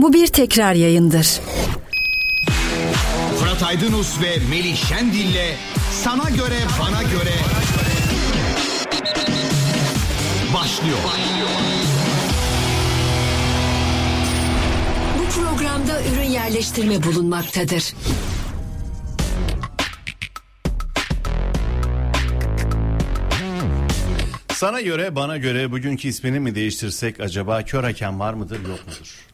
Bu bir tekrar yayındır. Fırat Aydınus ve Melih Şendil'le sana göre bana göre başlıyor. Bu programda ürün yerleştirme bulunmaktadır. Sana göre bana göre bugünkü ismini mi değiştirsek acaba kör hakem var mıdır yok mudur?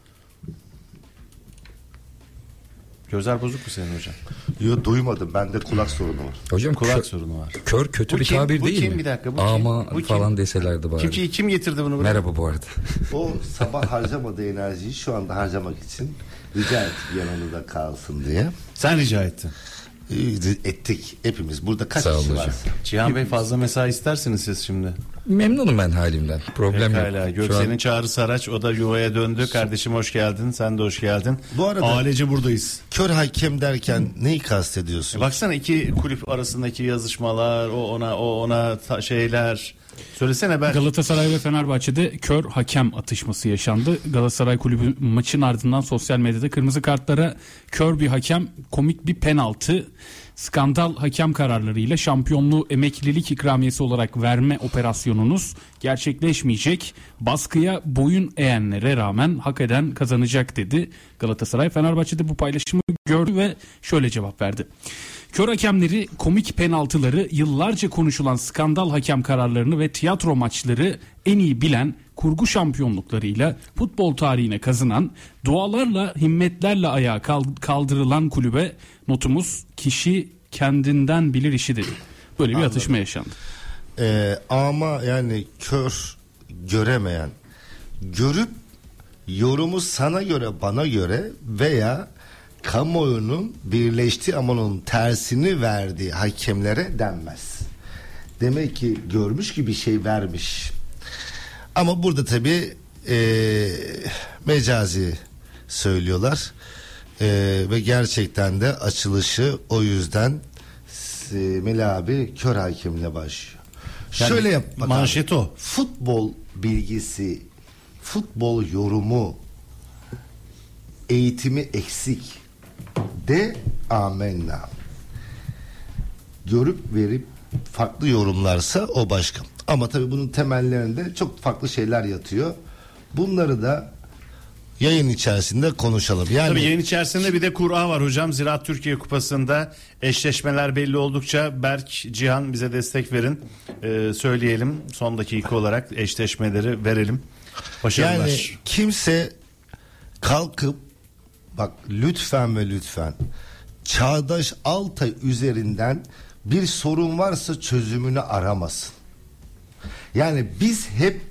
Gözler bozuk mu senin hocam? Yo duymadım. Bende kulak sorunu var. Hocam Kulak kör, sorunu var. kör kötü Bu bir kim? tabir Bu değil kim? mi? Bir dakika, bu kim? Ama Bu kim? falan deselerdi bari. Kim, ki- kim getirdi bunu buraya? Merhaba bu arada. O sabah harcamadığı enerjiyi şu anda harcamak için rica ettik yanımızda kalsın diye. Sen rica ettin. Ettik hepimiz. Burada kaç Sağ kişi var? Cihan Bey fazla mesai istersiniz siz şimdi. Memnunum ben halimden. Problem Pekala. yok. Şu an- Göksel'in Çağrı Saraç o da yuvaya döndü. Kardeşim hoş geldin. Sen de hoş geldin. Bu arada- Ailece buradayız. Kör hakem derken neyi kastediyorsun? E baksana iki kulüp arasındaki yazışmalar, o ona o ona ta- şeyler. Söylesene ben. Galatasaray ve Fenerbahçe'de kör hakem atışması yaşandı. Galatasaray kulübü maçın ardından sosyal medyada kırmızı kartlara kör bir hakem, komik bir penaltı, skandal hakem kararlarıyla şampiyonluğu emeklilik ikramiyesi olarak verme operasyonunuz gerçekleşmeyecek. Baskıya boyun eğenlere rağmen hak eden kazanacak dedi. Galatasaray Fenerbahçe'de bu paylaşımı gördü ve şöyle cevap verdi. Kör hakemleri, komik penaltıları, yıllarca konuşulan skandal hakem kararlarını ve tiyatro maçları en iyi bilen, kurgu şampiyonluklarıyla futbol tarihine kazınan, dualarla, himmetlerle ayağa kal- kaldırılan kulübe notumuz kişi kendinden bilir işi dedi. Böyle bir atışma yaşandı. Ee, ama yani kör göremeyen görüp yorumu sana göre bana göre veya kamuoyunun birleştiği ama onun tersini verdiği hakemlere denmez. Demek ki görmüş ki bir şey vermiş. Ama burada tabi mecazi söylüyorlar. Ee, ve gerçekten de açılışı o yüzden e, Melih abi kör hakemle başlıyor. Yani Şöyle yap bak abi. manşet o. Futbol bilgisi, futbol yorumu, eğitimi eksik. De amenna. Görüp verip farklı yorumlarsa o başka. Ama tabii bunun temellerinde çok farklı şeyler yatıyor. Bunları da yayın içerisinde konuşalım. Yani Tabii yayın içerisinde bir de kura var hocam. Ziraat Türkiye Kupası'nda eşleşmeler belli oldukça Berk, Cihan bize destek verin. Ee, söyleyelim son dakika olarak eşleşmeleri verelim. Başarılar. Yani kimse kalkıp bak lütfen ve lütfen Çağdaş Altay üzerinden bir sorun varsa çözümünü aramasın. Yani biz hep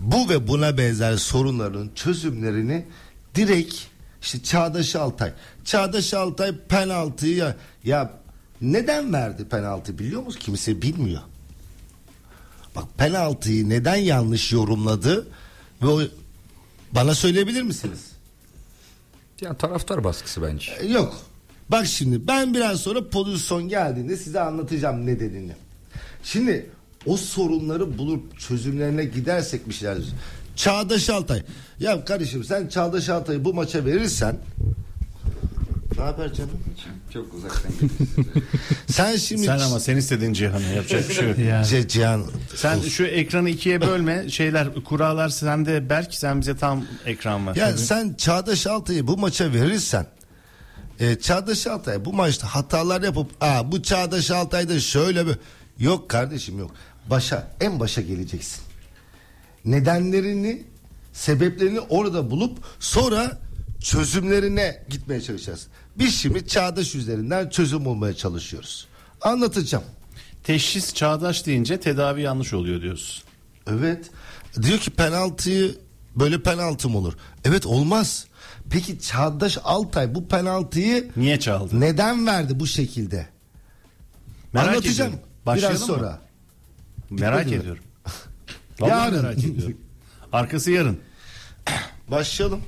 bu ve buna benzer sorunların çözümlerini direkt işte Çağdaş Altay. Çağdaş Altay penaltıyı ya, ya neden verdi penaltı biliyor musun? Kimse bilmiyor. Bak penaltıyı neden yanlış yorumladı ve o bana söyleyebilir misiniz? Yani taraftar baskısı bence. E, Yok. Bak şimdi ben biraz sonra pozisyon geldiğinde size anlatacağım nedenini. Şimdi o sorunları bulup çözümlerine gidersek bir şeyler. Çağdaş Altay. Ya kardeşim sen Çağdaş Altay'ı bu maça verirsen ne haber canım? Çok uzaktan Sen şimdi Sen ama sen istediğin Cihan'ı yapacak bir şey yok. Yani. Ce- Cihan Sen şu ekranı ikiye bölme. Şeyler kurallar sende Berk sen bize tam ekran var. Ya sen Çağdaş Altay'ı bu maça verirsen e, Çağdaş Altay bu maçta hatalar yapıp Aa, bu Çağdaş Altay'da şöyle bir yok kardeşim yok. Başa en başa geleceksin. Nedenlerini sebeplerini orada bulup sonra çözümlerine gitmeye çalışacağız. Biz şimdi Çağdaş üzerinden çözüm bulmaya çalışıyoruz. Anlatacağım. Teşhis çağdaş deyince tedavi yanlış oluyor diyorsun. Evet. Diyor ki penaltıyı böyle penaltı mı olur? Evet olmaz. Peki Çağdaş Altay bu penaltıyı Niye çaldı? neden verdi bu şekilde? Merak Anlatacağım ediyorum. Başlayalım biraz mı? sonra. Merak Bitmedi ediyorum. Yarın. merak ediyorum. Arkası yarın. Başlayalım.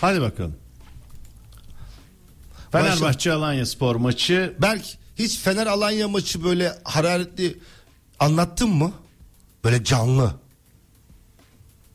Hadi bakalım. Fenerbahçe Alanya spor maçı Berk hiç Fener Alanya maçı böyle hararetli anlattın mı? Böyle canlı.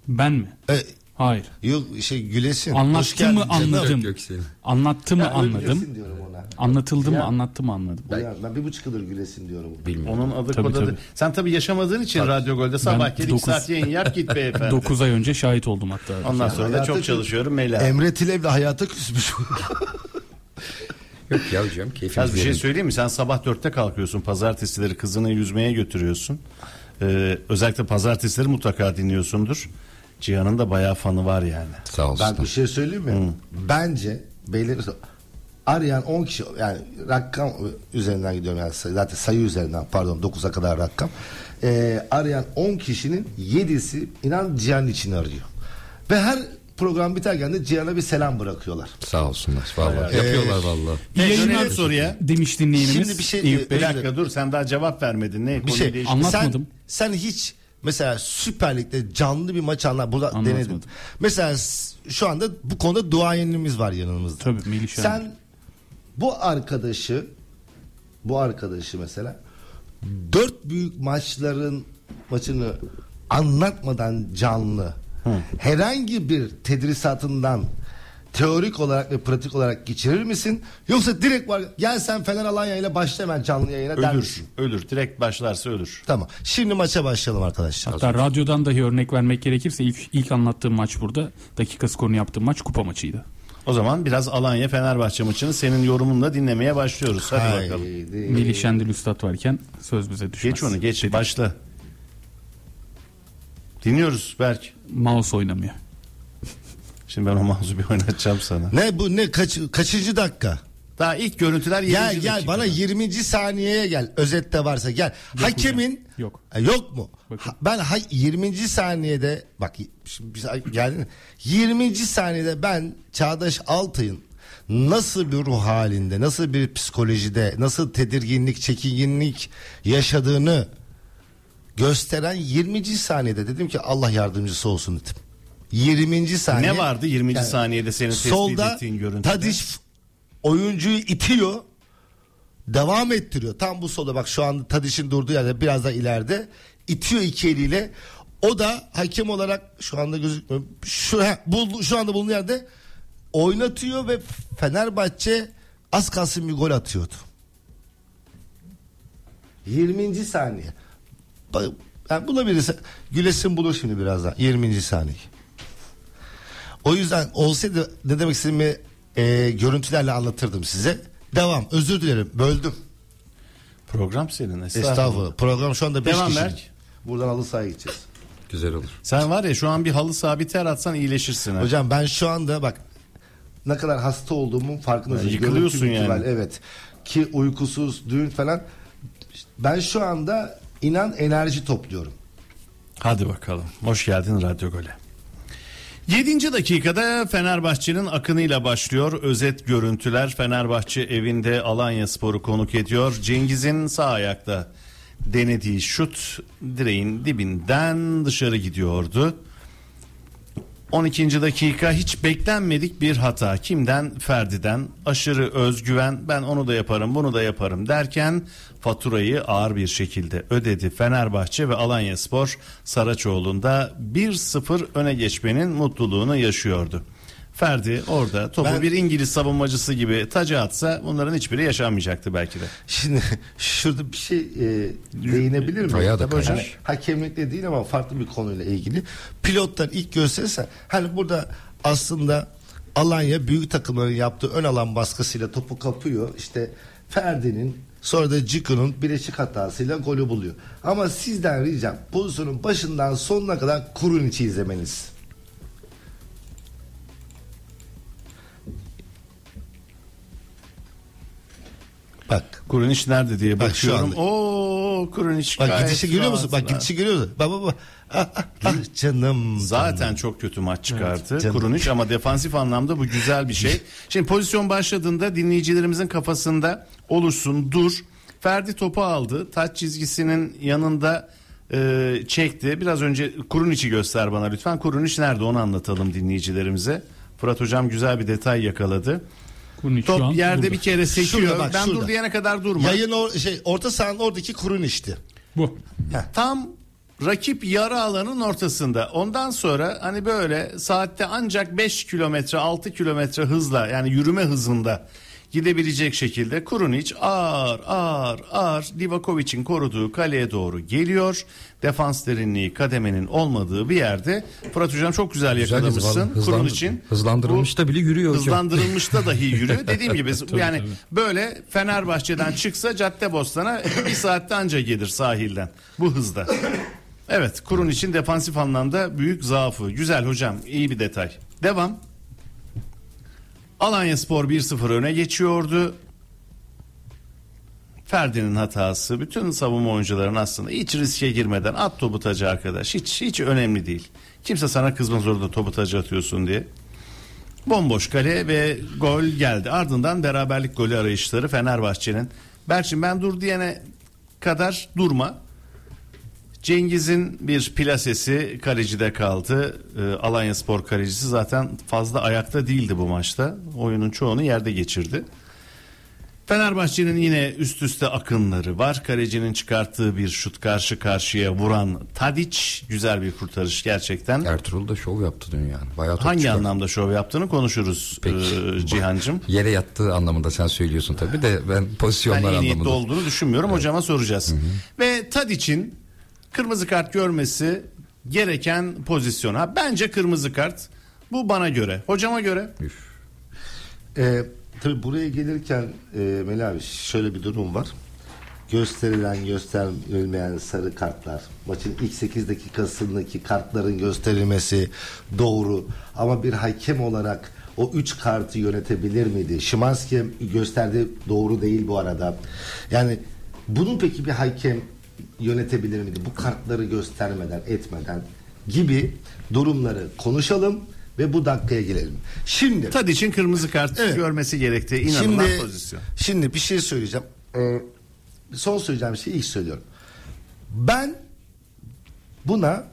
Ben mi? E, Hayır. Yok şey gülesin. Anlattı mı anladım. Göksel'in. Anlattı mı Ya, anladım. gülesin diyorum ona. Anlatıldı mı anlattı mı anladım. Ben, ben bir buçuk yıldır gülesin diyorum. Bilmiyorum. Onun adı Tabii, kodadı. tabii. Sen tabii yaşamadığın için Radyo Gol'de sabah Ben gel iki dokuz- saat yayın yap git beyefendi. 9 ay önce şahit oldum hatta. Ondan sonra da çok çalışıyorum Mela. Emre Tilev'le hayata küsmüş. Yok ya hocam keyfimiz Yalnız bir şey söyleyeyim mi? Sen sabah dörtte kalkıyorsun. Pazartesileri kızını yüzmeye götürüyorsun. Ee, özellikle pazartesileri mutlaka dinliyorsundur. Cihan'ın da bayağı fanı var yani. Sağ olsun. ben bir şey söyleyeyim mi? Bence beyler arayan 10 kişi yani rakam üzerinden gidiyorum yani say- zaten sayı üzerinden pardon 9'a kadar rakam. Ee, arayan 10 kişinin 7'si inan Cihan için arıyor. Ve her program biterken de Cihan'a bir selam bırakıyorlar. Sağ olsunlar. Vallahi yapıyorlar vallahi. Bir Yayınlar- soruya. Demiş dinleyenimiz. Şimdi bir şey- Eyüp Bey. Bir dakika dur sen daha cevap vermedin. Ne? Bir şey Anlatmadım. Sen, sen hiç mesela Süper Lig'de canlı bir maç anlat. Burada Anlatmadım. denedin. Mesela şu anda bu konuda duayenimiz var yanımızda. Tabii, Melih. Sen bu arkadaşı bu arkadaşı mesela dört büyük maçların maçını anlatmadan canlı herhangi bir tedrisatından teorik olarak ve pratik olarak geçirir misin? Yoksa direkt var gel sen Fener Alanya ile başla hemen canlı yayına der Ölür. misin? Ölür. Direkt başlarsa ölür. Tamam. Şimdi maça başlayalım arkadaşlar. Hatta radyodan dahi örnek vermek gerekirse ilk, ilk anlattığım maç burada. Dakika skorunu yaptığım maç kupa maçıydı. O zaman biraz Alanya Fenerbahçe maçını senin yorumunla dinlemeye başlıyoruz. Hadi bakalım. Haydi. Melih Şendil Üstad varken söz bize düşmez. Geç onu geç başla. Dinliyoruz Berk. Mouse oynamıyor. Şimdi ben o mouse'u bir oynatacağım sana. Ne bu ne kaç, kaçıncı dakika? Daha ilk görüntüler 7. Gel gel bana 20. saniyeye gel. Özette varsa gel. Hakemin Yok. Ha, yok mu? Bakın. Ha, ben ha, 20. saniyede bak şimdi biz geldin. 20. saniyede ben Çağdaş Altay'ın nasıl bir ruh halinde, nasıl bir psikolojide, nasıl tedirginlik, çekinginlik yaşadığını gösteren 20. saniyede dedim ki Allah yardımcısı olsun dedim. 20. saniye. Ne vardı 20. Yani saniyede senin tespit solda ettiğin görüntüde? Tadiş oyuncuyu itiyor. Devam ettiriyor. Tam bu solda bak şu anda Tadiş'in durduğu yerde biraz da ileride itiyor iki eliyle. O da hakem olarak şu anda gözükmüyor. Şu, he, buldu, şu anda bulunduğu yerde oynatıyor ve Fenerbahçe az kalsın bir gol atıyordu. 20. saniye. Yani bulabilirse gülesin bulur şimdi birazdan 20. saniye. O yüzden olsaydı ne demek istediğimi e, görüntülerle anlatırdım size. Devam. Özür dilerim. Böldüm. Program senin estağfurullah. Estağfurullah. Program şu anda 5 Devam kişi. Berk. Buradan halı sahaya gideceğiz. Güzel olur. Sen var ya şu an bir halı saha bir ter atsan iyileşirsin. ha. Hocam ben şu anda bak ne kadar hasta olduğumun farkındayım. Ya yıkılıyorsun Görüntü yani. itibariyle, Evet. Ki uykusuz, düğün falan. Ben şu anda inan enerji topluyorum. Hadi bakalım. Hoş geldin Radyo Gole. 7. dakikada Fenerbahçe'nin akınıyla başlıyor. Özet görüntüler Fenerbahçe evinde Alanya Spor'u konuk ediyor. Cengiz'in sağ ayakta denediği şut direğin dibinden dışarı gidiyordu. 12. dakika hiç beklenmedik bir hata. Kimden? Ferdi'den. Aşırı özgüven ben onu da yaparım bunu da yaparım derken faturayı ağır bir şekilde ödedi. Fenerbahçe ve Alanya Spor Saraçoğlu'nda 1-0 öne geçmenin mutluluğunu yaşıyordu. Ferdi orada topu Ben- bir İngiliz savunmacısı gibi taca atsa bunların hiçbiri yaşanmayacaktı belki de. Şimdi şurada bir şey e, değinebilir miyim? Tabii hocam, kaymış. hakemlikle değil ama farklı bir konuyla ilgili. Pilotlar ilk gösterirse hani burada aslında Alanya büyük takımların yaptığı ön alan baskısıyla topu kapıyor. İşte Ferdi'nin sonra da Ciku'nun bileşik hatasıyla golü buluyor. Ama sizden ricam pozisyonun başından sonuna kadar kurun içi izlemeniz. Bak Kurunic nerede diye Bak şu bakıyorum. anda- Oo Kurunic Bak gidişi görüyor musun? Bak gidişi görüyor musun? Bak bak bak. Ah, canım. Zaten çok kötü maç çıkarttı canım. Kurunic ama defansif anlamda bu güzel bir şey. Şimdi pozisyon başladığında dinleyicilerimizin kafasında olursun dur. Ferdi topu aldı. Taç çizgisinin yanında e, çekti. Biraz önce Kurunic'i göster bana lütfen. Kurunic nerede onu anlatalım dinleyicilerimize. Fırat hocam güzel bir detay yakaladı. An Top yerde burada. bir kere sekiyor. Şurada bak, ben şurada. dur diyene kadar durma. Yayın or şey orta sahanın oradaki kurun işti. Bu. Tam rakip yarı alanın ortasında. Ondan sonra hani böyle saatte ancak 5 kilometre 6 kilometre hızla yani yürüme hızında gidebilecek şekilde Kurunic ağır ağır ağır Livakovic'in koruduğu kaleye doğru geliyor. Defans derinliği kademenin olmadığı bir yerde Fırat Hocam çok güzel Güzel yakalamışsın. hızlan- hızlan- Kuruniç'in hızlandırılmışta bile yürüyor hocam. Hızlandırılmışta dahi yürüyor. Dediğim gibi yani böyle Fenerbahçe'den çıksa Caddebostan'a bir saatte anca gelir sahilden. Bu hızda. Evet kurun için defansif anlamda büyük zaafı. Güzel hocam iyi bir detay. Devam. Alanya Spor 1-0 öne geçiyordu. Ferdi'nin hatası bütün savunma oyuncuların aslında hiç riske girmeden at topu tacı arkadaş hiç hiç önemli değil. Kimse sana kızmaz orada topu tacı atıyorsun diye. Bomboş kale ve gol geldi. Ardından beraberlik golü arayışları Fenerbahçe'nin. Berçin ben dur diyene kadar durma. Cengiz'in bir plasesi kalecide kaldı. Ee, Alanya Spor kalecisi zaten fazla ayakta değildi bu maçta. Oyunun çoğunu yerde geçirdi. Fenerbahçe'nin yine üst üste akınları var. Kalecinin çıkarttığı bir şut karşı karşıya vuran Tadic güzel bir kurtarış gerçekten. Ertuğrul da şov yaptı dün yani. Bayağı Hangi çıkardı. anlamda şov yaptığını konuşuruz Peki. ee, Cihancım. Yere yattığı anlamında sen söylüyorsun tabii de ben Ben pozisyonlar niyetli anlamında. olduğunu düşünmüyorum. Hocama soracağız. Ve Tadic'in kırmızı kart görmesi gereken pozisyon. Ha, bence kırmızı kart. Bu bana göre. Hocama göre. Ee, tabii buraya gelirken e, Melih abi şöyle bir durum var. Gösterilen gösterilmeyen sarı kartlar maçın ilk 8 dakikasındaki kartların gösterilmesi doğru ama bir hakem olarak o 3 kartı yönetebilir miydi? Şimanski gösterdi doğru değil bu arada. Yani bunu peki bir hakem yönetebilir miydi? Bu kartları göstermeden etmeden gibi durumları konuşalım ve bu dakikaya gelelim. Şimdi Tadic'in kırmızı kart Evet. görmesi gerektiği inanılan Şimdi, pozisyon. şimdi bir şey söyleyeceğim. Ee, son söyleyeceğim şeyi ilk söylüyorum. Ben buna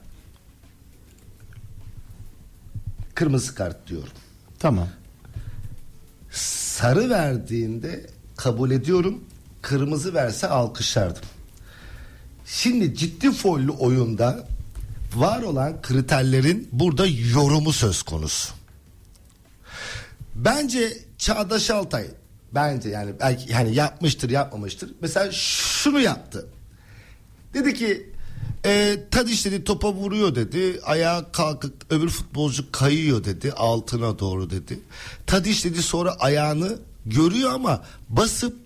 kırmızı kart diyorum. Tamam. Sarı verdiğinde kabul ediyorum. Kırmızı verse alkışlardım. Şimdi ciddi follü oyunda var olan kriterlerin burada yorumu söz konusu. Bence Çağdaş Altay bence yani belki yani yapmıştır yapmamıştır. Mesela şunu yaptı. Dedi ki e, Tadiş dedi topa vuruyor dedi. Ayağa kalkıp öbür futbolcu kayıyor dedi. Altına doğru dedi. Tadiş dedi sonra ayağını görüyor ama basıp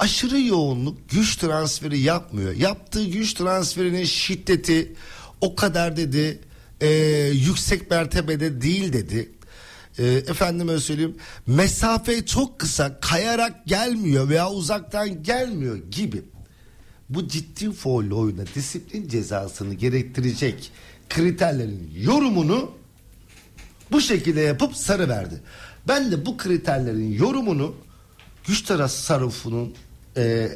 aşırı yoğunluk güç transferi yapmıyor. Yaptığı güç transferinin şiddeti o kadar dedi e, yüksek mertebede değil dedi. E, efendime söyleyeyim mesafe çok kısa kayarak gelmiyor veya uzaktan gelmiyor gibi bu ciddi foul oyuna disiplin cezasını gerektirecek kriterlerin yorumunu bu şekilde yapıp sarı verdi. Ben de bu kriterlerin yorumunu güç tasarrufunun e,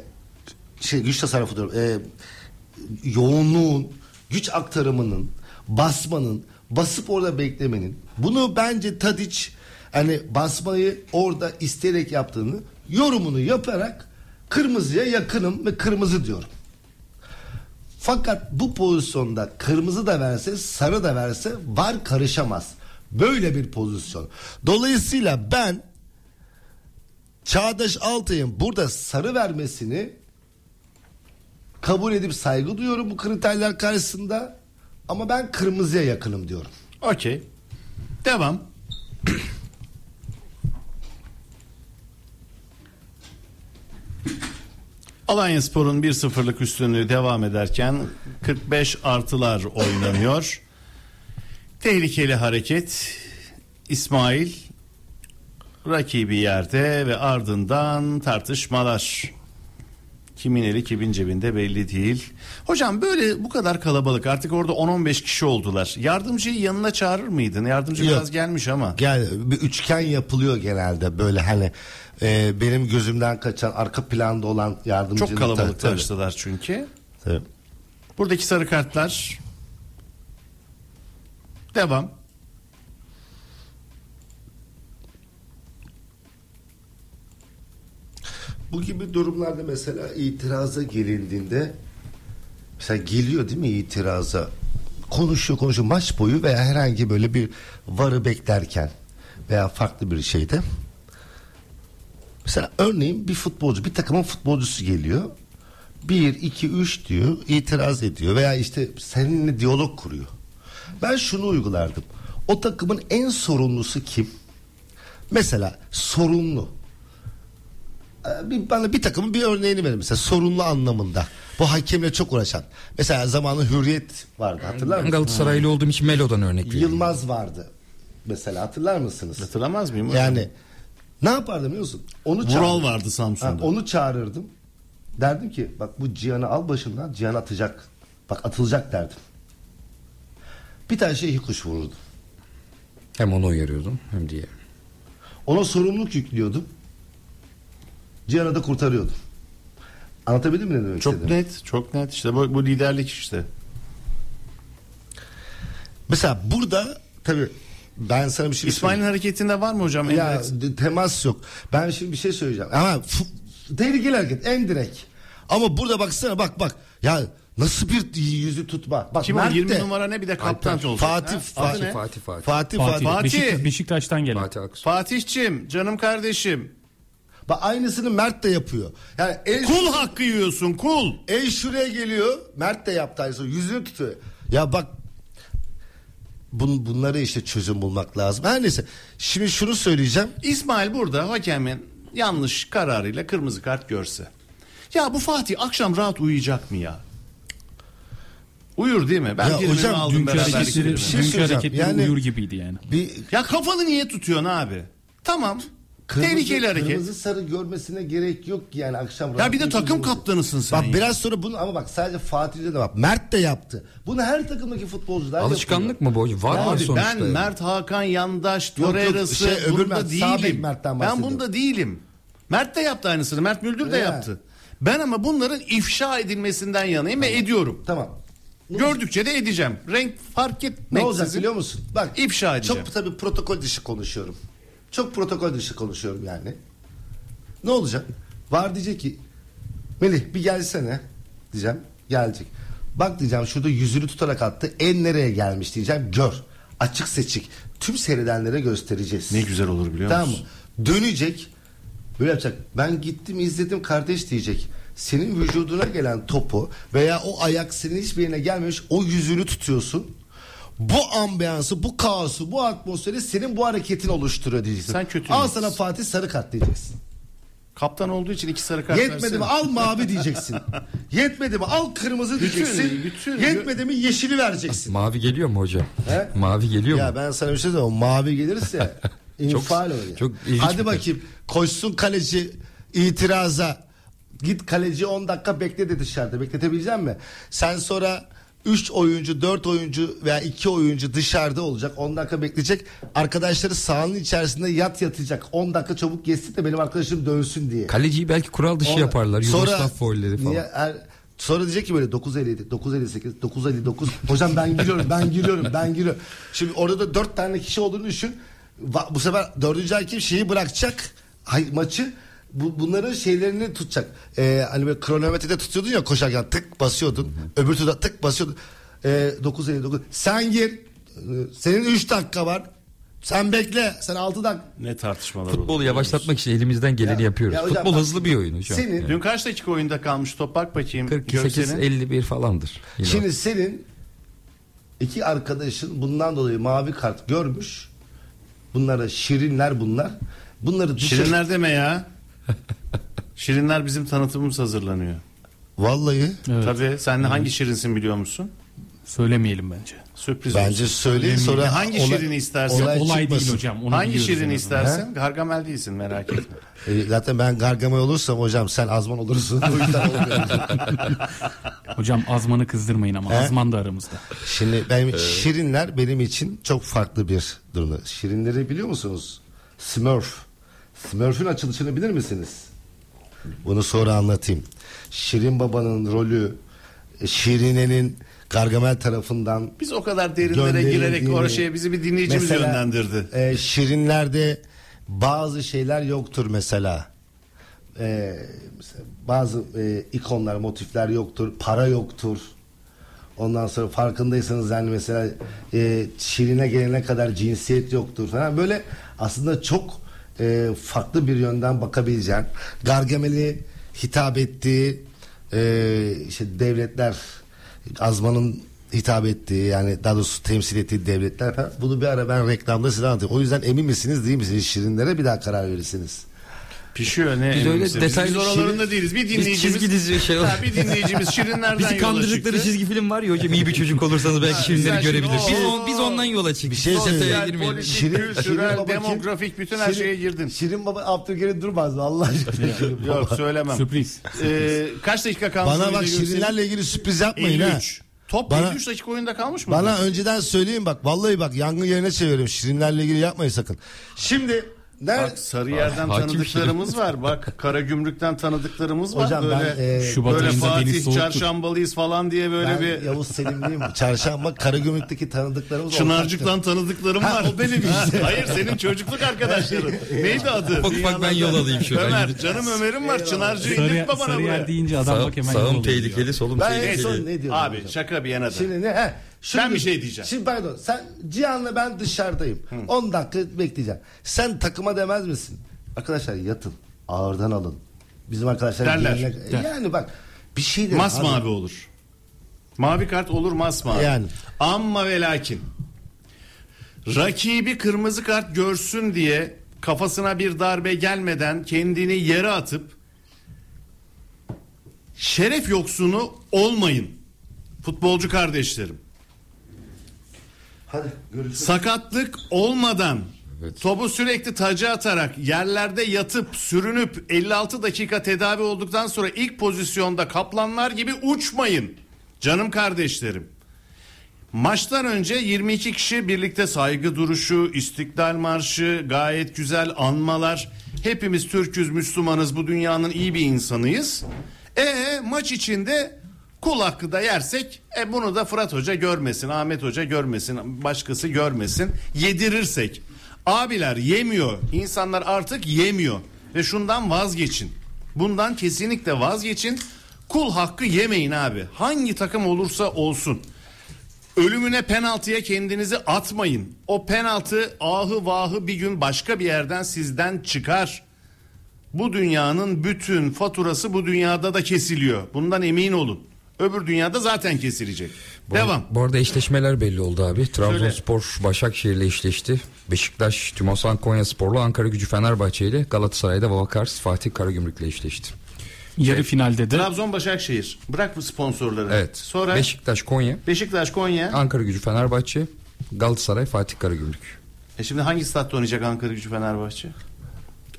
şey güç tasarrufu diyorum, e, yoğunluğun güç aktarımının basmanın basıp orada beklemenin bunu bence Tadic hani basmayı orada isteyerek yaptığını yorumunu yaparak kırmızıya yakınım ve kırmızı diyorum. Fakat bu pozisyonda kırmızı da verse sarı da verse var karışamaz. Böyle bir pozisyon. Dolayısıyla ben Çağdaş Altay'ın burada sarı vermesini kabul edip saygı duyuyorum bu kriterler karşısında ama ben kırmızıya yakınım diyorum. Okey. Devam. Alanya Spor'un 1-0'lık üstünlüğü devam ederken 45 artılar oynanıyor. Tehlikeli hareket. İsmail rakibi yerde ve ardından tartışmalar. Kimin eli kimin cebinde belli değil. Hocam böyle bu kadar kalabalık artık orada 10-15 kişi oldular. Yardımcıyı yanına çağırır mıydın? Yardımcı Yok. biraz gelmiş ama. Gel bir üçgen yapılıyor genelde böyle hani e, benim gözümden kaçan arka planda olan yardımcı. Çok kalabalık tanıştılar çünkü. Tabii. Buradaki sarı kartlar. Devam. Bu gibi durumlarda mesela itiraza gelindiğinde mesela geliyor değil mi itiraza? Konuşuyor konuşuyor maç boyu veya herhangi böyle bir varı beklerken veya farklı bir şeyde mesela örneğin bir futbolcu bir takımın futbolcusu geliyor. Bir iki üç diyor itiraz ediyor veya işte seninle diyalog kuruyor. Ben şunu uygulardım. O takımın en sorumlusu kim? Mesela sorumlu bir, bana bir takımın bir örneğini verin mesela sorumlu anlamında. Bu hakemle çok uğraşan. Mesela zamanı Hürriyet vardı hatırlar mısın? Galatasaraylı olduğum için Melo'dan örnek veriyorum. Yılmaz vardı. Mesela hatırlar mısınız? Hatırlamaz mıyım? Yani ne yapardım biliyor musun? Onu Vural çağırırdım. vardı Ha, Samsun'da. onu çağırırdım. Derdim ki bak bu Cihan'ı al başından Cihan atacak. Bak atılacak derdim. Bir tane şey kuş vururdum. Hem onu uyarıyordum hem diye. Ona sorumluluk yüklüyordum. Cihan'ı da kurtarıyordum. Anlatabildim mi ne demek Çok istediğimi? net, çok net. İşte bu, bu liderlik işte. Mesela burada tabii ben sana bir şey İsmail'in hareketinde var mı hocam? Ya temas yok. Ben şimdi bir şey söyleyeceğim. Ama tehlikeli hareket en direkt. Ama burada baksana bak bak. Ya nasıl bir yüzü tutma. Bak Kim o? Mert 20 de- numara ne bir de kaptan olacak. Fatih? Fatih? Fatih Fatih. Fatih, Fatih, Fatih. Fatih. Beşiktaş, Beşiktaş'tan gelen. Fatih Aksu. Fatih'cim canım kardeşim. Bak aynısını Mert de yapıyor. Yani el, Kul hakkı yiyorsun kul. el şuraya geliyor. Mert de yaptı aynısını. Yüzünü tutuyor. Ya bak bun, bunları işte çözüm bulmak lazım. Her neyse. Şimdi şunu söyleyeceğim. İsmail burada hakemin yanlış kararıyla kırmızı kart görse. Ya bu Fatih akşam rahat uyuyacak mı ya? Uyur değil mi? Ben Ya hocam, aldım Dünkü hareketleri, primimi. şey dünkü hareketleri Yani- uyur gibiydi yani. Bir Ya kafanı niye tutuyorsun abi? Tamam. Kırmızı, Tehlikeli hareket. Kırmızı sarı görmesine gerek yok ki yani akşam. Ya bir de takım diye. kaptanısın sen. Bak ya. biraz sonra bunu ama bak sadece Fatih'de de bak Mert de yaptı. Bunu her takımdaki futbolcular Alışkanlık yapıyor. mı bu? Var mı Abi sonuçta? ben yani? Mert Hakan Yandaş Torreira'sı şey, öbür bunda Mert, değilim. Mert'ten Ben bunda değilim. Mert de yaptı aynısını. Mert Müldür de Ya. yaptı. Ben ama bunların ifşa edilmesinden yanayım ve ediyorum. Tamam. Gördükçe de edeceğim. Renk fark Ne etmek olacak biliyor musun? Bak İfşa edeceğim. Çok tabii protokol dışı konuşuyorum. Çok protokol dışı konuşuyorum yani. Ne olacak? Var diyecek ki Melih bir gelsene diyeceğim. Gelecek. Bak diyeceğim şurada yüzünü tutarak attı. En nereye gelmiş diyeceğim. Gör. Açık seçik. Tüm seyredenlere göstereceğiz. Ne güzel olur biliyor Tamam musun? Dönecek. Böyle yapacak. Ben gittim izledim kardeş diyecek. Senin vücuduna gelen topu veya o ayak senin hiçbir yerine gelmemiş o yüzünü tutuyorsun. Bu ambiyansı, bu kaosu, bu atmosferi senin bu hareketin oluşturuyor diyeceksin. Sen kötü Al sana Fatih sarı kart diyeceksin. Kaptan olduğu için iki sarı kart Yetmedi versene. mi al mavi diyeceksin. Yetmedi mi al kırmızı diyeceksin. bütün- Yetmedi mi yeşili vereceksin. Mavi geliyor mu hocam? He? Mavi geliyor Ya mu? ben sana bir şey söyleyeyim. Mavi gelirse infial oluyor. çok ilginç Hadi bir bakayım. Koşsun kaleci itiraza. Git kaleci 10 dakika bekle de dışarıda. Bekletebilecek mi? Sen sonra 3 oyuncu, 4 oyuncu veya 2 oyuncu dışarıda olacak. 10 dakika bekleyecek. Arkadaşları sahanın içerisinde yat yatacak. 10 dakika çabuk geçsin de benim arkadaşım dönsün diye. Kaleciyi belki kural dışı Ondan- yaparlar. Yugoslav falan. Niye her- sonra diyecek ki böyle 957, 958, 959. Hocam ben giriyorum, ben giriyorum, ben giriyorum. Şimdi orada da dört tane kişi olduğunu düşün. Bu sefer dördüncü hakem şeyi bırakacak. Hay, maçı bu, bunların şeylerini tutacak. Ee, hani böyle kronometrede tutuyordun ya koşarken tık basıyordun. Öbür turda tık basıyordun. Ee, 959. Sen gir. Ee, Senin 3 dakika var. Sen bekle. Sen 6 dakika. Ne tartışmalar. Futbolu yavaşlatmak için elimizden geleni Ya- yapıyoruz. ya hocam Futbol bak, hızlı bir oyun hocam. senin- Yani. Dün kaç dakika oyunda kalmış top bak bakayım. 48 Görsel'in. 51 falandır. Yine Şimdi senin iki arkadaşın bundan dolayı mavi kart görmüş. Bunlara şirinler bunlar. Bunları dışarı... Şirinler deme ya. Şirinler bizim tanıtımımız hazırlanıyor. Vallahi Evet. Tabii sen hangi şirinsin biliyor musun? Söylemeyelim bence. Sürpriz bence olsun. söyleyin sonra hangi olay- şirini istersen. olay Olay çıkmasın. değil hocam. Onu hangi şirini istersen? Gargamel değilsin merak etme. E, zaten ben Gargamel olursam hocam sen Azman olursun. O yüzden olmuyor. Hocam Azman'ı kızdırmayın ama He? Azman da aramızda. Şimdi benim şirinler benim için çok farklı bir durumda. Şirinleri biliyor musunuz? Smurf. Smurf'ün açılışını bilir misiniz? Bunu sonra anlatayım. Şirin Baba'nın rolü e, Şirine'nin Gargamel tarafından Biz o kadar derinlere girerek gönderildiğini- o şeye bizi bir dinleyicimiz Mesela, yönlendirdi. e, şirinlerde bazı şeyler yoktur mesela. E, mesela bazı e, ikonlar, motifler yoktur. Para yoktur. Ondan sonra farkındaysanız yani mesela e, Şirin'e gelene kadar cinsiyet yoktur falan. Böyle aslında çok e, farklı bir yönden bakabileceğin. Gargamel'i hitap ettiği e, işte devletler azmanın hitap ettiği yani daha doğrusu temsil ettiği devletler falan. Bunu bir ara ben reklamda size anlatayım. O yüzden emin misiniz değil misiniz Şirinlere bir daha karar verirsiniz. Pişiyor ne? Biz öyle detaylı biz oralarında değiliz. Bir Biz dinleyicimiz. çizgi dizi şey Ha, bir dinleyicimiz şirinlerden Bizi yola kandırdıkları çıktı. çizgi film var ya hocam iyi bir çocuk olursanız belki şirinleri görebilir. Biz, on, biz ondan yola çıktık. Bir şey. Sosyal, politik, Şirin- kültürel, Şirin demografik bütün her Şirin- şeye girdin. Şirin Baba Abdülkerim Durmaz Allah aşkına. Yok söylemem. Sürpriz. Ee, kaç dakika kalmış? Bana bak? Şirinlerle ilgili sürpriz yapmayın ha. 53. Top Bana- 53 dakika oyunda kalmış mı? Bana önceden söyleyin bak vallahi bak yangın yerine çeviriyorum. Şirinlerle ilgili yapmayın sakın. Şimdi nerede? Bak Sarıyer'den Hakim tanıdıklarımız var. Bak Karagümrük'ten tanıdıklarımız var. Hocam böyle, ben, e, Şubat böyle Fatih çarşambalıyız falan diye böyle ben bir Yavuz Selimliyim. Çarşamba Karagümrük'teki tanıdıklarımız Çınarcık'tan tanıdıklarım Ha, var. o benim işte. Hayır senin çocukluk arkadaşların. Neydi adı? Ufak ufak ben yol alayım şuradan. Ömer canım Ömer'im var. Sarıyer, indirtme bana Sarıyer buraya. deyince adam Sağ, bak hemen sağım tehlikeli, solum Ben en tehlikeli. son ne diyordum Abi hocam? şaka bir yana da. Şimdi ne? He, şunu Ben bir şey diyeceğim. Şimdi pardon sen Cihan'la ben dışarıdayım. 10 dakika bekleyeceğim. Sen takıma demez misin? Arkadaşlar yatın. Ağırdan alın. Bizim arkadaşlar Derler. Der. Yani bak bir şey de Masmavi olur. Mavi kart olur masmavi. Yani. Amma ve lakin. Rakibi kırmızı kart görsün diye kafasına bir darbe gelmeden kendini yere atıp şeref yoksunu olmayın. Futbolcu kardeşlerim. Hadi görüşürüz. Sakatlık olmadan Evet. topu sürekli tacı atarak yerlerde yatıp sürünüp 56 dakika tedavi olduktan sonra ilk pozisyonda kaplanlar gibi uçmayın. Canım kardeşlerim. Maçtan önce 22 kişi birlikte saygı duruşu, istiklal marşı, gayet güzel anmalar. Hepimiz Türk'üz, Müslümanız, bu dünyanın iyi bir insanıyız. E maç içinde kul hakkı da yersek e bunu da Fırat Hoca görmesin, Ahmet Hoca görmesin, başkası görmesin. Yedirirsek. Abiler yemiyor. İnsanlar artık yemiyor. Ve şundan vazgeçin. Bundan kesinlikle vazgeçin. Kul hakkı yemeyin abi. Hangi takım olursa olsun. Ölümüne penaltıya kendinizi atmayın. O penaltı ahı vahı bir gün başka bir yerden sizden çıkar. Bu dünyanın bütün faturası bu dünyada da kesiliyor. Bundan emin olun. Öbür dünyada zaten kesilecek. Bu, Devam. Bu arada eşleşmeler belli oldu abi. Trabzonspor Başakşehir'le eşleşti. Beşiktaş Tümosan Konya Spor'la Ankara Gücü Fenerbahçe ile Galatasaray'da Valkars Fatih Karagümrük'le eşleşti. Yarı finalde de Trabzon Başakşehir. Bırak bu sponsorları. Evet. Sonra Beşiktaş Konya, Beşiktaş Konya. Ankara Gücü Fenerbahçe, Galatasaray Fatih Karagümrük. E şimdi hangi statta oynayacak Ankara Gücü Fenerbahçe?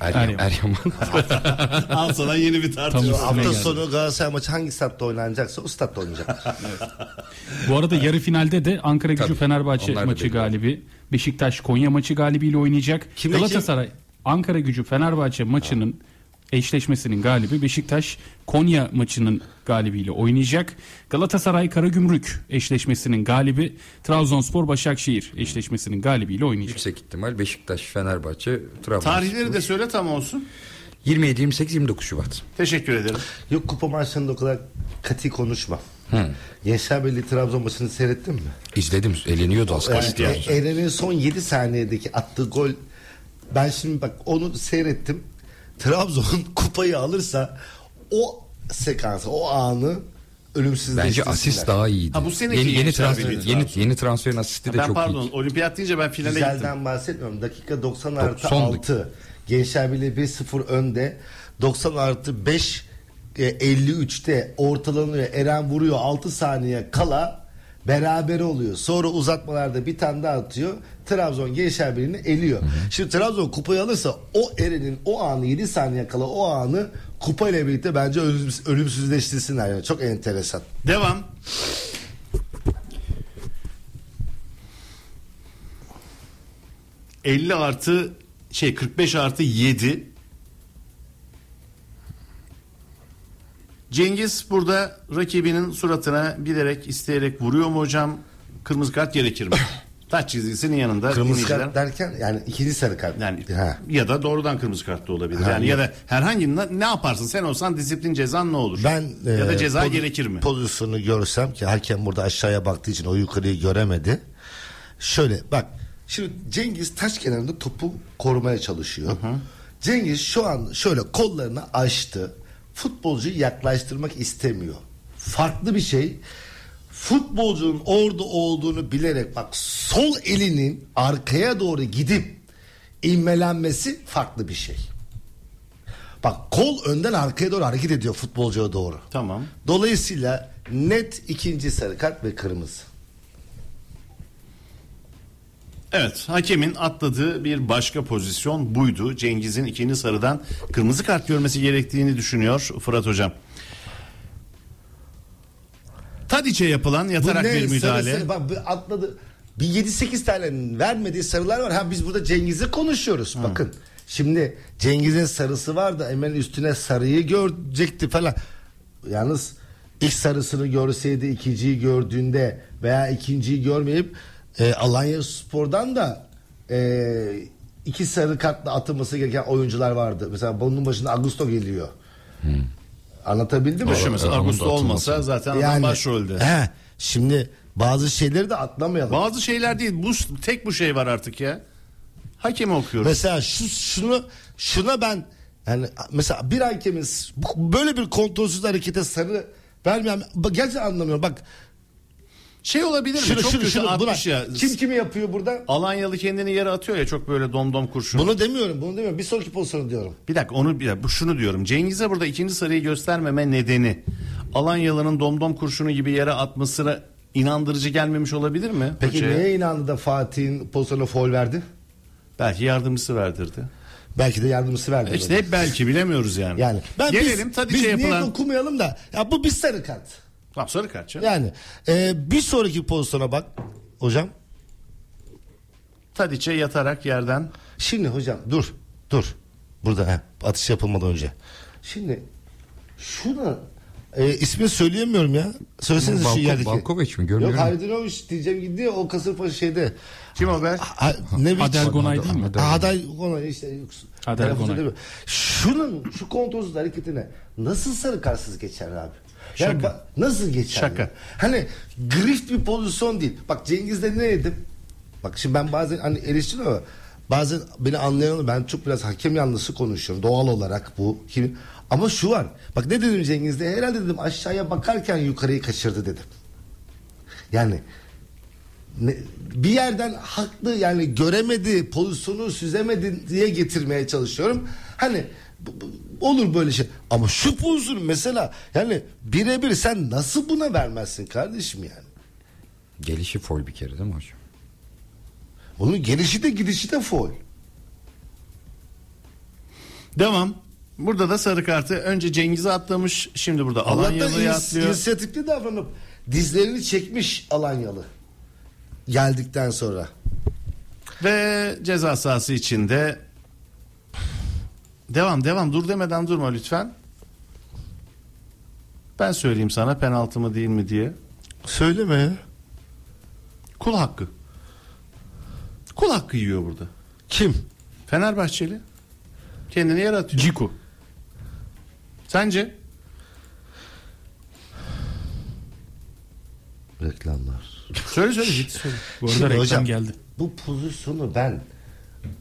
Eryaman. Eryaman. Eryaman. Al sana yeni bir tartışma. Tam Hafta geldi. sonu Galatasaray maçı hangi statta oynanacaksa o statta oynayacak. Bu arada yarı finalde de Ankara Gücü Tabii, Fenerbahçe maçı galibi. Beşiktaş Konya maçı galibiyle oynayacak. Kimle Galatasaray Ankara Gücü Fenerbahçe maçının eşleşmesinin galibi Beşiktaş Konya maçının galibiyle oynayacak. Galatasaray Karagümrük eşleşmesinin galibi Trabzonspor Başakşehir eşleşmesinin galibiyle oynayacak. Yüksek ihtimal Beşiktaş, Fenerbahçe, Trabzonspor. Tarihleri de söyle tam olsun. 27, 28, 29 Şubat. Teşekkür ederim. Yok kupa maçlarında o kadar katı konuşma. Gençler Birliği Trabzon maçını seyrettin mi? İzledim. Eleniyordu az Yani kalsın. yani. Eren'in son 7 saniyedeki attığı gol ben şimdi bak onu seyrettim. Trabzon kupayı alırsa o sekansı, o anı ölümsüzleştirsinler. Bence asist daha iyiydi. Ha, bu seneki yeni, yeni, Gençler transfer, Birliği yeni, yeni transferin asisti de ben çok pardon iyi. olimpiyat deyince ben finale gittim. Güzelden bahsetmiyorum. Dakika 90 artı son 6. Gençler Birliği 1-0 önde. 90 artı 5 e, 53'te ortalanıyor. Eren vuruyor 6 saniye kala beraber oluyor. Sonra uzatmalarda bir tane daha atıyor. Trabzon Gençler Birliği'ni eliyor. Şimdi Trabzon kupayı alırsa o Eren'in o anı 7 saniye kala o anı kupayla birlikte bence ölümsüz, ölümsüzleştirsinler. Yani çok enteresan. Devam. ...50 artı... ...şey 45 artı 7... Cengiz burada rakibinin suratına bilerek isteyerek vuruyor mu hocam? Kırmızı kart gerekir mi? Taç çizgisinin yanında Kırmızı kart derken yani ikinci sarı kart. yani Ha. ya da doğrudan kırmızı kart da olabilir. Ha, yani ya yok. da herhangi ne, ne yaparsın sen olsan disiplin cezan ne olur? Ben ya da e, ceza pozi- gerekir mi? Pozisyonu görsem ki hakem burada aşağıya baktığı için o yukarıyı göremedi. Şöyle bak şimdi Cengiz taş kenarında topu korumaya çalışıyor. Cengiz şu an şöyle kollarını açtı. Futbolcuyu yaklaştırmak istemiyor. Farklı bir şey. Futbolcunun orada olduğunu bilerek bak sol elinin arkaya doğru gidip inmelenmesi farklı bir şey. Bak kol önden arkaya doğru hareket ediyor futbolcuya doğru. Tamam. Dolayısıyla net ikinci sarı kart ve kırmızı. Evet hakemin atladığı bir başka pozisyon buydu. Cengiz'in ikinci sarıdan kırmızı kart görmesi gerektiğini düşünüyor Fırat Hocam. Tadiç'e yapılan yatarak ne? bir Sarı müdahale. sarı- bak bir atladı. Bir 7-8 tane vermediği sarılar var. Ha biz burada Cengiz'i konuşuyoruz. Bakın. Şimdi Cengiz'in sarısı var da hemen üstüne sarıyı görecekti falan. Yalnız ilk sarısını görseydi ikinciyi gördüğünde veya ikinciyi görmeyip e, Alanya Spor'dan da e, iki sarı kartla atılması gereken oyuncular vardı. Mesela bunun başında Augusto geliyor. Anlatabildim mi? Şu mesela Augusto atılması. olmasa zaten adam başrolde. He, şimdi bazı şeyleri de atlamayalım. Bazı şeyler değil. Bu tek bu şey var artık ya. Hakemi okuyoruz. Mesela şu şunu şuna ben yani mesela bir bu- böyle bir kontrolsüz harekete sarı vermeyen bak, gerçekten anlamıyorum. Bak şey olabilir mi? şunu çok şunu kötü şunu buna, ya. kim kimi yapıyor burada? Alanyalı kendini yere atıyor ya çok böyle domdom kurşun. Bunu demiyorum, bunu demiyorum. Bir sonraki pozisyonu diyorum. Bir dakika onu bir dakika, bu şunu diyorum. Cengiz'e burada ikinci sarıyı göstermeme nedeni Alanyalı'nın domdom kurşunu gibi yere atmasına inandırıcı gelmemiş olabilir mi? Peki hocaya? neye inandı da Fatih'in pozisyonuna foul verdi? Belki yardımcısı verdirdi. Belki de yardımcısı verdi. İşte hep belki bilemiyoruz yani. yani ben Gelelim biz, biz niye yapılan... dokunmayalım da ya bu bir sarı kart. Tamam sarı kart canım. Yani e, bir sonraki pozisyona bak hocam. Tadiç'e yatarak yerden Şimdi hocam dur dur. Burada he, atış yapılmadan önce. Şimdi şuna e, ismini söyleyemiyorum ya. Söylesenize şu yerdeki. Balkovic mi? Yok Görmüyorum. Haydinovic diyeceğim gitti ya o Kasımpaşa şeyde. kim o be? Ha, ne Adel Gonay değil mi? Adel- Gonay işte. yok, Adel Gonay. Şunun şu kontrolsüz hareketine nasıl sarı kartsız geçer abi? Yani Şaka. bak, nasıl geçer? Şaka. ya? Hani grift bir pozisyon değil. Bak Cengiz'de ne dedim? Bak şimdi ben bazen hani eleştiriyorum ama bazen beni anlayan ben çok biraz hakem yanlısı konuşuyorum. Doğal olarak bu. Kim? Ama şu var. Bak ne dedim Cengiz'de? Herhalde dedim aşağıya bakarken yukarıyı kaçırdı dedim. Yani ne- bir yerden haklı yani göremedi pozisyonu süzemedi diye getirmeye çalışıyorum. Hani olur böyle şey ama şu pozisyonu mesela yani birebir sen nasıl buna vermezsin kardeşim yani. Gelişi foul bir kere değil mi hocam? Bunun gelişi de gidişi de foul. Devam. Burada da sarı kartı önce Cengiz'e atlamış şimdi burada Alanyalı'ya ins- atlıyor. inisiyatifli davranıp dizlerini çekmiş Alanyalı. Geldikten sonra. Ve ceza sahası içinde devam devam dur demeden durma lütfen. Ben söyleyeyim sana penaltı mı değil mi diye. Söyleme ya. Kul hakkı. Kul hakkı yiyor burada. Kim? Fenerbahçeli. Kendini yere atıyor. Ciku. Sence? Reklamlar. Söyle söyle ciddi söyle. Bu arada Şimdi reklam hocam, geldi. Bu pozisyonu ben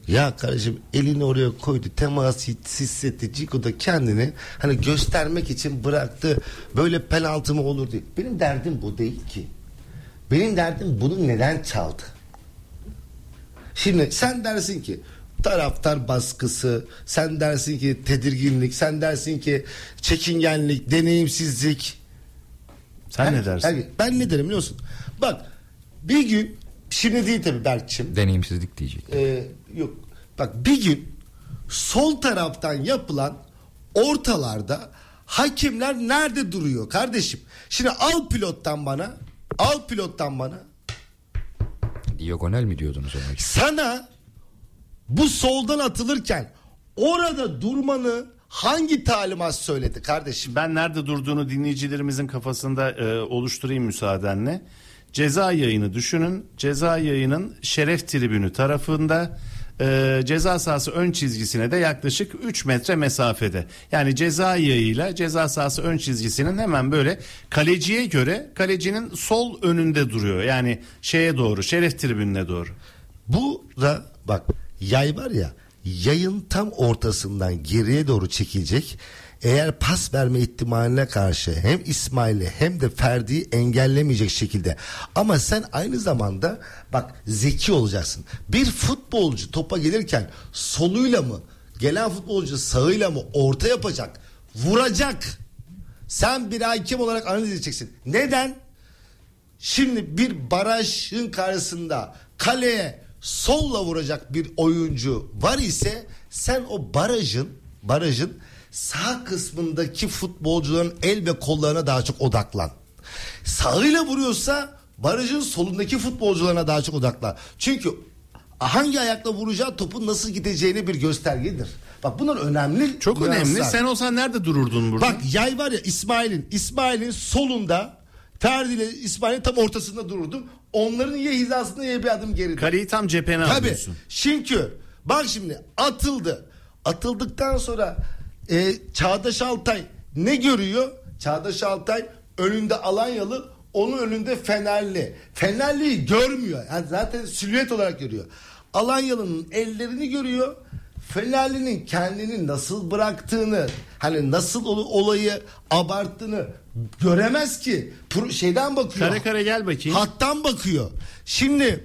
ya kardeşim elini oraya koydu temas hissetti Ciku da kendini hani göstermek için bıraktı böyle penaltı mı olur diye. Benim derdim bu değil ki. Benim derdim bunu neden çaldı? Şimdi sen dersin ki taraftar baskısı, sen dersin ki tedirginlik, sen dersin ki çekingenlik, deneyimsizlik. Sen ne Her- dersin? her- ben ne derim biliyor musun? Bak bir gün şimdi değil tabii Berkçim. Deneyimsizlik diyecek. Ee, yok. Bak bir gün sol taraftan yapılan ortalarda hakemler nerede duruyor kardeşim? Şimdi al pilottan bana al pilottan bana Diagonal mi diyordunuz ona? sana bu soldan atılırken orada durmanı hangi talimat söyledi kardeşim? Ben nerede durduğunu dinleyicilerimizin kafasında e, oluşturayım müsaadenle. Ceza yayını düşünün. Ceza yayının şeref tribünü tarafında e, ceza sahası ön çizgisine de yaklaşık 3 metre mesafede. Yani ceza yayıyla ceza sahası ön çizgisinin hemen böyle kaleciye göre kalecinin sol önünde duruyor. Yani şeye doğru şeref tribününe doğru. Bu da bak yay var ya yayın tam ortasından geriye doğru çekilecek. Eğer pas verme ihtimaline karşı hem İsmail'i hem de Ferdi'yi engellemeyecek şekilde. Ama sen aynı zamanda bak zeki olacaksın. Bir futbolcu topa gelirken soluyla mı gelen futbolcu sağıyla mı orta yapacak vuracak. Sen bir hakem olarak analiz edeceksin. Neden? Şimdi bir barajın karşısında kaleye solla vuracak bir oyuncu var ise sen o barajın barajın sağ kısmındaki futbolcuların el ve kollarına daha çok odaklan. Sağıyla vuruyorsa barajın solundaki futbolcularına daha çok odaklan. Çünkü hangi ayakla vuracağı topun nasıl gideceğini bir göstergedir. Bak bunlar önemli. Çok nüanslar. önemli. Sen olsan nerede dururdun burada? Bak yay var ya İsmail'in İsmail'in solunda Ferdi ile İsmail'in tam ortasında dururdum. Onların ya hizasında ya bir adım geride. Kaleyi tam cephene Tabii. alıyorsun. Çünkü bak şimdi atıldı. Atıldıktan sonra e, Çağdaş Altay ne görüyor? Çağdaş Altay önünde Alanyalı onun önünde Fenerli. Fenerli'yi görmüyor. Yani zaten silüet olarak görüyor. Alanyalı'nın ellerini görüyor. Fenerli'nin kendini nasıl bıraktığını hani nasıl ol- olayı abarttığını göremez ki. Pro- şeyden bakıyor. Kare kare gel bakayım. Hattan bakıyor. Şimdi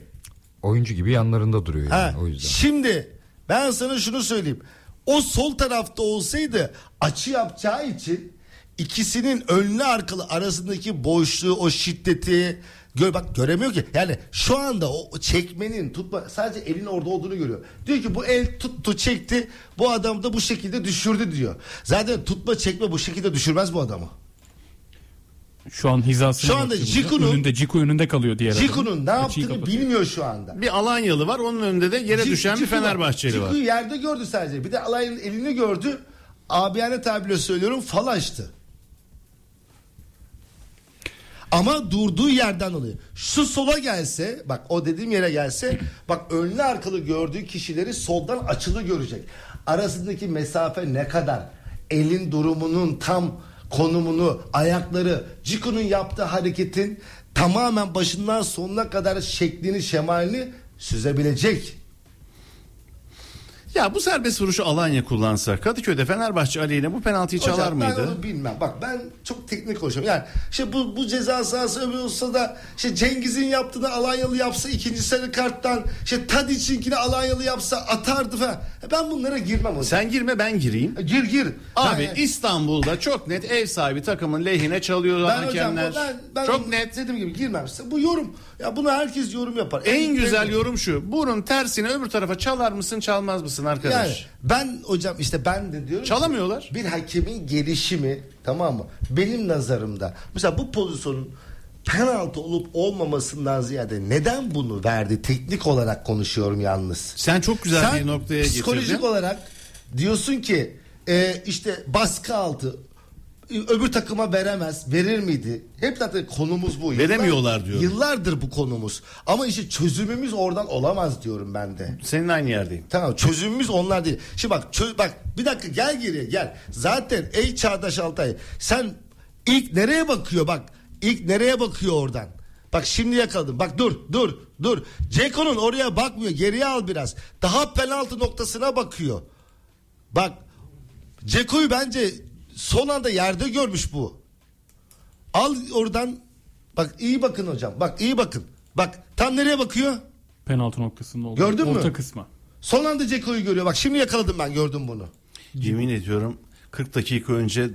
Oyuncu gibi yanlarında duruyor yani Ha, o yüzden. Şimdi ben sana şunu söyleyeyim. O sol tarafta olsaydı açı yapacağı için ikisinin önlü arkalı arasındaki boşluğu o şiddeti gör bak göremiyor ki. Yani şu anda o çekmenin tutma sadece elin orada olduğunu görüyor. Diyor ki bu el tuttu çekti bu adam da bu şekilde düşürdü diyor. Zaten tutma çekme bu şekilde düşürmez bu adamı. Şu an hizasına Şu anda Ciku'nun- önünde Ciku önünde kalıyor diğer. Ciku'nun ne yaptığını kapatıyor. bilmiyor şu anda. Bir Alanyalı var onun önünde de yere Cik- düşen bir Ciku var. Fenerbahçeli var. Ciku'yu yerde gördü sadece. Bir de alayın elini gördü. Abiyane tabirle söylüyorum fal açtı. Ama durduğu yerden alıyor. Şu sola gelse bak o dediğim yere gelse bak önlü arkalı gördüğü kişileri soldan açılı görecek. Arasındaki mesafe ne kadar? Elin durumunun tam konumunu, ayakları, Ciku'nun yaptığı hareketin tamamen başından sonuna kadar şeklini, şemalini süzebilecek. Ya bu serbest vuruşu Alanya kullansa Kadıköy'de Fenerbahçe aleyhine bu penaltıyı çalar Hocam, mıydı? Ben onu bilmem. Bak ben çok teknik konuşuyorum. Yani işte bu, bu ceza sahası öbür olsa da işte Cengiz'in yaptığını Alanyalı yapsa ikinci sarı karttan işte Tadic'inkini Alanyalı yapsa atardı falan. Ben bunlara girmem hocam. Sen girme ben gireyim. Gir gir. Abi Ben- İstanbul'da çok net ev sahibi takımın lehine çalıyor ben hocam hakemler. ben, ben çok net. dediğim gibi girmem. Bu yorum ya bunu herkes yorum yapar. En güzel yorum şu. Bunun tersine öbür tarafa çalar mısın çalmaz mısın arkadaş? Yani ben hocam işte ben de diyorum ki, Çalamıyorlar. bir hakemin gelişimi tamam mı? Benim nazarımda mesela bu pozisyonun penaltı olup olmamasından ziyade neden bunu verdi? Teknik olarak konuşuyorum yalnız. Sen çok güzel Sen bir noktaya psikolojik getirdin. olarak diyorsun ki e, işte baskı altı öbür takıma veremez. Verir miydi? Hep zaten konumuz bu. Veremiyorlar diyorum. Yıllardır bu konumuz. Ama işte çözümümüz oradan olamaz diyorum ben de. Senin aynı yerdeyim. Tamam çözümümüz onlar değil. Şimdi bak çö- bak bir dakika gel geriye gel. Zaten ey Çağdaş Altay sen ilk nereye bakıyor bak. İlk nereye bakıyor oradan. Bak şimdi yakaladım. Bak dur dur dur. Ceko'nun oraya bakmıyor. Geriye al biraz. Daha penaltı noktasına bakıyor. Bak Ceko'yu bence son anda yerde görmüş bu. Al oradan bak iyi bakın hocam. Bak iyi bakın. Bak tam nereye bakıyor? Penaltı noktasında oldu. Gördün mü? Orta kısma. Son anda Ceko'yu görüyor. Bak şimdi yakaladım ben gördüm bunu. Yemin ediyorum 40 dakika önce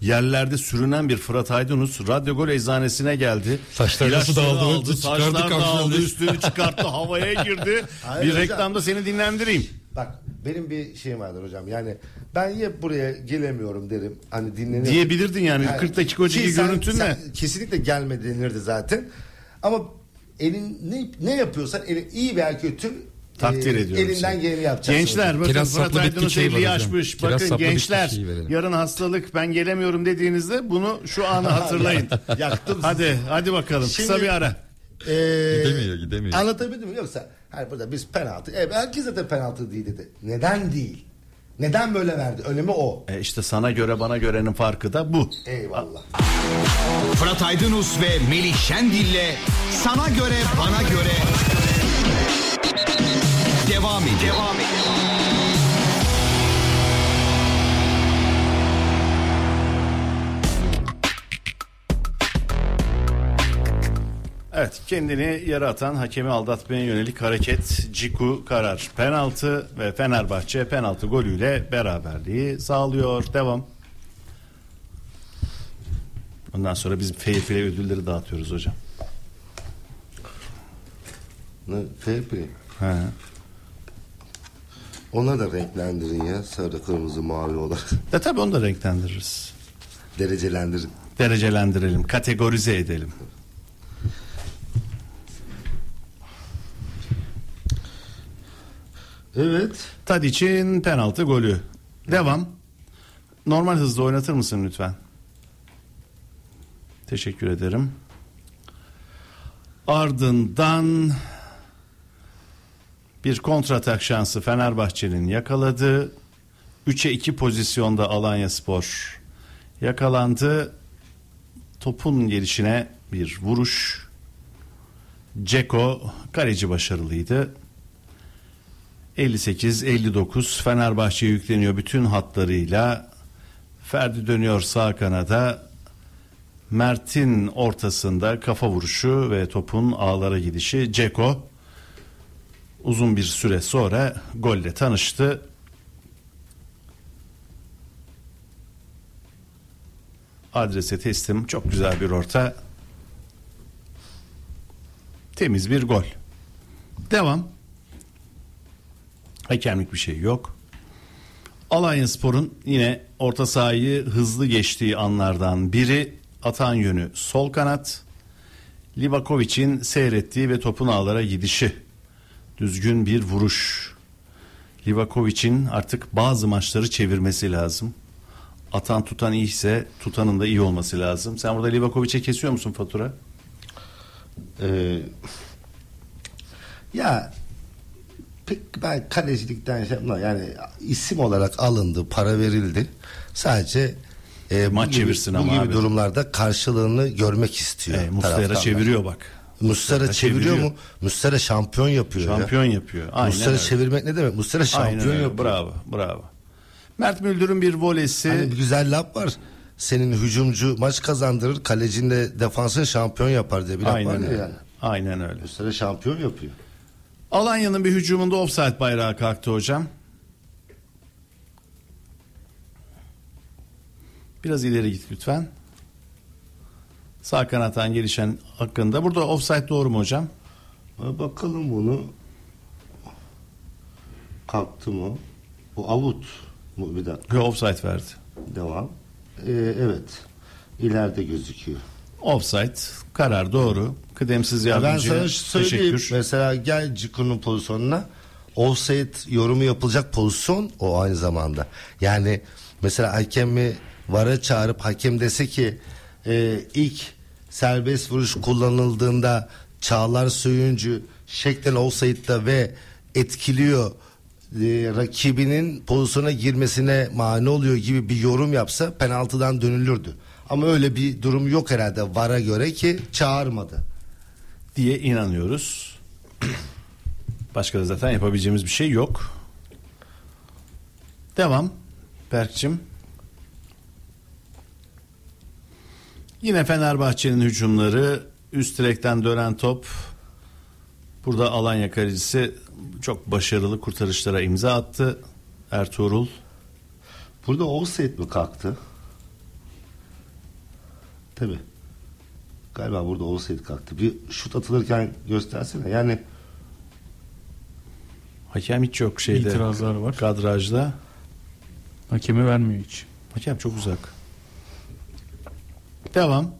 yerlerde sürünen bir Fırat Aydınus radyo gol eczanesine geldi. Saçları nasıl dağıldı, aldı, saçlar dağıldı, üstünü çıkarttı, havaya girdi. Hayır bir hocam. reklamda seni dinlendireyim. Bak benim bir şeyim vardır hocam. Yani ben ya buraya gelemiyorum derim. Hani dinleniyorum. Diyebilirdin yani, Yani 40 dakika önceki ki sen- görüntün sen ne? Kesinlikle gelme denirdi zaten. Ama elin ne, ne yapıyorsan elin iyi veya kötü Takdir e, ediyorum Elinden seni. geleni yapacaksın. Gençler hocam. bakın Kiraz Fırat 50'yi var hocam. açmış. Kiraz Bakın gençler verelim. yarın hastalık ben gelemiyorum dediğinizde bunu şu anı hatırlayın. Yaktım hadi hadi bakalım Şimdi- kısa bir ara. Ee, Gidemiyor, gidemiyor. Anlatabildim mi? Yoksa hani burada biz penaltı. Evet, herkese de penaltı değil dedi. Neden değil? Neden böyle verdi? Önemi o. E işte sana göre bana görenin farkı da bu. Eyvallah. Fırat Aydınus ve Melih Şendil'le sana göre bana göre devam ediyor. Devam ediyor. Evet kendini yere atan hakemi aldatmaya yönelik hareket Ciku karar. Penaltı ve Fenerbahçe penaltı golüyle beraberliği sağlıyor. Devam. Ondan sonra biz fair play ödülleri dağıtıyoruz hocam. Ne? Fair play. He. Ona da renklendirin ya. Sarı, kırmızı, mavi olarak. E tabi onu da renklendiririz. Derecelendirin. Derecelendirelim, kategorize edelim. Evet. Tadic'in penaltı golü. Devam. Normal hızda oynatır mısın lütfen? Teşekkür ederim. Ardından bir kontratak şansı Fenerbahçe'nin yakaladı. 3'e 2 pozisyonda Alanya Spor yakalandı. Topun gelişine bir vuruş. Ceko kaleci başarılıydı. 58-59 Fenerbahçe yükleniyor bütün hatlarıyla. Ferdi dönüyor sağ kanada. Mert'in ortasında kafa vuruşu ve topun ağlara gidişi. Ceko uzun bir süre sonra golle tanıştı. Adrese teslim çok güzel bir orta. Temiz bir gol. Devam. Hakemlik bir şey yok. Alanya Spor'un yine orta sahayı hızlı geçtiği anlardan biri atan yönü sol kanat. Livakovic'in seyrettiği ve topun ağlara gidişi. Düzgün bir vuruş. Livakovic'in artık bazı maçları çevirmesi lazım. Atan tutan iyiyse tutanın da iyi olması lazım. Sen burada Livakovic'e kesiyor musun fatura? Ee, ya pek ben kalecilikten şey yani isim olarak alındı, para verildi. Sadece e, Maç gibi, çevirsin bu ama gibi abi. durumlarda karşılığını görmek istiyor. E, taraftarlar. çeviriyor bak. Muslera çeviriyor çeviriyor. mu? Muslera şampiyon yapıyor. ya. Şampiyon yapıyor. Aynen Muslera öyle. çevirmek ne demek? Muslera Aynen şampiyon öyle. yapıyor. Bravo, bravo. Mert Müldür'ün bir volesi. Hani bir güzel laf var. Senin hücumcu maç kazandırır, kalecin de defansın şampiyon yapar diye bir laf var Aynen ya öyle. yani. Aynen öyle. Muslera şampiyon yapıyor. Alanya'nın bir hücumunda offside bayrağı kalktı hocam. Biraz ileri git lütfen. Sağ kanattan gelişen hakkında. Burada offside doğru mu hocam? Bakalım bunu. Kalktı mı? Bu avut mu? Bir dakika. Yok offside verdi. Devam. Ee, evet. İleride gözüküyor. Offside. Karar doğru. Kıdemsiz ben yardımcı. sana. Teşekkür. Mesela gel Ciku'nun pozisyonuna. Offside yorumu yapılacak pozisyon o aynı zamanda. Yani mesela hakemi vara çağırıp hakem dese ki e, ilk serbest vuruş kullanıldığında Çağlar Söyüncü şeklen offside'da ve etkiliyor e, rakibinin pozisyona girmesine mani oluyor gibi bir yorum yapsa penaltıdan dönülürdü. Ama öyle bir durum yok herhalde VAR'a göre ki çağırmadı. diye inanıyoruz. Başka da zaten yapabileceğimiz bir şey yok. Devam. Berk'cim. Yine Fenerbahçe'nin hücumları üst direkten dönen top. Burada Alanya kalecisi çok başarılı kurtarışlara imza attı. Ertuğrul. Burada offside mi kalktı? Tabi. Galiba burada offside kalktı. Bir şut atılırken göstersene. Yani Hakem hiç yok şeyde. İtirazlar var. Kadrajda. Hakemi vermiyor hiç. Hakem çok uzak. Devam.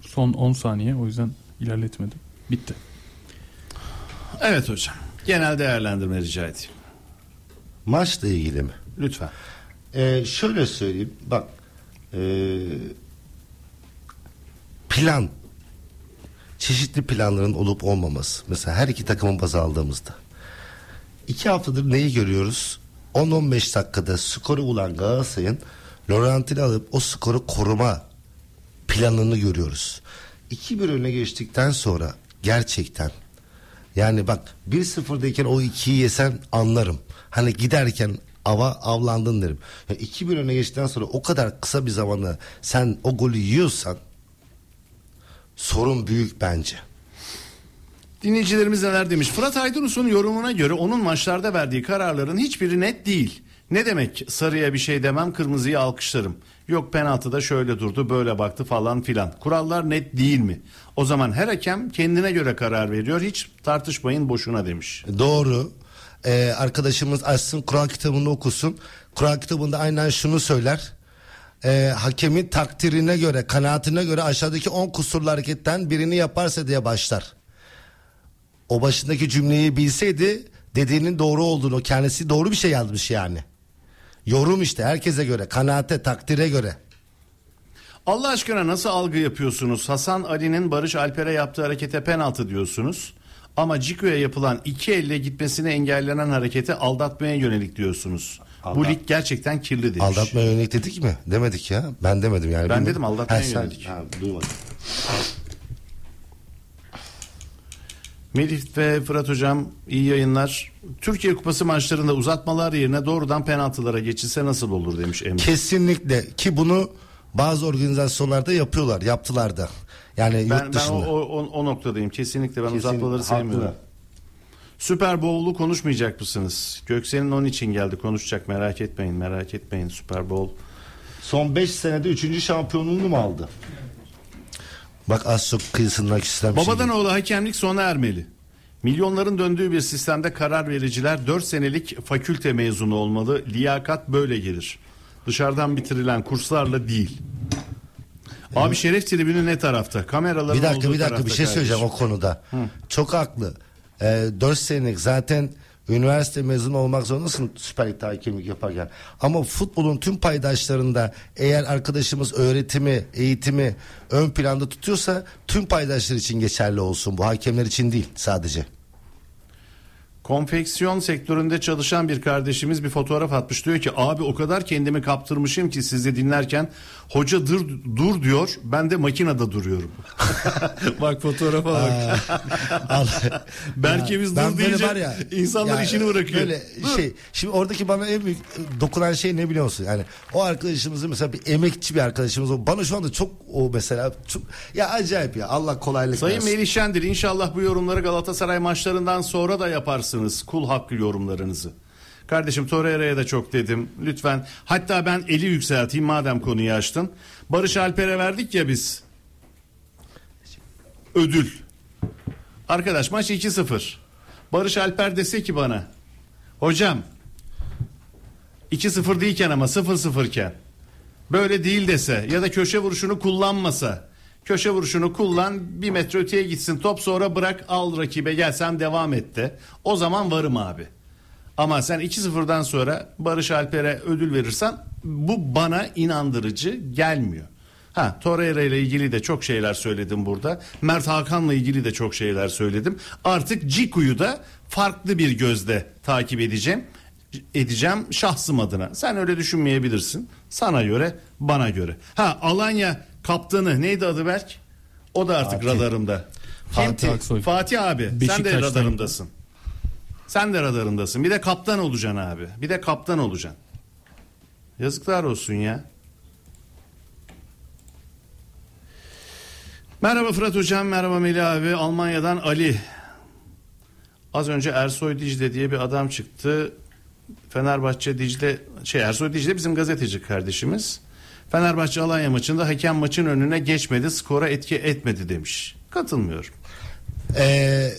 Son 10 saniye o yüzden ilerletmedim. Bitti. Evet hocam. Genel değerlendirme rica edeyim. Maçla ilgili mi? Lütfen. Ee, şöyle söyleyeyim. Bak Ee, plan çeşitli planların olup olmaması. Mesela her iki takımın baz aldığımızda. iki haftadır neyi görüyoruz? 10-15 dakikada skoru bulan Galatasaray'ın Laurent'ini alıp o skoru koruma planını görüyoruz. 2-1 öne geçtikten sonra gerçekten yani bak 1-0'dayken o 2'yi yesen anlarım. Hani giderken ava avlandın derim. Yani 2-1 öne geçtikten sonra o kadar kısa bir zamanda sen o golü yiyorsan sorun büyük bence. Dinleyicilerimiz neler demiş? Fırat Aydınus'un yorumuna göre onun maçlarda verdiği kararların hiçbiri net değil. Ne demek sarıya bir şey demem kırmızıyı alkışlarım. Yok penaltıda şöyle durdu böyle baktı falan filan. Kurallar net değil mi? O zaman her hakem kendine göre karar veriyor. Hiç tartışmayın boşuna demiş. Doğru. Ee, arkadaşımız açsın Kur'an kitabını okusun. Kur'an kitabında aynen şunu söyler. Ee, hakemin takdirine göre, kanaatine göre aşağıdaki 10 kusurlu hareketten birini yaparsa diye başlar. O başındaki cümleyi bilseydi dediğinin doğru olduğunu kendisi doğru bir şey yazmış yani. Yorum işte herkese göre, kanaate, takdire göre. Allah aşkına nasıl algı yapıyorsunuz? Hasan Ali'nin Barış Alper'e yaptığı harekete penaltı diyorsunuz. Ama Ciku'ya yapılan iki elle gitmesini engellenen harekete aldatmaya yönelik diyorsunuz. Bu lig gerçekten kirli demiş. Aldatmaya yönelik dedik mi? Demedik ya. Ben demedim yani. Ben Bilmiyorum. dedim aldatmaya Ha, sen- yönelik. Ha, duymadım. Melih ve Fırat Hocam iyi yayınlar. Türkiye Kupası maçlarında uzatmalar yerine doğrudan penaltılara geçilse nasıl olur demiş Emre. Kesinlikle ki bunu bazı organizasyonlarda yapıyorlar, yaptılar da. Yani ben, yurt ben o, dışında. o, o, o noktadayım. Kesinlikle ben Kesin, uzatmaları sevmiyorum. Süper Bowl'u konuşmayacak mısınız? Göksel'in onun için geldi konuşacak merak etmeyin merak etmeyin Süper Bowl. Son 5 senede 3. şampiyonluğunu mu aldı? Bak az çok kıyısından bir şey Babadan değil. oğlu hakemlik sona ermeli. Milyonların döndüğü bir sistemde karar vericiler 4 senelik fakülte mezunu olmalı. Liyakat böyle gelir. Dışarıdan bitirilen kurslarla değil. Abi şeref tribünü ne tarafta? Kameraların Bir dakika bir dakika bir şey söyleyeceğim o konuda. Çok haklı. Ee, 4 senelik zaten üniversite mezunu olmak zorundasın Süper Lig'de hakemlik yaparken. Ama futbolun tüm paydaşlarında eğer arkadaşımız öğretimi, eğitimi ön planda tutuyorsa tüm paydaşlar için geçerli olsun. Bu hakemler için değil sadece. Konfeksiyon sektöründe çalışan bir kardeşimiz bir fotoğraf atmış. Diyor ki abi o kadar kendimi kaptırmışım ki sizi dinlerken hoca dur, dur diyor ben de makinede duruyorum. bak fotoğrafa bak. Al. Belki biz Ben dur deyince insanlar işini bırakıyor. Böyle Dur. şey. Şimdi oradaki bana en büyük dokunan şey ne biliyor musun? Yani o arkadaşımızın mesela bir emekçi bir arkadaşımız o. Bana şu anda çok o mesela çok ya acayip ya. Allah kolaylık Sayın versin. Melih Şendir inşallah bu yorumları Galatasaray maçlarından sonra da yaparsınız. Kul hakkı yorumlarınızı. Kardeşim Torreira'ya da çok dedim. Lütfen. Hatta ben eli yükselteyim madem konuyu açtın. Barış Alper'e verdik ya biz. Ödül. Arkadaş maç 2-0. Barış Alper dese ki bana. Hocam 2-0 değilken ama 0-0 iken böyle değil dese ya da köşe vuruşunu kullanmasa köşe vuruşunu kullan bir metre öteye gitsin top sonra bırak al rakibe gel sen devam et de o zaman varım abi. Ama sen 2-0'dan sonra Barış Alper'e ödül verirsen bu bana inandırıcı gelmiyor. Ha Torreira ile ilgili de çok şeyler söyledim burada. Mert Hakan'la ilgili de çok şeyler söyledim. Artık Ciku'yu da farklı bir gözle takip edeceğim. Edeceğim şahsım adına. Sen öyle düşünmeyebilirsin. Sana göre, bana göre. Ha Alanya kaptanı neydi adı Berk? O da artık Fatih. radarımda. Fatih? Aksoy. Fatih abi. sen de radarımdasın. Sen de radarındasın. Bir de kaptan olacaksın abi. Bir de kaptan olacaksın. Yazıklar olsun ya. Merhaba Fırat Hocam, merhaba Melih abi. Almanya'dan Ali. Az önce Ersoy Dicle diye bir adam çıktı. Fenerbahçe Dicle, şey Ersoy Dicle bizim gazeteci kardeşimiz. Fenerbahçe Alanya maçında hakem maçın önüne geçmedi, skora etki etmedi demiş. Katılmıyorum. Ee,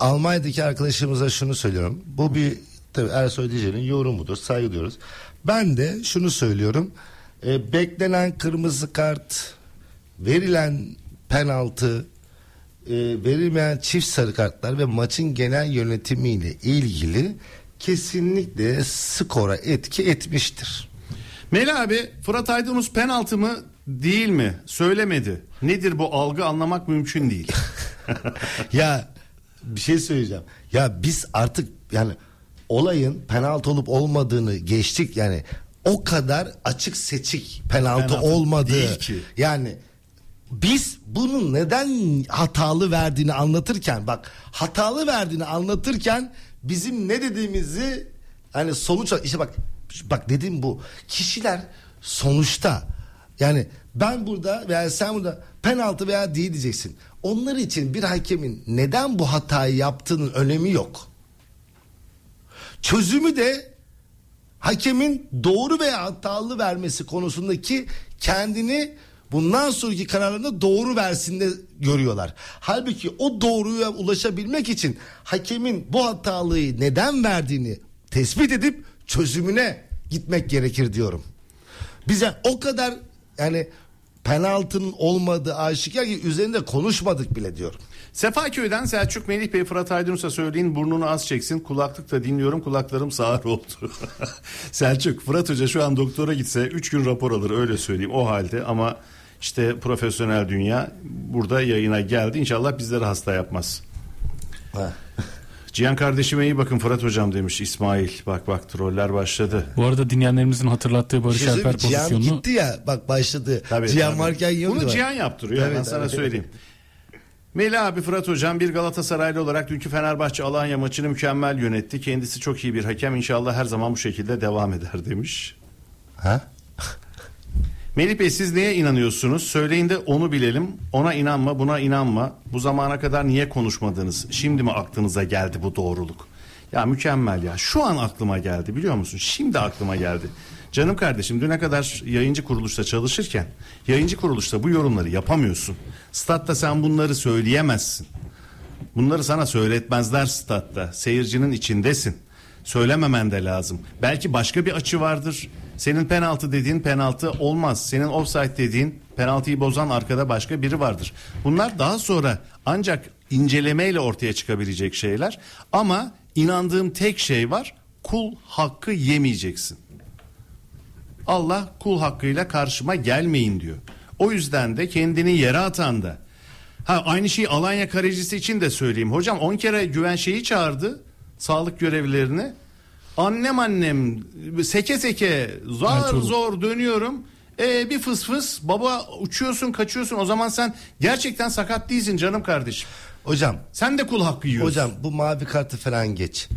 Almanya'daki arkadaşımıza şunu söylüyorum. Bu bir tabii Ersoy Dicle'nin yorumudur. Saygı. Ben de şunu söylüyorum. Ee, beklenen kırmızı kart, verilen penaltı, e, verilmeyen çift sarı kartlar ve maçın genel yönetimiyle ilgili kesinlikle skora etki etmiştir. Melih abi Fırat Aydınus penaltı mı değil mi? Söylemedi. Nedir bu algı anlamak mümkün değil. ya bir şey söyleyeceğim. Ya biz artık yani olayın penaltı olup olmadığını geçtik yani o kadar açık seçik penaltı, Penaltı olmadığı. ki. Yani biz bunun neden hatalı verdiğini anlatırken bak hatalı verdiğini anlatırken bizim ne dediğimizi hani sonuç işte bak bak dediğim bu kişiler sonuçta yani ben burada veya sen burada penaltı veya değil diyeceksin. Onlar için bir hakemin neden bu hatayı yaptığının önemi yok. Çözümü de hakemin doğru veya hatalı vermesi konusundaki kendini bundan sonraki kararlarında doğru versində görüyorlar. Halbuki o doğruya ulaşabilmek için hakemin bu hatalıyı neden verdiğini tespit edip çözümüne gitmek gerekir diyorum. Bize o kadar yani penaltının olmadığı aşikar ki üzerinde konuşmadık bile diyorum. Sefaköy'den Selçuk Melih Bey Fırat Aydınus'a söyleyin burnunu az çeksin. Kulaklıkla dinliyorum kulaklarım sağır oldu. Selçuk Fırat Hoca şu an doktora gitse 3 gün rapor alır öyle söyleyeyim o halde ama işte profesyonel dünya burada yayına geldi. İnşallah bizleri hasta yapmaz. Ha. Cihan kardeşime iyi bakın Fırat hocam demiş İsmail. Bak bak troller başladı. Bu arada dinleyenlerimizin hatırlattığı Barış şey Alper mi? Cihan pozisyonunu gitti ya bak başladı. Tabii, Cihan tabii. varken yiyordu. Bunu bak. Cihan yaptırıyor ben Evet, sana evet. söyleyeyim. Melih abi Fırat hocam bir Galatasaraylı olarak dünkü Fenerbahçe Alanya maçını mükemmel yönetti. Kendisi çok iyi bir hakem inşallah her zaman bu şekilde devam eder demiş. Ha? Melih Bey siz neye inanıyorsunuz? Söyleyin de onu bilelim. Ona inanma buna inanma. Bu zamana kadar niye konuşmadınız? Şimdi mi aklınıza geldi bu doğruluk? Ya mükemmel ya. Şu an aklıma geldi biliyor musun? Şimdi aklıma geldi. Canım kardeşim düne kadar yayıncı kuruluşta çalışırken yayıncı kuruluşta bu yorumları yapamıyorsun. Statta sen bunları söyleyemezsin. Bunları sana söyletmezler statta. Seyircinin içindesin. Söylememen de lazım. Belki başka bir açı vardır. Senin penaltı dediğin penaltı olmaz. Senin offside dediğin penaltıyı bozan arkada başka biri vardır. Bunlar daha sonra ancak incelemeyle ortaya çıkabilecek şeyler. Ama inandığım tek şey var. Kul hakkı yemeyeceksin. Allah kul hakkıyla karşıma gelmeyin diyor. O yüzden de kendini yere atan da. Ha aynı şeyi Alanya kalecisi için de söyleyeyim. Hocam 10 kere güven şeyi çağırdı. Sağlık görevlilerini. Annem annem seke seke zor Ertuğrul. zor dönüyorum. E, bir fıs fıs baba uçuyorsun kaçıyorsun o zaman sen gerçekten sakat değilsin canım kardeşim. Hocam Sen de kul hakkı yiyorsun. Hocam bu mavi kartı falan geç.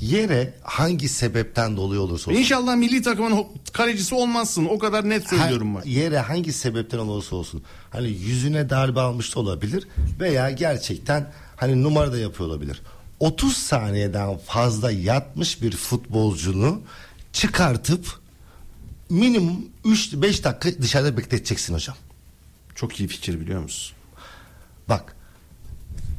Yere hangi sebepten dolayı olursa olsun. İnşallah milli takımın kalecisi olmazsın. O kadar net söylüyorum bak. Yere hangi sebepten olursa olsun. Hani yüzüne darbe almış da olabilir veya gerçekten hani numara da yapıyor olabilir. 30 saniyeden fazla yatmış bir futbolcunu çıkartıp minimum 3-5 dakika dışarıda bekleteceksin hocam. Çok iyi fikir biliyor musun? Bak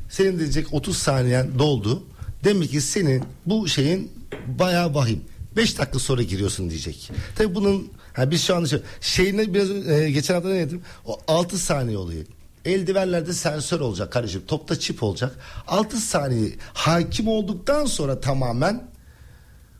senin diyecek 30 saniyen doldu. Demek ki senin bu şeyin bayağı vahim. 5 dakika sonra giriyorsun diyecek. Tabi bunun ha biz şu anda şey, şeyine biraz e, geçen hafta ne dedim? O 6 saniye oluyor. Eldivenlerde sensör olacak kardeşim. Topta çip olacak. 6 saniye hakim olduktan sonra tamamen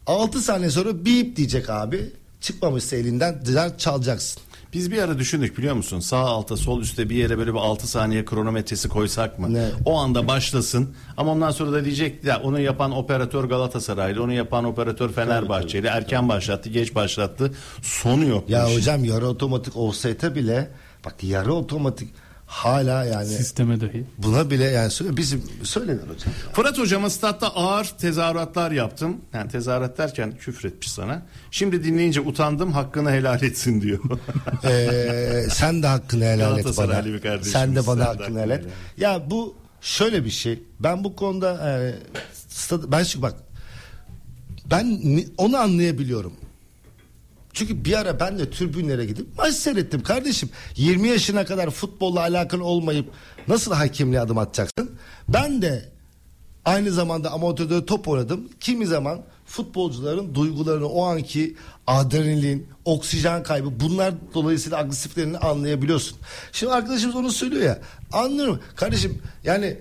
6 saniye sonra bip diyecek abi. Çıkmamışsa elinden dışarı çalacaksın. Biz bir ara düşündük biliyor musun? Sağ alta sol üstte bir yere böyle bir 6 saniye kronometresi koysak mı? Ne? O anda başlasın. Ama ondan sonra da diyecek ya onu yapan operatör Galatasaraylı, onu yapan operatör Fenerbahçeli. Erken başlattı, geç başlattı. Sonu yok. Ya hocam yarı otomatik offside'e bile bak yarı otomatik hala yani sisteme dahi. buna bile yani söyle bizim söylenir hocam. Fırat hocama statta ağır tezahüratlar yaptım. Yani tezahürat derken küfretmiş sana. Şimdi dinleyince utandım hakkını helal etsin diyor. Ee, sen de hakkını helal et bana. Sen de bana sen hakkını hakkını helal et. Ya bu şöyle bir şey. Ben bu konuda e, stat- ben şu bak ben onu anlayabiliyorum. Çünkü bir ara ben de tribünlere gidip maç seyrettim kardeşim. 20 yaşına kadar futbolla alakalı olmayıp nasıl hakemliğe adım atacaksın? Ben de aynı zamanda amatörde top oynadım. Kimi zaman futbolcuların duygularını o anki adrenalin, oksijen kaybı bunlar dolayısıyla agresiflerini anlayabiliyorsun. Şimdi arkadaşımız onu söylüyor ya. Anlıyorum. Kardeşim yani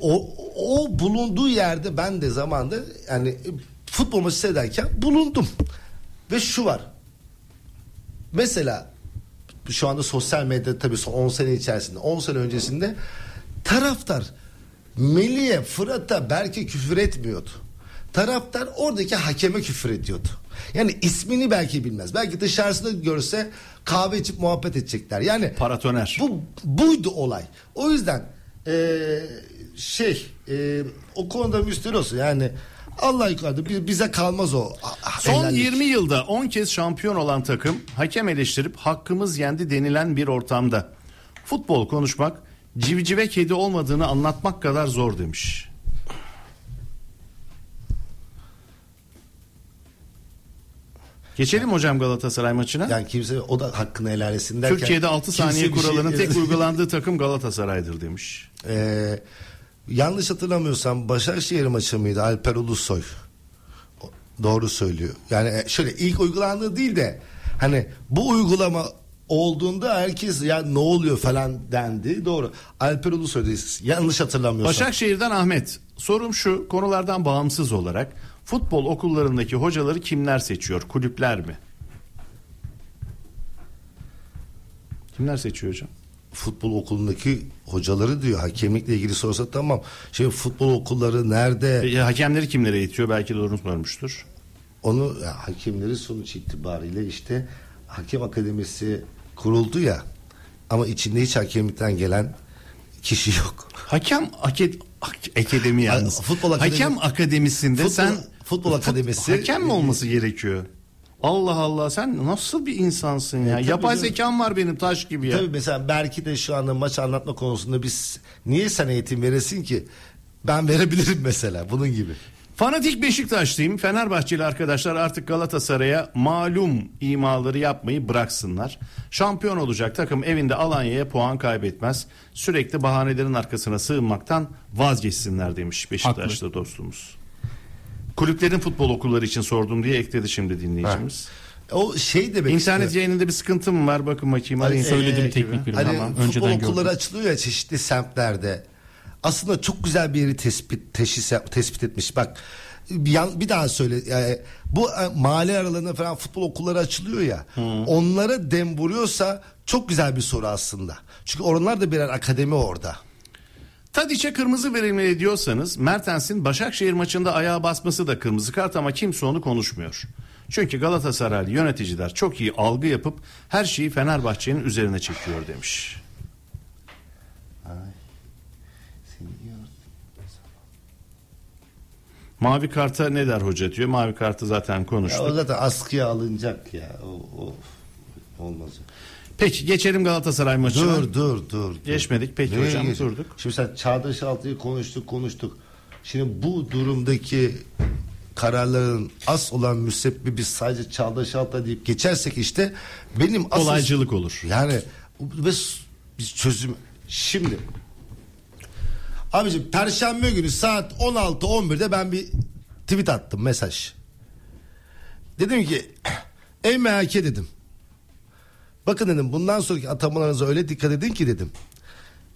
o, o bulunduğu yerde ben de zamanda yani futbol maçı seyrederken bulundum. Ve şu var. mesela şu anda sosyal medyada tabii son 10 sene içerisinde 10 sene öncesinde taraftar Melih'e Fırat'a belki küfür etmiyordu. Taraftar oradaki hakeme küfür ediyordu. Yani ismini belki bilmez. Belki dışarısında görse kahve içip muhabbet edecekler. Yani Paratoner. bu buydu olay. O yüzden eee, şey eee, o konuda müsteri olsun. Yani Allah yukarıda bi- bize kalmaz o. Son helallik. 20 yılda 10 kez şampiyon olan takım hakem eleştirip hakkımız yendi denilen bir ortamda. Futbol konuşmak civcive kedi olmadığını anlatmak kadar zor demiş. Geçelim hocam Galatasaray maçına. Yani kimse o da hakkını helal etsin derken. Türkiye'de 6 kimse saniye şey- kuralının tek uygulandığı takım Galatasaray'dır demiş. Ee, yanlış hatırlamıyorsam Başakşehir maçı mıydı Alper Ulusoy? Doğru söylüyor. Yani e, şöyle ilk uygulandığı değil de hani bu uygulama olduğunda herkes ya ne oluyor falan dendi. Doğru. Alper Ulusoy yanlış hatırlamıyorsam. Başakşehir'den Ahmet. Sorum şu konulardan bağımsız olarak futbol okullarındaki hocaları kimler seçiyor? Kulüpler mi? Kimler seçiyor hocam? Futbol okulundaki hocaları diyor hakemlikle ilgili sorsa tamam. Şey futbol okulları nerede? E, hakemleri kimlere eğitiyor? Belki doğru sormuştur. Onu ya, hakemleri sonuç itibariyle işte hakem akademisi kuruldu ya ama içinde hiç hakemlikten gelen kişi yok. Hakem akad ak- akademi yalnız. Futbol akademi- Hakem akademisinde Futbol- sen futbol fut- akademisi- hakem mi olması gerekiyor? Allah Allah sen nasıl bir insansın ya? tabii Yapay canım. zekam var benim taş gibi ya. Tabii mesela belki de şu anda maç anlatma konusunda biz niye sen eğitim veresin ki? Ben verebilirim mesela bunun gibi. Fanatik Beşiktaşlıyım. Fenerbahçeli arkadaşlar artık Galatasaray'a malum imaları yapmayı bıraksınlar. Şampiyon olacak takım evinde Alanya'ya puan kaybetmez. Sürekli bahanelerin arkasına sığınmaktan vazgeçsinler demiş Beşiktaşlı dostumuz. Kulüplerin futbol okulları için sordum diye ekledi şimdi dinleyicimiz. O şey demek İnternet istiyor. yayınında bir sıkıntı mı var? Bakın bakayım. Hani. Söyledim Ee, teknik birim. Hani Tamam, futbol önceden okulları gördüm. açılıyor ya çeşitli semtlerde. Aslında çok güzel bir yeri tespit teşhis tespit etmiş. Bak bir, bir daha söyle. Yani bu e, mahalle aralarında falan futbol okulları açılıyor ya. Onlara dem vuruyorsa çok güzel bir soru aslında. Çünkü onlar da birer akademi orada. Tadiç'e kırmızı verilmeli diyorsanız Mertens'in Başakşehir maçında ayağa basması da kırmızı kart ama kimse onu konuşmuyor. Çünkü Galatasaraylı yöneticiler çok iyi algı yapıp her şeyi Fenerbahçe'nin üzerine çekiyor demiş. Mavi karta ne der hoca diyor. Mavi kartı zaten Ya o konuştuk. zaten askıya alınacak ya. O, o olmaz. Peki geçelim Galatasaray maçına. Dur dur dur. Geçmedik. Peki Nereye hocam, geç- durduk. Şimdi sen Çağdaş Altı'yı konuştuk konuştuk. Şimdi bu durumdaki kararların as olan müsebbibi sadece Çağdaş Altay deyip geçersek işte benim asıl... Kolaycılık olur. Yani s- biz çözüm... Şimdi abicim Perşembe günü saat 16-11'de ben bir tweet attım mesaj. Dedim ki ey MHK dedim. Bakın dedim bundan sonraki atamalarınıza öyle dikkat edin ki dedim.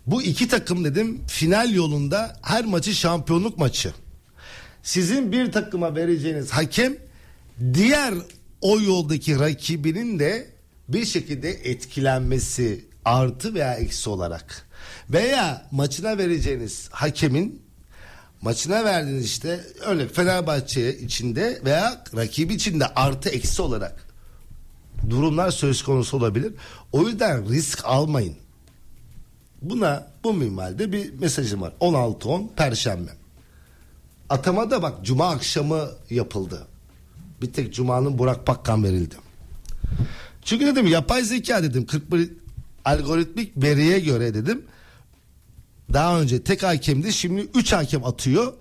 Bu iki takım dedim final yolunda her maçı şampiyonluk maçı. Sizin bir takıma vereceğiniz hakem diğer o yoldaki rakibinin de bir şekilde etkilenmesi artı veya eksi olarak veya maçına vereceğiniz hakemin maçına verdiğiniz işte öyle Fenerbahçe içinde veya rakibi içinde artı eksi olarak durumlar söz konusu olabilir. O yüzden risk almayın. Buna bu minvalde bir mesajım var. 16-10 Perşembe. Atama da bak Cuma akşamı yapıldı. Bir tek Cuma'nın Burak Bakkan verildi. Çünkü dedim yapay zeka dedim 41 algoritmik veriye göre dedim daha önce tek hakemdi şimdi 3 hakem atıyor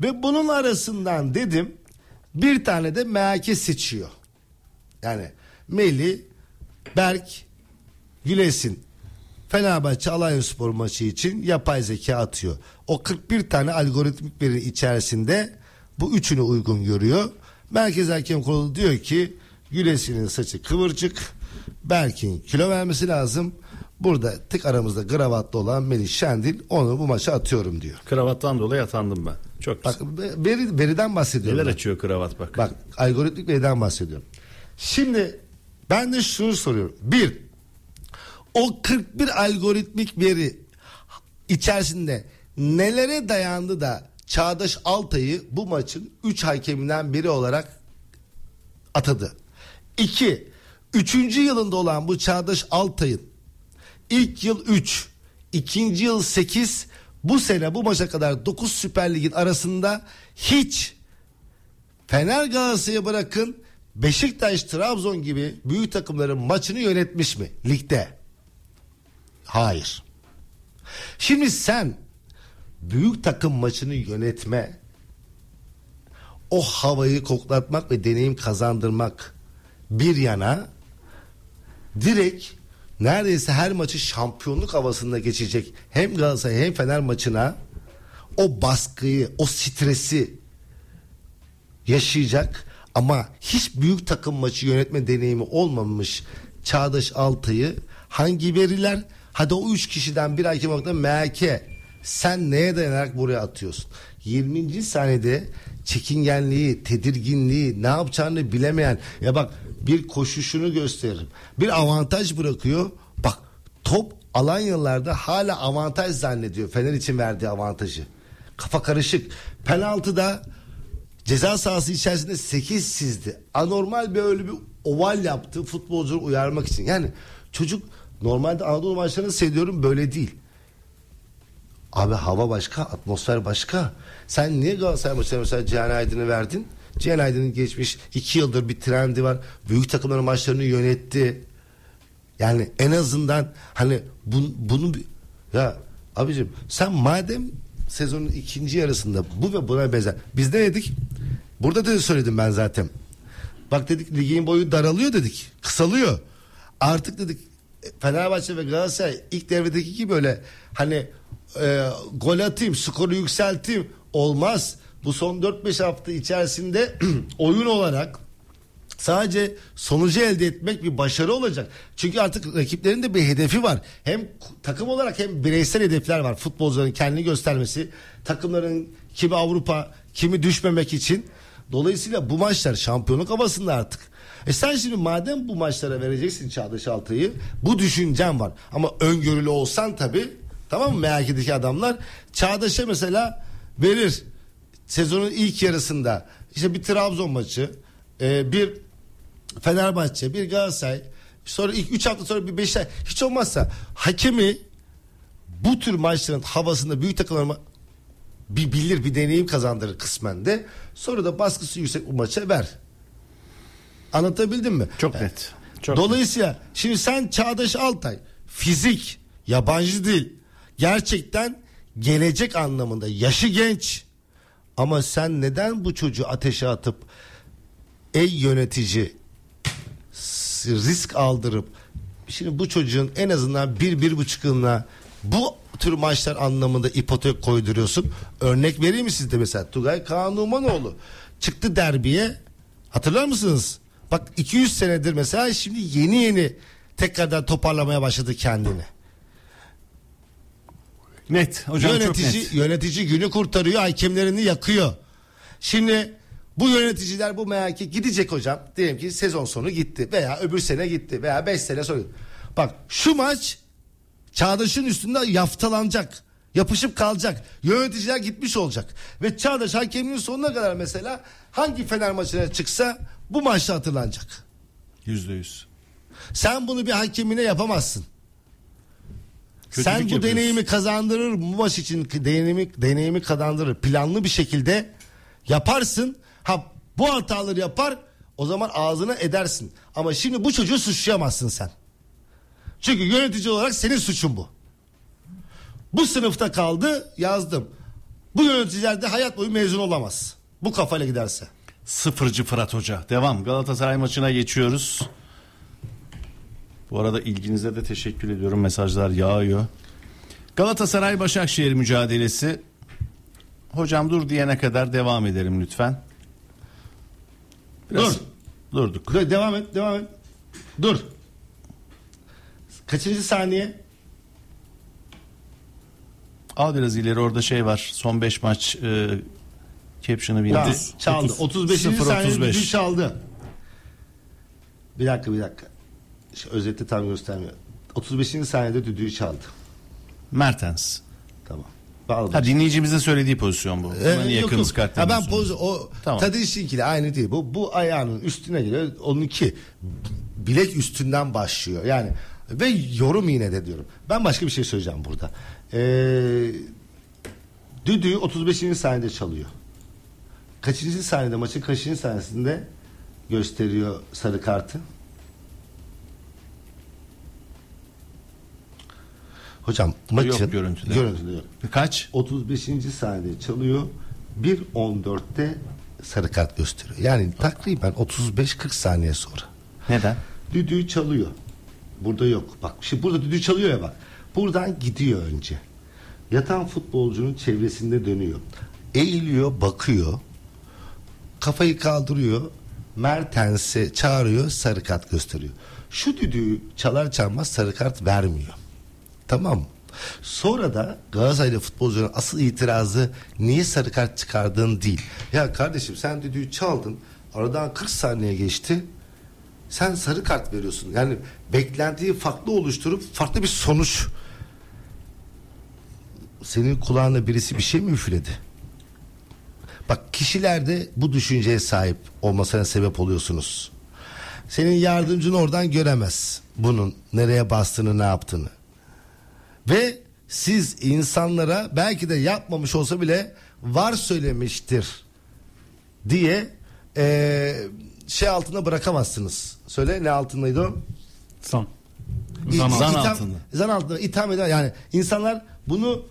ve bunun arasından dedim bir tane de MHK seçiyor. Yani Meli, Berk, Gülesin Fenerbahçe Alanyaspor maçı için yapay zeka atıyor. O 41 tane algoritmik veri içerisinde bu üçünü uygun görüyor. Merkez Hakem Kurulu diyor ki Gülesin'in saçı kıvırcık, Berk'in kilo vermesi lazım. Burada tek aramızda gravatlı olan Melih Şendil onu bu maça atıyorum diyor. Kravattan dolayı atandım ben. Çok Bak veri, veriden bahsediyorum. Neler ben. açıyor kravat bak. Bak algoritmik veriden bahsediyorum. Şimdi Ben de şunu soruyorum. Bir, o 41 algoritmik veri içerisinde nelere dayandı da Çağdaş Altay'ı bu maçın 3 hakeminden biri olarak atadı. İki, üçüncü yılında olan bu Çağdaş Altay'ın ilk yıl 3, ikinci yıl 8, bu sene bu maça kadar 9 Süper Lig'in arasında hiç Fener Galatasaray'ı bırakın Beşiktaş, Trabzon gibi büyük takımların maçını yönetmiş mi ligde? Hayır. Şimdi sen büyük takım maçını yönetme o havayı koklatmak ve deneyim kazandırmak bir yana direkt neredeyse her maçı şampiyonluk havasında geçecek hem Galatasaray hem Fener maçına o baskıyı, o stresi yaşayacak ama hiç büyük takım maçı yönetme deneyimi olmamış Çağdaş Altay'ı hangi veriler? Hadi o üç kişiden bir hakem olarak da sen neye dayanarak buraya atıyorsun? 20. saniyede çekingenliği tedirginliği ne yapacağını bilemeyen ya bak bir koşuşunu gösteririm. Bir avantaj bırakıyor. Bak top Alanyalılarda hala avantaj zannediyor Fener için verdiği avantajı. Kafa karışık. Penaltıda Ceza sahası içerisinde 8 sizdi. Anormal bir öyle bir oval yaptı futbolcuları uyarmak için. Yani çocuk normalde Anadolu maçlarını seyrediyorum böyle değil. Abi hava başka, atmosfer başka. Sen niye Galatasaray maçlarına mesela Cihan Aydın'ı verdin? Cihan Aydın'ın geçmiş iki yıldır bir trendi var. Büyük takımların maçlarını yönetti. Yani en azından hani bun, bunu ya abicim sen madem sezonun ikinci yarısında bu ve buna benzer. Biz ne dedik? Burada da söyledim ben zaten. Bak dedik ligin boyu daralıyor dedik. Kısalıyor. Artık dedik Fenerbahçe ve Galatasaray ilk devredeki gibi böyle hani e, gol atayım, skoru yükselteyim olmaz. Bu son 4-5 hafta içerisinde oyun olarak sadece sonucu elde etmek bir başarı olacak. Çünkü artık rakiplerin de bir hedefi var. Hem takım olarak hem bireysel hedefler var. Futbolcuların kendini göstermesi, takımların kimi Avrupa, kimi düşmemek için. Dolayısıyla bu maçlar şampiyonluk havasında artık. E sen şimdi madem bu maçlara vereceksin Çağdaş Altay'ı bu düşüncem var. Ama öngörülü olsan tabii tamam mı MHK'deki adamlar Çağdaş'a mesela verir. Sezonun ilk yarısında işte bir Trabzon maçı, e, bir Fenerbahçe, bir Galatasaray, sonra ilk 3 hafta sonra bir Beşiktaş hiç olmazsa hakemi bu tür maçların havasında büyük takımlar bir bilir bir deneyim kazandırır kısmen de sonra da baskısı yüksek bu maça ver. Anlatabildim mi? Çok net. Çok Dolayısıyla şimdi sen Çağdaş Altay fizik, yabancı dil gerçekten gelecek anlamında yaşı genç ama sen neden bu çocuğu ateşe atıp ey yönetici risk aldırıp şimdi bu çocuğun en azından bir bir buçuk yılına bu tür maçlar anlamında ipotek koyduruyorsun. Örnek vereyim mi sizde mesela Tugay Kaan Numanoğlu çıktı derbiye hatırlar mısınız? Bak 200 senedir mesela şimdi yeni yeni tekrardan toparlamaya başladı kendini. Net. Hocam yönetici çok net. yönetici günü kurtarıyor, hakemlerini yakıyor. Şimdi bu yöneticiler bu MHK gidecek hocam. Diyelim ki sezon sonu gitti veya öbür sene gitti veya 5 sene sonra. Bak şu maç Çağdaş'ın üstünde yaftalanacak. Yapışıp kalacak. Yöneticiler gitmiş olacak. Ve Çağdaş hakeminin sonuna kadar mesela hangi Fener maçına çıksa bu maçta hatırlanacak. Yüzde yüz. Sen bunu bir hakemine yapamazsın. Kötülük Sen bu yapıyorsun. deneyimi kazandırır bu maç için deneyimi deneyimi kazandırır. Planlı bir şekilde yaparsın. Ha bu hataları yapar o zaman ağzına edersin. Ama şimdi bu çocuğu suçlayamazsın sen. Çünkü yönetici olarak senin suçun bu. Bu sınıfta kaldı yazdım. Bu yöneticiler de hayat boyu mezun olamaz. Bu kafayla giderse. Sıfırcı Fırat Hoca. Devam. Galatasaray maçına geçiyoruz. Bu arada ilginize de teşekkür ediyorum. Mesajlar yağıyor. Galatasaray Başakşehir mücadelesi. Hocam dur diyene kadar devam edelim lütfen. Biraz Dur. Durduk. Dur, devam et, devam et. Dur. Kaçıncı saniye? Al biraz ileri orada şey var. Son 5 maç e, caption'ı bildi. Tamam, çaldı. 35. 0 saniye 35. çaldı. Bir dakika bir dakika. işte özette tam göstermiyor. 35. saniyede düdüğü çaldı. Mertens. Tamam. Bağladım. Ha dinleyicimizin söylediği pozisyon bu. Ee, yok, yakınız. Ha, ben poz o Tamam. Tadiş'inkiyle aynı değil. Bu bu ayağının üstüne geliyor. Onunki bilek üstünden başlıyor. Yani ve yorum yine de diyorum. Ben başka bir şey söyleyeceğim burada. Ee, düdüğü 35. saniyede çalıyor. Kaçıncı saniyede maçın kaçıncı saniyesinde gösteriyor sarı kartı? Hocam maçın görüntüde. görüntüde yok. Kaç? 35. saniyede çalıyor. 1.14'te sarı kart gösteriyor. Yani takriben 35-40 saniye sonra. Neden? Düdüğü çalıyor. Burada yok. Bak şimdi burada düdüğü çalıyor ya bak. Buradan gidiyor önce. Yatan futbolcunun çevresinde dönüyor. Eğiliyor, bakıyor. Kafayı kaldırıyor. Mertens'e çağırıyor, sarı kart gösteriyor. Şu düdüğü çalar çalmaz sarı kart vermiyor. Tamam? Sonra da Galatasaraylı futbolcuların asıl itirazı niye sarı kart çıkardın değil. Ya kardeşim sen düdüğü çaldın. Aradan 40 saniye geçti. Sen sarı kart veriyorsun. Yani beklentiyi farklı oluşturup farklı bir sonuç. Senin kulağına birisi bir şey mi üfledi? Bak kişilerde bu düşünceye sahip olmasına sebep oluyorsunuz. Senin yardımcın oradan göremez bunun nereye bastığını ne yaptığını. Ve siz insanlara belki de yapmamış olsa bile var söylemiştir diye eee, şey altında bırakamazsınız. Söyle ne altındaydı o? Son. Zan Zan itham- altında. Zan altında itham eder. Yani insanlar bunu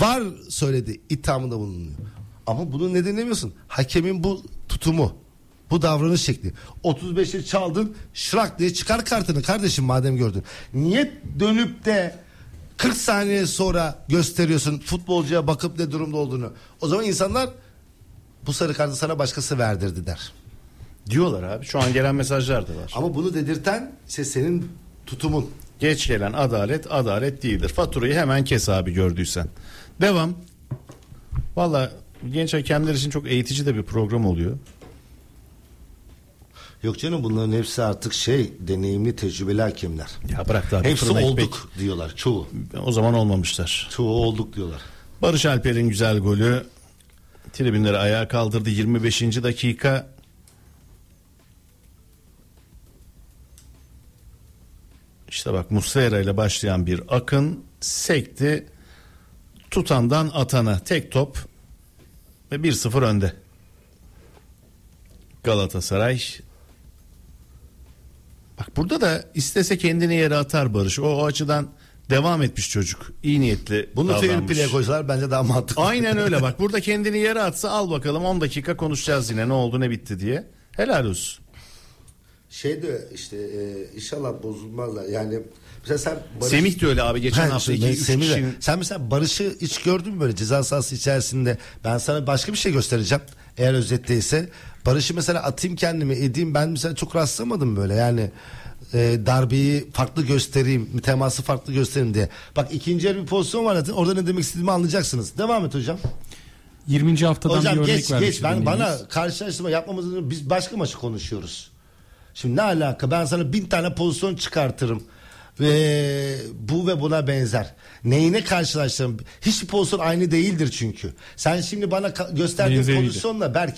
var söyledi ithamında bulunuyor. Ama bunu neden demiyorsun? Hakemin bu tutumu. Bu davranış şekli. 35'i çaldın şırak diye çıkar kartını kardeşim madem gördün. Niye dönüp de 40 saniye sonra gösteriyorsun futbolcuya bakıp ne durumda olduğunu. O zaman insanlar bu sarı kartı sana başkası verdirdi der. Diyorlar abi. Şu an gelen mesajlar da var. Ama bunu dedirten işte senin tutumun. Geç gelen adalet adalet değildir. Faturayı hemen kes abi gördüysen. Devam. Valla genç hakemler için çok eğitici de bir program oluyor. Yok canım bunların hepsi artık şey deneyimli tecrübeli hakemler. Ya bırak da Hepsi olduk ekmek. diyorlar çoğu. O zaman olmamışlar. Çoğu olduk diyorlar. Barış Alper'in güzel golü tribünleri ayağa kaldırdı 25. dakika. İşte bak Muslera ile başlayan bir akın sekti tutandan atana tek top ve 1-0 önde. Galatasaray Bak burada da istese kendini yere atar Barış. O, o açıdan devam etmiş çocuk. İyi niyetli Bunu fair davranmış. play'e koysalar bence daha mantıklı. Aynen öyle bak. Burada kendini yere atsa al bakalım 10 dakika konuşacağız yine ne oldu ne bitti diye. Helal olsun. Şey de işte e, inşallah bozulmazlar. Yani mesela sen Barış- Semih de öyle abi geçen Ha, hafta işte 2 3 Semih de. kişinin Sen mesela Barış'ı hiç gördün mü böyle ceza sahası içerisinde? Ben sana başka bir şey göstereceğim. Eğer özetteyse. Barış'ı mesela atayım kendimi edeyim. Ben mesela çok rastlamadım böyle yani. e, darbeyi farklı göstereyim, teması farklı göstereyim diye. Bak ikinci bir pozisyon var zaten. Orada ne demek istediğimi anlayacaksınız. Devam et hocam. 20. haftadan bir Hocam örnek geç geç ben bana karşılaştırma yapmamızın biz başka maçı konuşuyoruz. Şimdi ne alaka ben sana bin tane pozisyon çıkartırım ve bu ve buna benzer. Neyine karşılaştırırım? Hiçbir pozisyon aynı değildir çünkü. Sen şimdi bana gösterdiğin Benzeriydi. pozisyonla Berk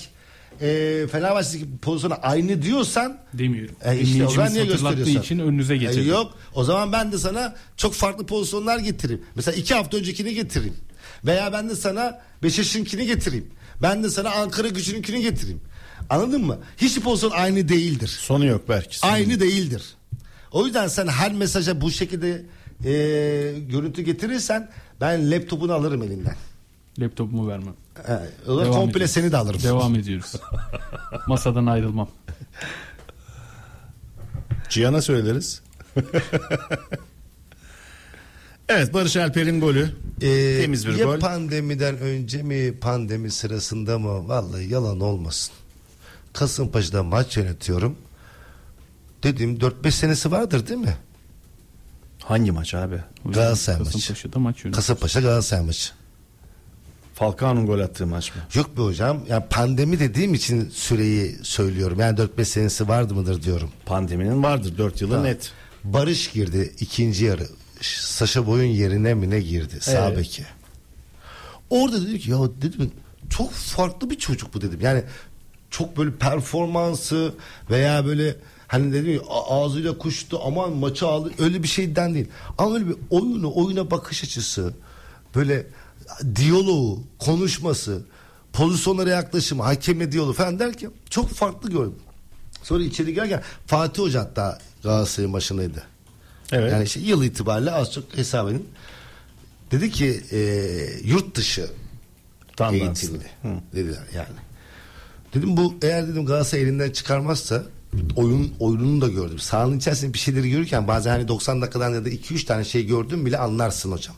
e, Fenerbahçe'deki pozisyona aynı diyorsan Demiyorum. e işte o zaman niye gösteriyorsun? için önünüze getirdim. E yok o zaman ben de sana çok farklı pozisyonlar getireyim. Mesela iki hafta öncekini getireyim. Veya ben de sana Beşiktaş'ınkini getireyim. Ben de sana Ankara gücününkini getireyim. Anladın mı? Hiçbir pozisyon aynı değildir. sonu yok belki. Sonu Aynı değildir. O yüzden sen her mesaja bu şekilde e, görüntü getirirsen ben laptopunu alırım elinden. Laptopumu vermem. He, zaman Devam komple ediyoruz. seni de alırım. Devam ediyoruz. Masadan ayrılmam. Cihan'a söyleriz. evet Barış Alper'in golü. Ee, Temiz bir ya gol. pandemiden önce mi pandemi sırasında mı vallahi yalan olmasın. Kasımpaşa'da maç yönetiyorum. Dedim 4-5 senesi vardır değil mi? Hangi maç abi? Galatasaray maçı. Kasımpaşa'da maç yönetiyor. Kasımpaşa Galatasaray maçı. Falcao'nun gol attığı maç mı? Yok be hocam. Ya pandemi dediğim için süreyi söylüyorum. Yani 4-5 senesi vardı mıdır diyorum. Pandeminin vardır 4 yılı Tamam. net. Barış girdi ikinci yarı. Saşa Boy'un yerine mi ne girdi? Sağ Evet. beki. Orada dedim ki ya dedim çok farklı bir çocuk bu dedim. Yani çok böyle performansı veya böyle hani dedim ya ağzıyla kuştu aman maçı aldı öyle bir şeyden değil. Ama öyle bir oyunu oyuna bakış açısı böyle diyaloğu konuşması pozisyonlara yaklaşımı hakemle diyaloğu falan derken çok farklı gördüm. Sonra içeri girerken Fatih Hoca hatta Galatasaray'ın başındaydı. Evet. Yani işte yıl itibariyle az çok hesap edin. Dedi ki e, yurt dışı Tandanslı. eğitimli dediler yani. Dedim bu eğer dedim Galatasaray elinden çıkarmazsa oyun oyununu da gördüm. Sahanın içerisinde bir şeyleri görürken bazen hani 90 dakikadan ya da 2-3 tane şey gördüm bile anlarsın hocam.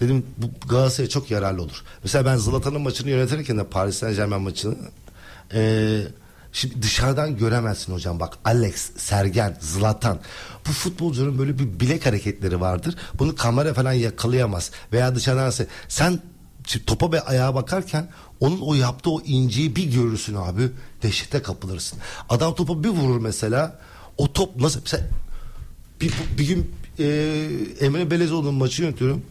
Dedim bu Galatasaray'a çok yararlı olur. Mesela ben Zlatan'ın maçını yönetirken de Paris Saint Germain maçını eee Şimdi dışarıdan göremezsin hocam bak Alex, Sergen, Zlatan bu futbolcuların böyle bir bilek hareketleri vardır. Bunu kamera falan yakalayamaz veya dışarıdan se- sen topa ve ayağa bakarken onun o yaptığı o inciyi bir görürsün abi dehşete kapılırsın. Adam topa bir vurur mesela o top nasıl mesela bir, bir gün e, Emre Belezoğlu'nun maçı yönetiyorum.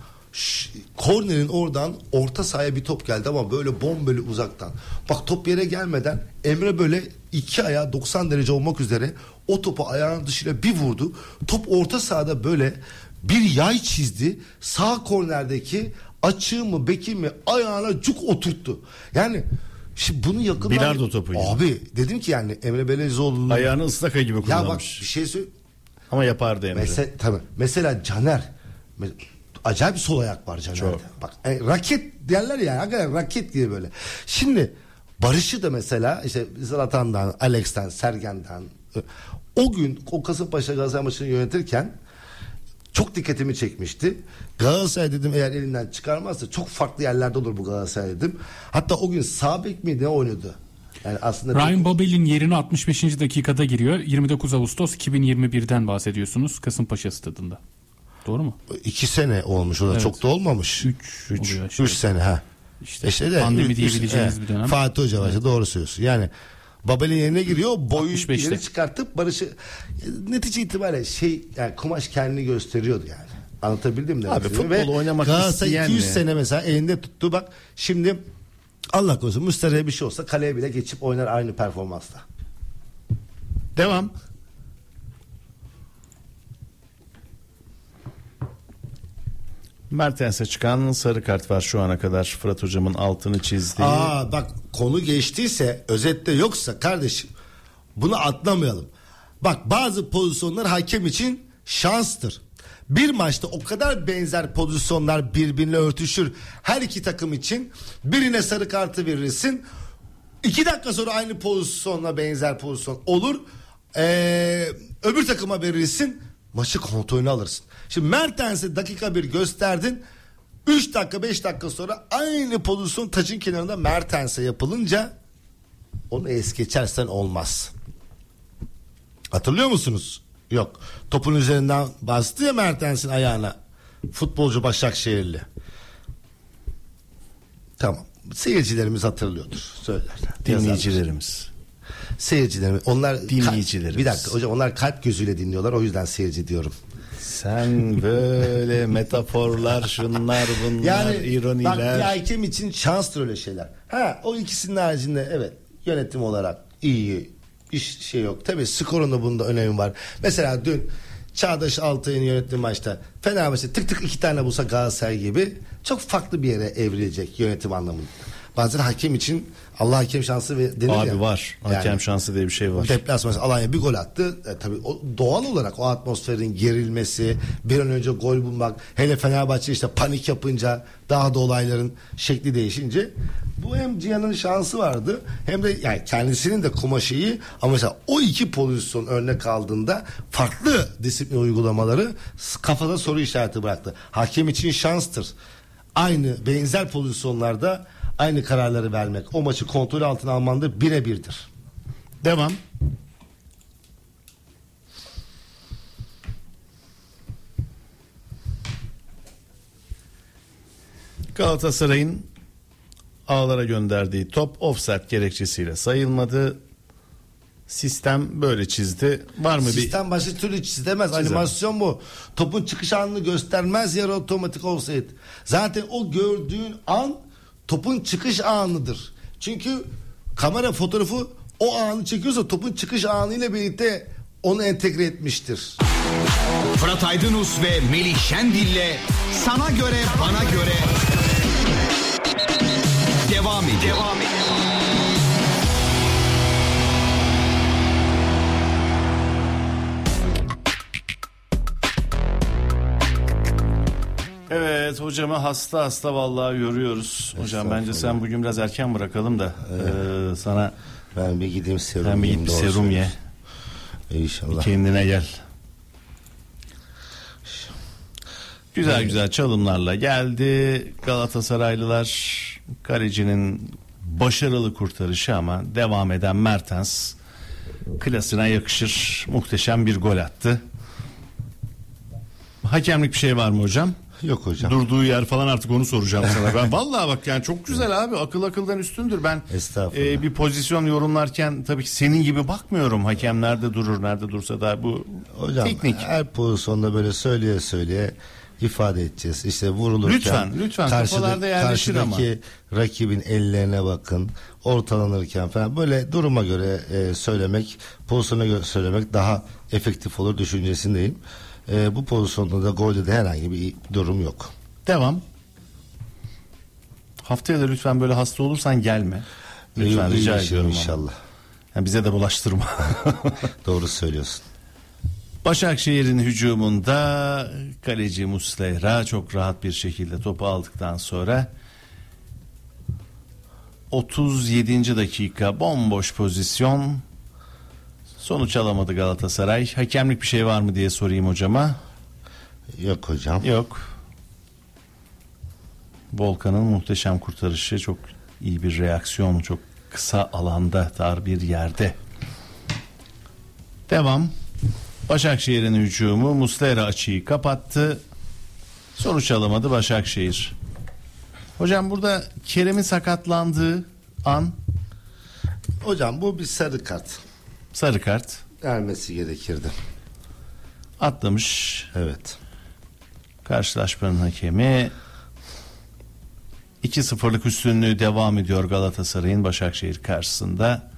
Kornerin oradan orta sahaya bir top geldi ama böyle bombeli uzaktan. Bak top yere gelmeden Emre böyle iki ayağı 90 derece olmak üzere o topu ayağının dışıyla bir vurdu. Top orta sahada böyle bir yay çizdi. Sağ kornerdeki açığı mı beki mi ayağına cuk oturttu. Yani Şimdi bunu yakından... Bilardo topu. Abi dedim ki yani Emre Belezoğlu'nun... Ayağını ıslaka gibi Ya bak kullanmış. bir şey söyle. Ama yapardı Emre. Mesela, tabii. Mesela Caner. Acayip bir sol ayak var Caner'de. Çok. Bak e, raket derler ya. Hakikaten raket diye böyle. Şimdi Barış'ı da mesela işte Zlatan'dan, Alex'ten, Sergen'den e, o gün o Kasımpaşa Galatasaray maçını yönetirken çok dikkatimi çekmişti. Galatasaray dedim eğer elinden çıkarmazsa çok farklı yerlerde olur bu Galatasaray dedim. Hatta o gün sağ bek miydi ne oynadı? Yani aslında Ryan Babel'in yerine 65. dakikada giriyor. 29 Ağustos 2021'den bahsediyorsunuz Kasımpaşa stadında. Doğru mu? iki sene olmuş o da Evet. çok da olmamış. 3 oluyor. Üç işte. sene ha. İşte İşte de, pandemi üç- diyebileceğimiz evet. bir dönem. Fatih Hoca var. Doğru söylüyorsun. Yani Babel'in yerine giriyor. Boyu 65'te. ileri çıkartıp Barış'ı netice itibariyle şey yani kumaş kendini gösteriyordu yani. Anlatabildim mi? Abi futbol oynamak Galatasaray isteyen 200 mi? sene mesela elinde tuttu bak şimdi Allah korusun Mustafa'ya bir şey olsa kaleye bile geçip oynar aynı performansla. Devam. Mertens'e çıkan sarı kart var şu ana kadar Fırat hocamın altını çizdiği. Aa bak konu geçtiyse özette yoksa kardeşim bunu atlamayalım. Bak bazı pozisyonlar hakem için şanstır. Bir maçta o kadar benzer pozisyonlar birbirine örtüşür. Her iki takım için birine sarı kartı verirsin. İki dakika sonra aynı pozisyonla benzer pozisyon olur. Ee, öbür takıma verirsin. Maçı kontrolünü alırsın. Şimdi Mertens'e dakika bir gösterdin. 3 dakika 5 dakika sonra aynı pozisyon taçın kenarında Mertens'e yapılınca onu es geçersen olmaz. Hatırlıyor musunuz? Yok. Topun üzerinden bastı ya Mertens'in ayağına. Futbolcu Başakşehirli. Tamam. Seyircilerimiz hatırlıyordur. Söylerler. Dinleyicilerimiz. Seyircilerimiz. Onlar Dinleyicilerimiz. Bir dakika hocam onlar kalp gözüyle dinliyorlar. O yüzden seyirci diyorum. Sen böyle metaforlar şunlar bunlar Yani bak bir ironiler. hakem için şanstır öyle şeyler. Ha o ikisinin haricinde evet yönetim olarak iyi iş şey yok. Tabii skorun da bunda önemi var. Mesela dün Çağdaş Altay'ın yönettiği maçta Fenerbahçe tık tık iki tane bulsa Galatasaray gibi çok farklı bir yere evrilecek yönetim anlamında. Bazen hakem için Allah hakem şansı ve denir Abi ya. var. Hakem Yani- şansı diye bir şey var. Deplasman Alanya bir gol attı. E, tabii o, doğal olarak o atmosferin gerilmesi, bir an önce gol bulmak, hele Fenerbahçe işte panik yapınca daha da olayların şekli değişince bu hem Cihan'ın şansı vardı hem de yani kendisinin de kumaşı iyi ama mesela o iki pozisyon örnek aldığında farklı disiplin uygulamaları kafada soru işareti bıraktı. Hakem için şanstır. Aynı benzer pozisyonlarda aynı kararları vermek, o maçı kontrol altına almanda birebirdir. Devam. Galatasaray'ın ağlara gönderdiği top offside gerekçesiyle sayılmadı. Sistem böyle çizdi. Var mı bir Sistem başka türlü çizemez. Animasyon bu. Topun çıkış anını göstermez yarı otomatik olsaydı. Zaten o gördüğün an topun çıkış anıdır. Çünkü kamera fotoğrafı o anı çekiyorsa topun çıkış anıyla birlikte onu entegre etmiştir. Fırat Aydınus ve Melih Şendil'le sana göre bana göre devam ediyor. Devam ediyor. Evet hocamı hasta hasta vallahi yoruyoruz. Hocam bence sen bugün biraz erken bırakalım da e, sana Ben bir gideyim serum sen bir yiyeyim, git bir doğru serum ye. söylüyorsun. İnşallah. Kendine gel. Güzel güzel çalımlarla geldi Galatasaraylılar. Kalecinin başarılı kurtarışı ama devam eden Mertens klasına yakışır. Muhteşem bir gol attı. Hakemlik bir şey var mı hocam? Yok hocam. Durduğu yer falan artık onu soracağım sana. Ben vallahi bak yani çok güzel abi. Akıl akıldan üstündür. Ben e, bir pozisyon yorumlarken tabii ki senin gibi bakmıyorum. Hakem nerede durur, nerede dursa da bu Hocam teknik. her pozisyonda böyle söyleye söyleye ifade edeceğiz. İşte vurulurken Lütfen, lütfen. Kafalarda yerleşir ama. karşıdaki rakibin ellerine bakın. Ortalanırken falan böyle duruma göre e, söylemek, pozisyona göre söylemek daha efektif olur düşüncesindeyim. E, bu pozisyonda da golde de herhangi bir durum yok. Devam. Haftaya da lütfen böyle hasta olursan gelme. Lütfen rica ediyorum. ama. inşallah. Yani bize de bulaştırma. Doğru söylüyorsun. Başakşehir'in hücumunda kaleci Muslera çok rahat bir şekilde topu aldıktan sonra 37. dakika bomboş pozisyon sonuç alamadı Galatasaray. Hakemlik bir şey var mı diye sorayım hocama. Yok hocam. Yok. Volkan'ın muhteşem kurtarışı çok iyi bir reaksiyon çok kısa alanda dar bir yerde. Devam. Başakşehir'in hücumu Muslera açıyı kapattı. Sonuç alamadı Başakşehir. Hocam burada Kerem'in sakatlandığı an Hocam bu bir sarı kart. Sarı kart Vermesi gerekirdi. atlamış Evet. Karşılaşmanın hakemi 2-0'lık üstünlüğü devam ediyor Galatasaray'ın Başakşehir karşısında.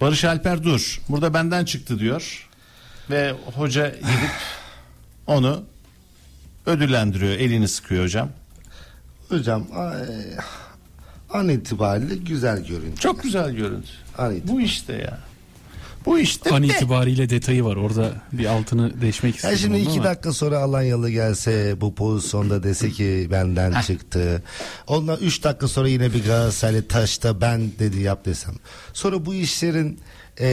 Barış Alper dur. Burada benden çıktı diyor. Ve hoca gidip onu ödüllendiriyor. Elini sıkıyor hocam. Hocam ay, an itibariyle güzel görüntü. Çok güzel görüntü. An itibariyle. Bu işte ya. Bu işte An de. itibariyle detayı var. Orada bir altını deşmek Ya istedim. şimdi onun iki ama- dakika sonra Alanyalı gelse bu pozisyonda dese ki benden çıktı. Ondan üç dakika sonra yine bir Galatasaraylı taşta ben dedi yap desem. Sonra bu işlerin e,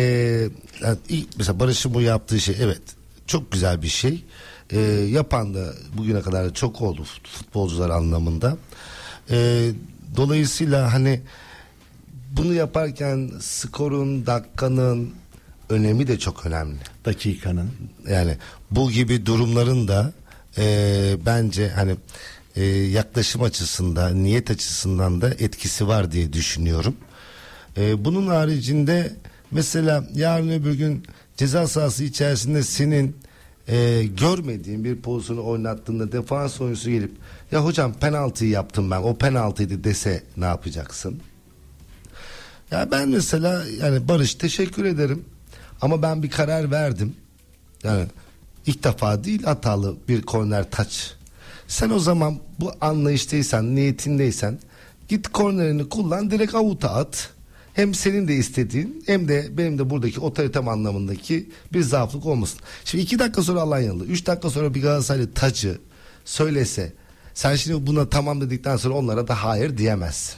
yani ilk- mesela Barış'ın bu yaptığı şey evet çok güzel bir şey. E, yapan da bugüne kadar da çok oldu futbolcular anlamında. E, dolayısıyla hani bunu yaparken skorun, dakikanın önemi de çok önemli. Dakikanın. Yani bu gibi durumların da e, bence hani e, yaklaşım açısından, niyet açısından da etkisi var diye düşünüyorum. E, bunun haricinde mesela yarın öbür gün ceza sahası içerisinde senin e, görmediğin bir pozisyonu oynattığında defans oyuncusu gelip ya hocam penaltıyı yaptım ben o penaltıydı dese ne yapacaksın? Ya ben mesela yani Barış teşekkür ederim ama ben bir karar verdim. Yani ilk defa değil hatalı bir korner taç. Sen o zaman bu anlayıştaysan, niyetindeysen git kornerini kullan direkt avuta at. Hem senin de istediğin hem de benim de buradaki otoritem anlamındaki bir zaaflık olmasın. Şimdi iki dakika sonra Alanyalı, üç dakika sonra bir Galatasaraylı tacı söylese sen şimdi buna tamam dedikten sonra onlara da hayır diyemezsin.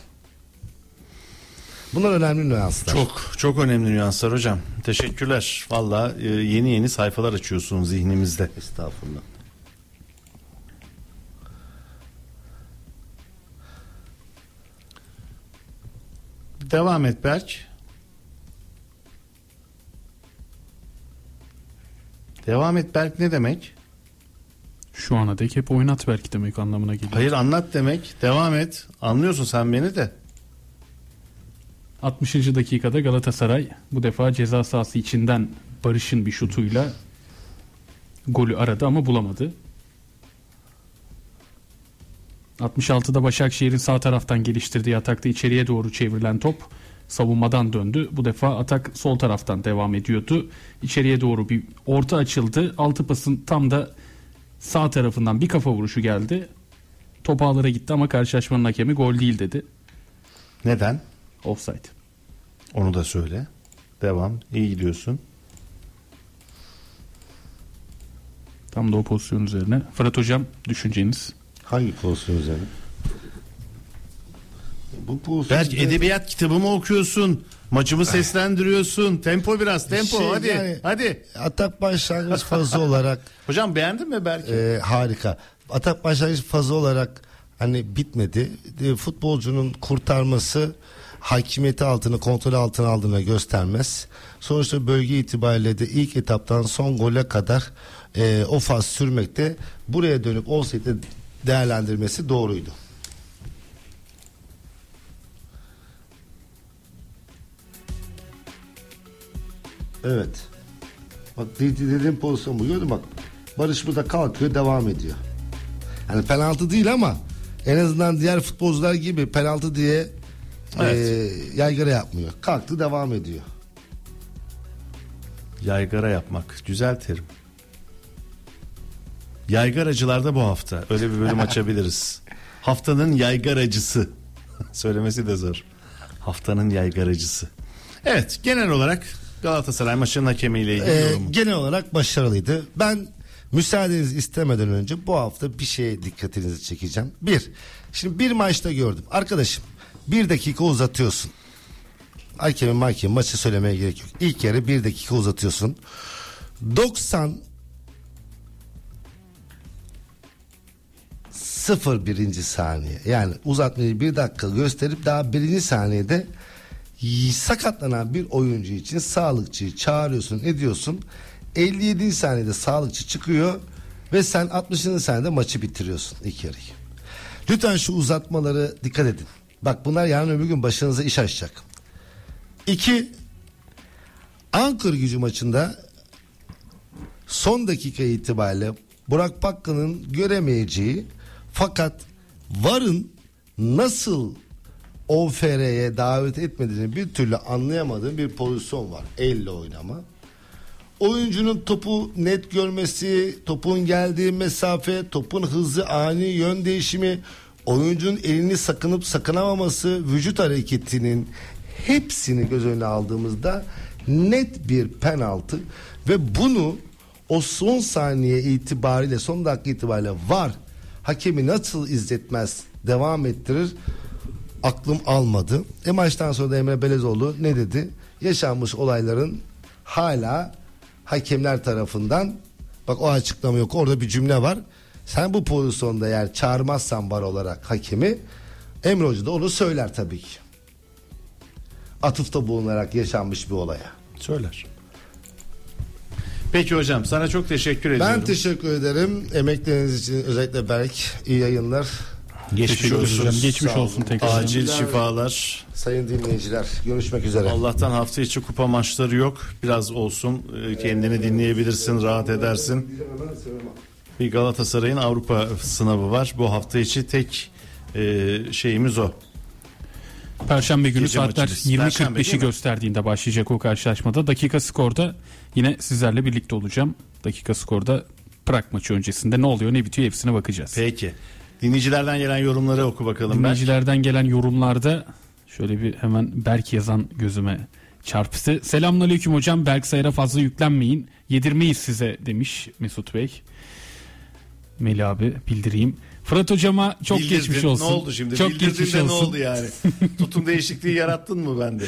Bunlar önemli nüanslar. Çok çok önemli nüanslar hocam. Teşekkürler. Valla e, yeni yeni sayfalar açıyorsun zihnimizde. Estağfurullah. Devam et Berk. Devam et Berk ne demek? Şu ana dek hep oynat belki demek anlamına geliyor. Hayır anlat demek. Devam et. Anlıyorsun sen beni de. 60. dakikada Galatasaray bu defa ceza sahası içinden Barış'ın bir şutuyla golü aradı ama bulamadı. 66'da Başakşehir'in sağ taraftan geliştirdiği atakta içeriye doğru çevrilen top savunmadan döndü. Bu defa atak sol taraftan devam ediyordu. İçeriye doğru bir orta açıldı. Altı pasın tam da sağ tarafından bir kafa vuruşu geldi. Top ağlara gitti ama karşılaşmanın hakemi gol değil dedi. Neden? Offside. Onu da söyle. Devam. İyi gidiyorsun. Tam da o pozisyon üzerine. Fırat Hocam düşünceniz? Hangi pozisyon üzerine? Bu pozisyon Belki üzerine- edebiyat kitabımı okuyorsun. Maçımı seslendiriyorsun. Tempo biraz tempo Şey, hadi. yani- Hadi. Atak başlangıç fazı olarak Hocam beğendin mi Berk? e, harika. Atak başlangıç fazı olarak hani bitmedi. E, futbolcunun kurtarması hakimiyeti altını kontrol altına aldığını göstermez. Sonuçta bölge itibariyle de ilk etaptan son gole kadar e, o faz sürmekte. Buraya dönüp olsaydı değerlendirmesi doğruydu. Evet. Bak dedi- dediğim pozisyon bu gördün bak. Barış burada kalkıyor devam ediyor. Yani penaltı değil ama en azından diğer futbolcular gibi penaltı diye Evet. e, yaygara yapmıyor. Kalktı devam ediyor. Yaygara yapmak. Güzel terim. Yaygaracılarda bu hafta. Öyle bir bölüm açabiliriz. Haftanın yaygaracısı. Söylemesi de zor. Haftanın yaygaracısı. Evet genel olarak Galatasaray maçının hakemiyle ilgili Ee, yorumu. genel olarak başarılıydı. Ben müsaadenizi istemeden önce bu hafta bir şeye dikkatinizi çekeceğim. Bir, şimdi bir maçta gördüm. Arkadaşım bir dakika uzatıyorsun. Hakemin mahkemin maçı söylemeye gerek yok. İlk yarı bir dakika uzatıyorsun. 90 0 birinci saniye. Yani uzatmayı bir dakika gösterip daha birinci saniyede sakatlanan bir oyuncu için sağlıkçıyı çağırıyorsun ediyorsun. 57. saniyede sağlıkçı çıkıyor ve sen 60. saniyede maçı bitiriyorsun ilk yarıyı. Lütfen şu uzatmaları dikkat edin. Bak bunlar yarın öbür gün başınıza iş açacak. İki, Ankara gücü maçında son dakika itibariyle Burak Bakkan'ın göremeyeceği fakat VAR'ın nasıl OFR'ye davet etmediğini bir türlü anlayamadığım bir pozisyon var. Elle oynama. Oyuncunun topu net görmesi, topun geldiği mesafe, topun hızı, ani yön değişimi, oyuncunun elini sakınıp sakınamaması, vücut hareketinin hepsini göz önüne aldığımızda net bir penaltı ve bunu o son saniye itibariyle son dakika itibariyle var hakemi nasıl izletmez devam ettirir aklım almadı. E maçtan sonra da Emre Belezoğlu ne dedi? Yaşanmış olayların hala hakemler tarafından bak o açıklama yok orada bir cümle var. Sen bu pozisyonda eğer çağırmazsan var olarak hakemi Emre Hoca da onu söyler tabii ki. Atıfta bulunarak yaşanmış bir olaya. Söyler. Peki hocam sana çok teşekkür ediyorum. Ben teşekkür ederim. Emekleriniz için özellikle Berk iyi yayınlar. Geçmiş olsun. ederim. Geçmiş Sağ olsun tekrar. Acil şifalar. Sayın dinleyiciler görüşmek üzere. Allah'tan hafta içi kupa maçları yok. Biraz olsun e, kendini dinleyebilirsin, rahat edersin. Bir Galatasaray'ın Avrupa sınavı var. Bu hafta içi tek e, şeyimiz o. Perşembe günü Gece saatler maçımız. Perşembe 20.45'i değil mi? gösterdiğinde başlayacak o karşılaşmada. Dakika skorda yine sizlerle birlikte olacağım. Dakika skorda Prag maçı öncesinde ne oluyor ne bitiyor hepsine bakacağız. Peki. Dinleyicilerden gelen yorumları oku bakalım. Dinleyicilerden gelen yorumlarda şöyle bir hemen Berk yazan gözüme çarptı. Selamünaleyküm hocam. Berk Sayar'a fazla yüklenmeyin. Yedirmeyiz size demiş Mesut Bey. Melih abi bildireyim. Fırat hocama çok Bildirdin. geçmiş olsun. Ne oldu şimdi? Çok Bildirdin geçmiş de olsun. ne oldu yani? Tutum değişikliği yarattın mı bende?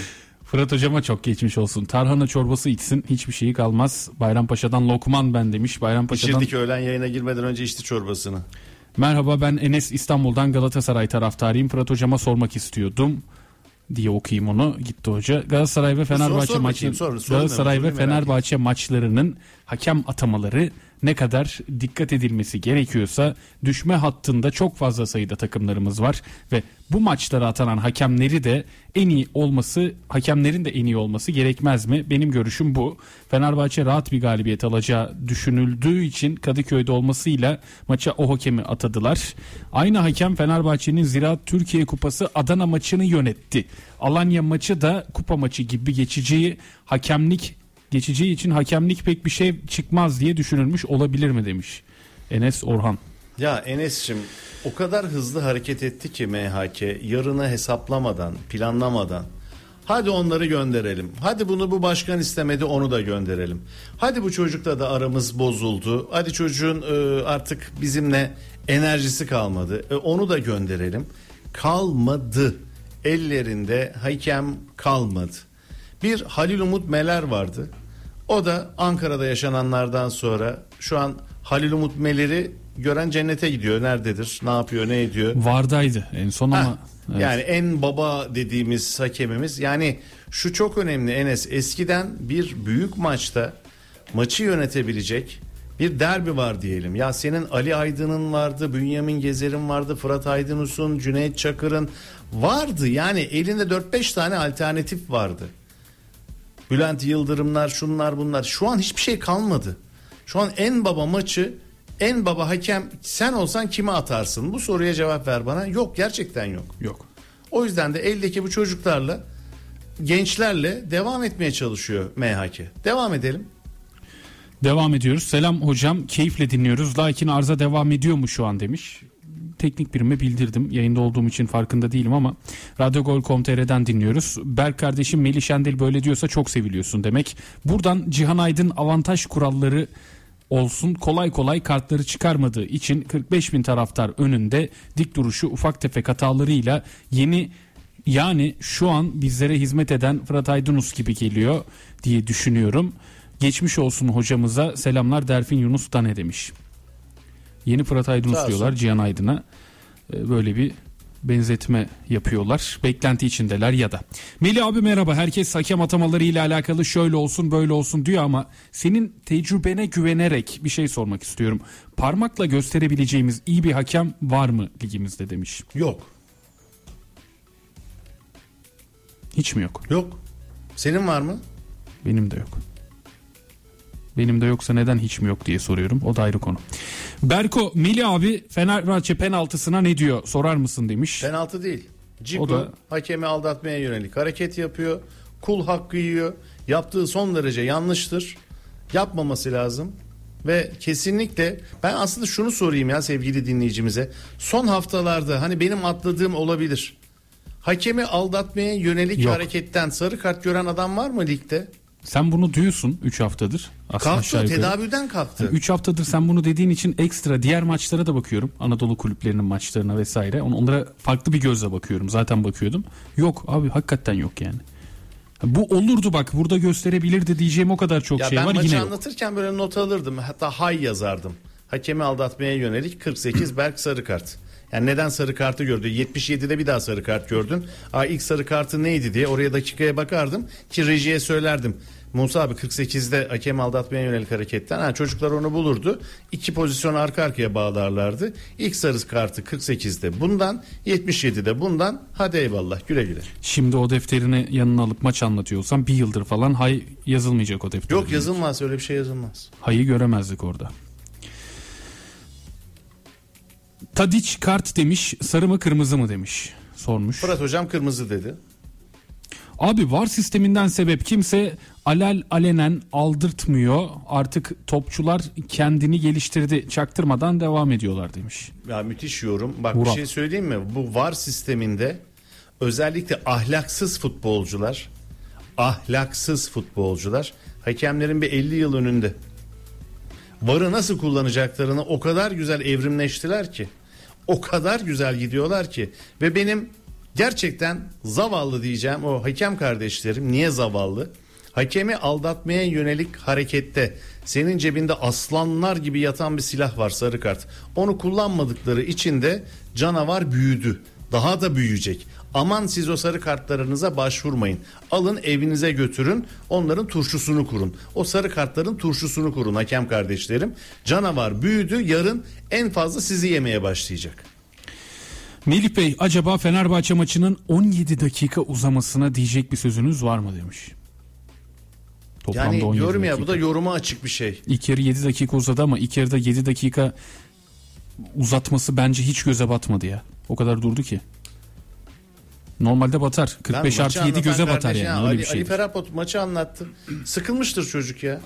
Fırat hocama çok geçmiş olsun. Tarhana çorbası içsin hiçbir şeyi kalmaz. Bayrampaşa'dan lokman ben demiş. Bayrampaşa'dan İçirdik öğlen yayına girmeden önce içti çorbasını. Merhaba ben Enes İstanbul'dan Galatasaray taraftarıyım. Fırat hocama sormak istiyordum diye okuyayım onu. Gitti hoca. Galatasaray ve Fenerbahçe sor maçı bakayım, sor, sor Galatasaray ve Fenerbahçe maçlarının hakem atamaları ne kadar dikkat edilmesi gerekiyorsa düşme hattında çok fazla sayıda takımlarımız var ve bu maçlara atanan hakemleri de en iyi olması, hakemlerin de en iyi olması gerekmez mi? Benim görüşüm bu. Fenerbahçe rahat bir galibiyet alacağı düşünüldüğü için Kadıköy'de olmasıyla maça o hakemi atadılar. Aynı hakem Fenerbahçe'nin Ziraat Türkiye Kupası Adana maçını yönetti. Alanya maçı da kupa maçı gibi geçeceği hakemlik geçeceği için hakemlik pek bir şey çıkmaz diye düşünülmüş olabilir mi demiş. Enes Orhan. Ya Enes'cim o kadar hızlı hareket etti ki MHK yarını hesaplamadan, planlamadan. Hadi onları gönderelim. Hadi bunu bu başkan istemedi onu da gönderelim. Hadi bu çocukla da aramız bozuldu. Hadi çocuğun e, artık bizimle enerjisi kalmadı. E, onu da gönderelim. Kalmadı. Ellerinde hakem kalmadı. Bir Halil Umut Meler vardı. O da Ankara'da yaşananlardan sonra şu an Halil Umut Meler'i gören cennete gidiyor. Nerededir? Ne yapıyor? Ne ediyor? Vardaydı en son ama Heh, evet. Yani en baba dediğimiz hakemimiz. Yani şu çok önemli Enes. Eskiden bir büyük maçta maçı yönetebilecek bir derbi var diyelim. Ya senin Ali Aydın'ın vardı, Bünyamin Gezer'in vardı, Fırat Aydınus'un, Cüneyt Çakır'ın vardı. Yani elinde 4-5 tane alternatif vardı. Bülent Yıldırımlar, şunlar bunlar. Şu an hiçbir şey kalmadı. Şu an en baba maçı, en baba hakem sen olsan kime atarsın? Bu soruya cevap ver bana. Yok gerçekten yok. yok. O yüzden de eldeki bu çocuklarla, gençlerle devam etmeye çalışıyor MHK. Devam edelim. Devam ediyoruz. Selam hocam. Keyifle dinliyoruz. Lakin arıza devam ediyor mu şu an demiş. Teknik birime bildirdim. Yayında olduğum için farkında değilim ama Radyogol.com.tr'den dinliyoruz. Berk kardeşim Melih Şendil böyle diyorsa çok seviliyorsun demek. Buradan Cihan Aydın avantaj kuralları olsun kolay kolay kartları çıkarmadığı için 45 bin taraftar önünde dik duruşu ufak tefek hatalarıyla yeni yani şu an bizlere hizmet eden Fırat Aydınus gibi geliyor diye düşünüyorum. Geçmiş olsun hocamıza selamlar Derfin Yunus Tane demiş. Yeni Fırat Aydınus Sağ olsun. diyorlar Cihan Aydın'a. Ee, Böyle bir benzetme yapıyorlar. Beklenti içindeler ya da. Melih abi merhaba. Herkes hakem atamaları ile alakalı şöyle olsun böyle olsun diyor ama senin tecrübene güvenerek bir şey sormak istiyorum. Parmakla gösterebileceğimiz iyi bir hakem var mı ligimizde demiş. Yok. Hiç mi yok? Yok. Senin var mı? Benim de yok. Benim de yoksa neden hiç mi yok diye soruyorum. O da ayrı konu. Berko, Melih abi Fenerbahçe penaltısına ne diyor sorar mısın demiş. Penaltı değil. Ciko O da- hakemi aldatmaya yönelik hareket yapıyor. Kul hakkı yiyor. Yaptığı son derece yanlıştır. Yapmaması lazım. Ve kesinlikle ben aslında şunu sorayım ya sevgili dinleyicimize. Son haftalarda hani benim atladığım olabilir. Hakemi aldatmaya yönelik Yok. hareketten sarı kart gören adam var mı ligde? Sen bunu diyorsun 3 haftadır. Aslında Kalktı tedavülden kalktı. 3 haftadır sen bunu dediğin için ekstra diğer maçlara da bakıyorum. Anadolu kulüplerinin maçlarına vesaire. On- Onlara farklı bir gözle bakıyorum. Zaten bakıyordum. Yok abi hakikaten yok yani. Bu olurdu bak burada gösterebilirdi diyeceğim o kadar çok Ya şey ben var maçı yine yok. anlatırken böyle not alırdım. Hatta hay yazardım. Hakemi aldatmaya yönelik 48 Berk sarı kart. Yani neden sarı kartı gördü? 77'de bir daha sarı kart gördün. Aa ilk sarı kartı neydi diye oraya dakikaya bakardım ki rejiye söylerdim. Musa abi 48'de hakem aldatmaya yönelik hareketten ha, çocuklar onu bulurdu. İki pozisyon arka arkaya bağlarlardı. İlk sarı kartı 48'de bundan 77'de bundan hadi eyvallah güle güle. Şimdi o defterini yanına alıp maç anlatıyorsan bir yıldır falan hay yazılmayacak o defter. Yok yazılmaz öyle bir şey yazılmaz. Hayı göremezdik orada. Tadiç kart demiş sarı mı kırmızı mı demiş sormuş. Fırat hocam kırmızı dedi. Abi var sisteminden sebep kimse alel alenen aldırtmıyor. Artık topçular kendini geliştirdi çaktırmadan devam ediyorlar demiş. Ya müthiş yorum. Bak Vural. bir şey söyleyeyim mi? Bu VAR sisteminde özellikle ahlaksız futbolcular, ahlaksız futbolcular hakemlerin bir 50 yıl önünde. VAR'ı nasıl kullanacaklarını o kadar güzel evrimleştiler ki. O kadar güzel gidiyorlar ki ve benim gerçekten zavallı diyeceğim o hakem kardeşlerim niye zavallı? Hakemi aldatmaya yönelik harekette senin cebinde aslanlar gibi yatan bir silah var sarı kart. Onu kullanmadıkları için de canavar büyüdü. daha da büyüyecek. Aman siz o sarı kartlarınıza başvurmayın. Alın evinize götürün. Onların turşusunu kurun. O sarı kartların turşusunu kurun hakem kardeşlerim. Canavar büyüdü. Yarın en fazla sizi yemeye başlayacak. Melih Bey acaba Fenerbahçe maçının 17 dakika uzamasına diyecek bir sözünüz var mı demiş. Toplamda Yani 17 diyorum ya bu da yoruma açık bir şey. İlk yarı 7 dakika uzadı ama ilk yarıda 7 dakika uzatması bence hiç göze batmadı ya. O kadar durdu ki. Normalde batar. 45 Lan artı maçı 7 anlatan göze batar yani. ya, Öyle Ali, bir şey. Ali Ferapot maçı anlattı. Sıkılmıştır çocuk ya.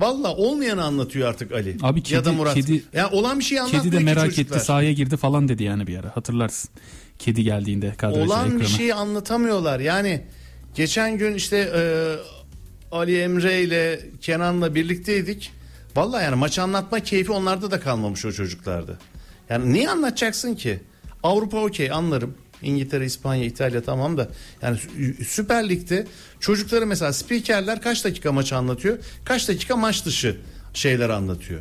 Valla olmayanı anlatıyor artık Ali. Abi ya da kedi- Murat. kedi- ya olan bir şey anlatmıyor Kedi de ki merak çocuklar. etti sahaya girdi falan dedi yani bir ara hatırlarsın. Kedi geldiğinde kadraja Olan ekrana. bir şey şeyi anlatamıyorlar. Yani geçen gün işte e, Ali Emre ile Kenan'la birlikteydik. Valla yani maçı anlatma keyfi onlarda da kalmamış o çocuklarda. Yani niye anlatacaksın ki? Avrupa okey anlarım. İngiltere, İspanya, İtalya tamam da yani Sü- Süper Lig'de çocukları mesela spikerler kaç dakika maçı anlatıyor? Kaç dakika maç dışı şeyler anlatıyor?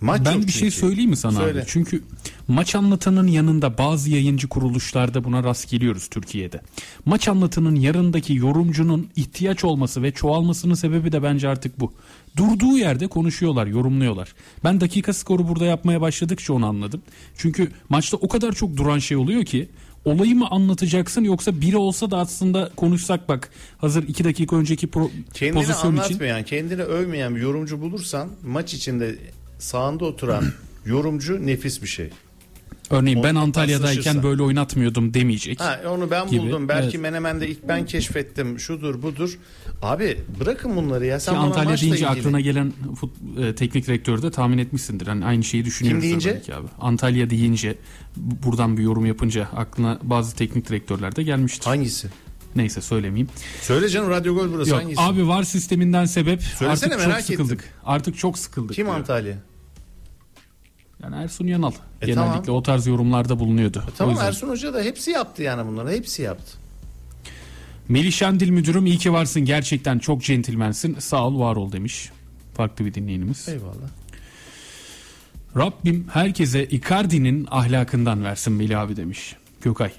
Maç Ben bir şey söyleyeyim mi sana Söyle. abi? Çünkü maç anlatanın yanında bazı yayıncı kuruluşlarda buna rast geliyoruz Türkiye'de. Maç anlatanın yanındaki yorumcunun ihtiyaç olması ve çoğalmasının sebebi de bence artık bu. Durduğu yerde konuşuyorlar, yorumluyorlar. Ben dakika skoru burada yapmaya başladıkça onu anladım. Çünkü maçta o kadar çok duran şey oluyor ki olayı mı anlatacaksın yoksa biri olsa da aslında konuşsak bak hazır iki dakika önceki pro- Kendini pozisyon için anlatmayan, kendini övmeyen bir yorumcu bulursan maç içinde sağında oturan yorumcu nefis bir şey. örneğin ben Antalya'dayken böyle oynatmıyordum demeyecek. Ha onu ben Gibi, buldum. Belki evet. Menemen'de ilk ben keşfettim. Şudur budur. Abi bırakın bunları ya. Sen Ki Antalya deyince ilgili- aklına gelen fut, e, teknik direktörü de tahmin etmişsindir. Hani aynı şeyi düşünüyoruz Kim deyince? belki abi. Antalya deyince bu- buradan bir yorum yapınca aklına bazı teknik direktörler de gelmiştir. Hangisi? Neyse söylemeyeyim. Söyle canım Radyo Gol burası Yok, hangisi? abi var sisteminden sebep Söylesene, artık çok merak sıkıldık. Artık çok sıkıldık. Kim diyor. Antalya? Yani Ersun Yanal E, genellikle tamam. o tarz yorumlarda bulunuyordu. O Tamam. Ersun Hoca da hepsi yaptı yani bunları. Hepsi yaptı. Melih Şendil müdürüm iyi ki varsın gerçekten çok centilmensin. Sağ ol var ol demiş. Farklı bir dinleyenimiz. Eyvallah. Rabbim herkese Icardi'nin ahlakından versin Melih abi demiş. Gökay.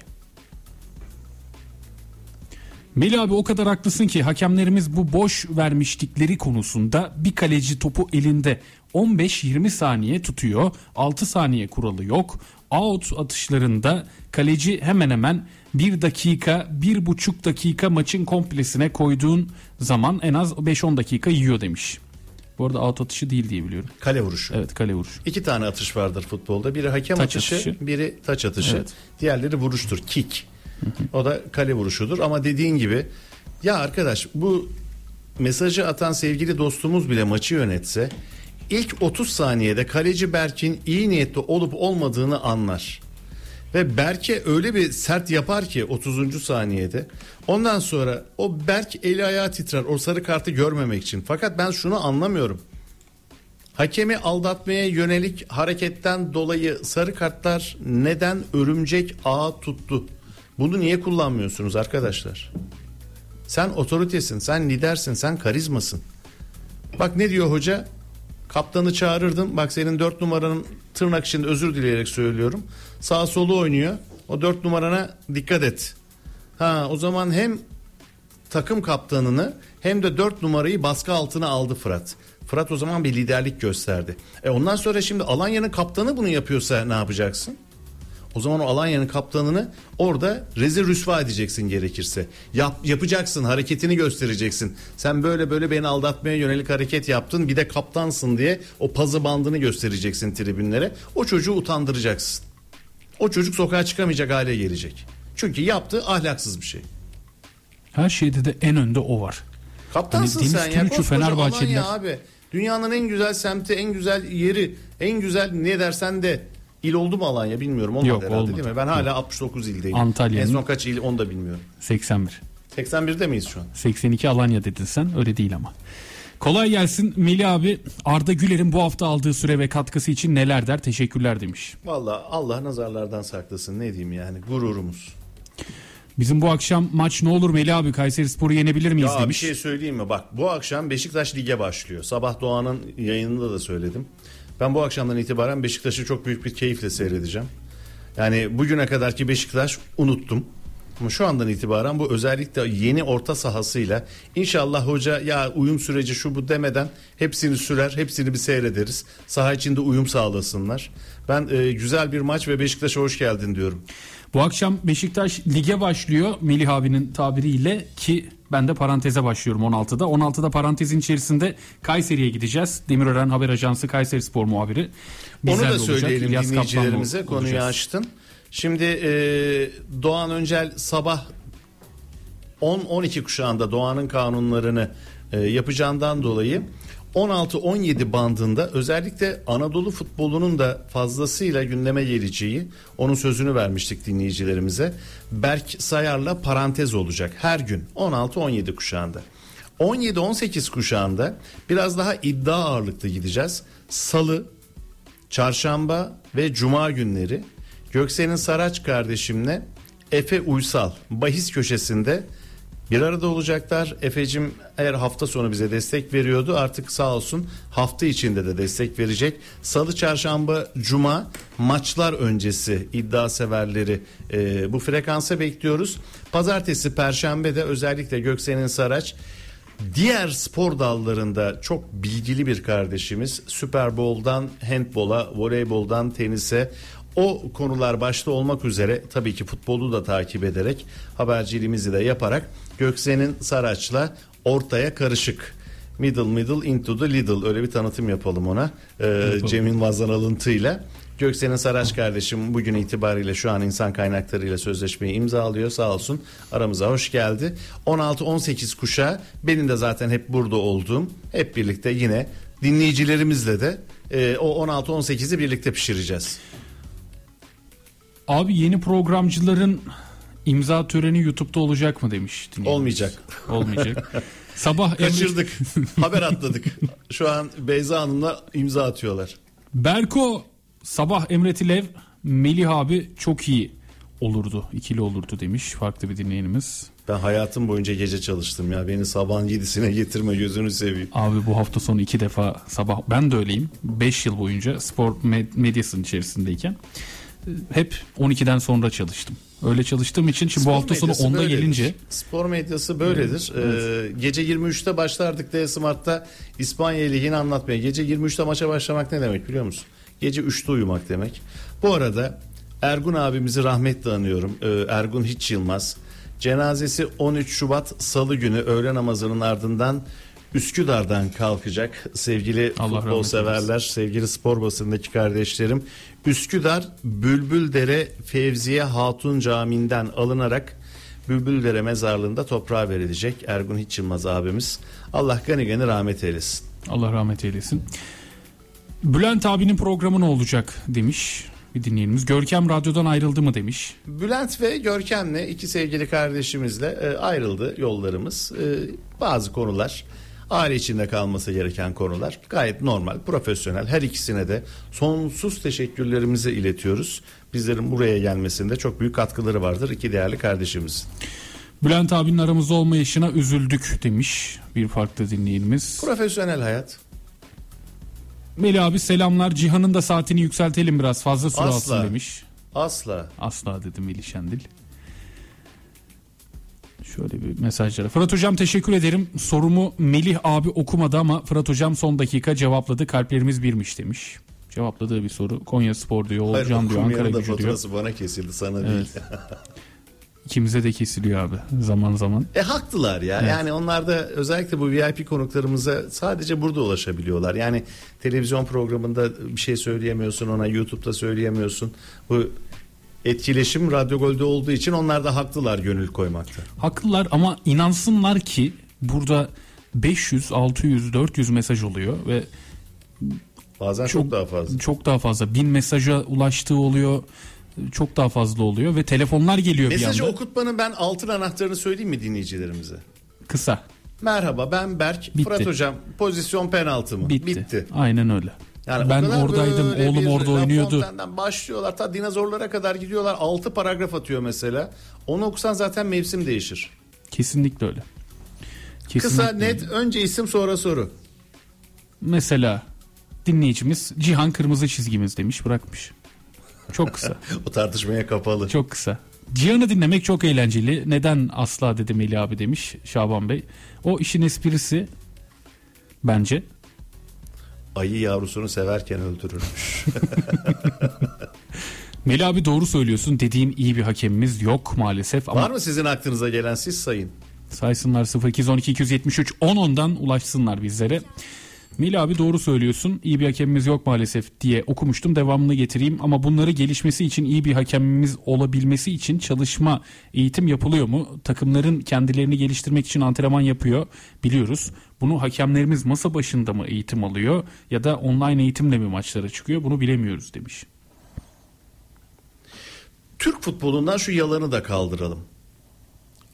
Melih abi o kadar haklısın ki hakemlerimiz bu boş vermişlikleri konusunda bir kaleci topu elinde 15-20 saniye tutuyor. 6 saniye kuralı yok. Out atışlarında kaleci hemen hemen 1 dakika, 1,5 dakika maçın komplesine koyduğun zaman en az 5-10 dakika yiyor demiş. Bu arada out atışı değil diye biliyorum. Kale vuruşu. Evet kale vuruşu. İki tane atış vardır futbolda. Biri hakem Taç atışı, atışı. biri taç atışı. Evet. Diğerleri vuruştur. Kick. O da kale vuruşudur. Ama dediğin gibi ya arkadaş bu mesajı atan sevgili dostumuz bile maçı yönetse ilk 30 saniyede kaleci Berk'in iyi niyetli olup olmadığını anlar. Ve Berk'e öyle bir sert yapar ki 30. saniyede. Ondan sonra o Berk eli ayağı titrer o sarı kartı görmemek için. Fakat ben şunu anlamıyorum. Hakemi aldatmaya yönelik hareketten dolayı sarı kartlar neden örümcek ağı tuttu? Bunu niye kullanmıyorsunuz arkadaşlar? Sen otoritesin, sen lidersin, sen karizmasın. Bak ne diyor hoca? Kaptanı çağırırdın. Bak senin dört numaranın tırnak içinde özür dileyerek söylüyorum. Sağ solu oynuyor. O dört numarana dikkat et. Ha o zaman hem takım kaptanını hem de 4 numarayı baskı altına aldı Fırat. Fırat o zaman bir liderlik gösterdi. E ondan sonra şimdi Alanya'nın kaptanı bunu yapıyorsa ne yapacaksın? O zaman o Alanya'nın kaptanını orada rezil rüsva edeceksin gerekirse. Yap, yapacaksın, hareketini göstereceksin. Sen böyle böyle beni aldatmaya yönelik hareket yaptın. Bir de kaptansın diye o pazı bandını göstereceksin tribünlere. O çocuğu utandıracaksın. O çocuk sokağa çıkamayacak hale gelecek. Çünkü yaptığı ahlaksız bir şey. Her şeyde de en önde o var. Kaptansın Hani sen ya. Koskoca Fenerbahçeliler- Alanya abi. Dünyanın en güzel semti, en güzel yeri, en güzel ne dersen de il oldu mu Alanya bilmiyorum. Olmadı Yok, herhalde olmadı. değil mi? Ben hala 69 ildeyim. Antalya'nın- En son kaç il onu da bilmiyorum. 81. 81'de miyiz şu an? 82 Alanya dedin sen öyle değil ama. Kolay gelsin Melih abi Arda Güler'in bu hafta aldığı süre ve katkısı için neler der teşekkürler demiş. Valla Allah nazarlardan saklasın ne diyeyim yani gururumuz. Bizim bu akşam maç ne olur Melih abi Kayseri Spor'u yenebilir miyiz Ya bir demiş. şey söyleyeyim mi? Bak bu akşam Beşiktaş lige başlıyor. Sabah Doğan'ın yayınında da söyledim. Ben bu akşamdan itibaren Beşiktaş'ı çok büyük bir keyifle seyredeceğim. Yani bugüne kadarki Beşiktaş unuttum. Ama şu andan itibaren bu özellikle yeni orta sahasıyla inşallah hoca ya uyum süreci şu bu demeden hepsini sürer, hepsini bir seyrederiz. Saha içinde uyum sağlasınlar. Ben e, güzel bir maç ve Beşiktaş'a hoş geldin diyorum. Bu akşam Beşiktaş lige başlıyor Melih abinin tabiriyle ki ben de paranteze başlıyorum 16'da. 16'da parantezin içerisinde Kayseri'ye gideceğiz. Demirören Haber Ajansı Kayseri Spor muhabiri. Onu bizlerle da olacak. söyleyelim İlyas Kaplan'la dinleyicilerimize konuyu olacağız. açtın. Şimdi e, Doğan Öncel sabah 10-12 kuşağında Doğan'ın kanunlarını e, yapacağından dolayı 16-17 bandında özellikle Anadolu futbolunun da fazlasıyla gündeme geleceği onun sözünü vermiştik dinleyicilerimize. Berk Sayar'la parantez olacak her gün 16-17 kuşağında. 17-18 kuşağında biraz daha iddia ağırlıklı gideceğiz. Salı, çarşamba ve cuma günleri Göksel'in Saraç kardeşimle Efe Uysal bahis köşesinde bir arada olacaklar. Efe'cim eğer hafta sonu bize destek veriyordu artık sağ olsun hafta içinde de destek verecek. Salı, çarşamba, cuma maçlar öncesi iddia severleri e, bu frekansa bekliyoruz. Pazartesi, perşembe de özellikle Göksel'in Saraç Diğer spor dallarında çok bilgili bir kardeşimiz Super Bowl'dan handbola, voleyboldan tenise o konular başta olmak üzere tabii ki futbolu da takip ederek haberciliğimizi de yaparak Göksen'in Saraç'la ortaya karışık middle middle into the little öyle bir tanıtım yapalım ona ee, Cem Yılmaz'dan alıntıyla. Göksel'in Saraç kardeşim bugün itibariyle şu an insan kaynaklarıyla sözleşmeyi imzalıyor sağ olsun aramıza hoş geldi. 16-18 kuşağı benim de zaten hep burada olduğum hep birlikte yine dinleyicilerimizle de e, o 16-18'i birlikte pişireceğiz. Abi yeni programcıların imza töreni YouTube'da olacak mı demiş. Olmayacak. Olmayacak. Sabah Kaçırdık. Haber atladık. Şu an Beyza Hanım'la imza atıyorlar. Berko sabah Emre Tilev Melih abi çok iyi olurdu. ikili olurdu demiş farklı bir dinleyenimiz. Ben hayatım boyunca gece çalıştım ya. Beni sabahın yedisine getirme gözünü seveyim. Abi bu hafta sonu iki defa sabah ben de öyleyim. 5 yıl boyunca spor med- medyasının içerisindeyken hep 12'den sonra çalıştım. Öyle çalıştığım için şimdi bu Spor hafta sonu medyası 10'da böyledir. gelince Spor medyası böyledir. Ee, gece 23'te başlardık D Smart'ta İspanya Ligi'ni anlatmaya. Gece 23'te maça başlamak ne demek biliyor musun? Gece 3'te uyumak demek. Bu arada Ergun abimizi rahmetle anıyorum. Ee, Ergun Hiç Yılmaz. Cenazesi 13 Şubat Salı günü öğle namazının ardından Üsküdar'dan kalkacak sevgili Allah futbol severler, sevgili spor basındaki kardeşlerim. Üsküdar Bülbüldere Fevziye Hatun Camii'nden alınarak Bülbüldere mezarlığında toprağa verilecek Ergun Hiç Yılmaz abimiz. Allah gani gani rahmet eylesin. Allah rahmet eylesin. Bülent abinin programı ne olacak demiş bir dinleyenimiz. Görkem radyodan ayrıldı mı demiş. Bülent ve Görkem'le iki sevgili kardeşimizle e, ayrıldı yollarımız. E, bazı konular aile içinde kalması gereken konular gayet normal, profesyonel. Her ikisine de sonsuz teşekkürlerimizi iletiyoruz. Bizlerin buraya gelmesinde çok büyük katkıları vardır iki değerli kardeşimiz. Bülent abinin aramızda olmayışına üzüldük demiş bir farklı dinleyenimiz. Profesyonel hayat. Melih abi selamlar. Cihan'ın da saatini yükseltelim biraz fazla süre Asla. alsın demiş. Asla. Asla dedi Melih Şendil. Şöyle bir mesajlara. Fırat Hocam teşekkür ederim. Sorumu Melih abi okumadı ama Fırat Hocam son dakika cevapladı. Kalplerimiz birmiş demiş. Cevapladığı bir soru. Konya Spor diyor, Olcan diyor, Ankara gücü diyor. bana kesildi sana değil. İkimize de kesiliyor abi zaman zaman. E haklılar ya. Yani onlar da özellikle bu VIP konuklarımıza sadece burada ulaşabiliyorlar. Yani televizyon programında bir şey söyleyemiyorsun ona, YouTube'da söyleyemiyorsun. Bu etkileşim Radyo Gol'de olduğu için onlar da haklılar gönül koymakta. Haklılar ama inansınlar ki burada 500, 600, 400 mesaj oluyor ve Bazen çok, daha fazla. Çok daha fazla. Bin mesaja ulaştığı oluyor. Çok daha fazla oluyor ve telefonlar geliyor bir Mesajı anda. okutmanın ben altın anahtarını söyleyeyim mi dinleyicilerimize? Kısa. Merhaba ben Berk. Bitti. Fırat Hocam pozisyon penaltı mı? Bitti. Aynen öyle. Yani ben oradaydım. Oğlum orada oynuyordu. Başlıyorlar. Ta dinozorlara kadar gidiyorlar. 6 paragraf atıyor mesela. Onu okusan zaten mevsim değişir. Kesinlikle öyle. Kesinlikle Kısa öyle. net önce isim sonra soru. Mesela dinleyicimiz Cihan kırmızı çizgimiz demiş bırakmış. Çok kısa. o tartışmaya kapalı. Çok kısa. Cihan'ı dinlemek çok eğlenceli. Neden asla dedi Melih abi demiş Şaban Bey. O işin esprisi bence. Ayı yavrusunu severken öldürürmüş. Melih abi doğru söylüyorsun. Dediğin iyi bir hakemimiz yok maalesef. Ama Var mı sizin aklınıza gelen siz sayın. Saysınlar 0212 273 10 ondan ulaşsınlar bizlere. Mil abi doğru söylüyorsun. İyi bir hakemimiz yok maalesef diye okumuştum. Devamını getireyim ama bunları gelişmesi için iyi bir hakemimiz olabilmesi için çalışma, eğitim yapılıyor mu? Takımların kendilerini geliştirmek için antrenman yapıyor biliyoruz. Bunu hakemlerimiz masa başında mı eğitim alıyor ya da online eğitimle mi maçlara çıkıyor? Bunu bilemiyoruz demiş. Türk futbolundan şu yalanı da kaldıralım.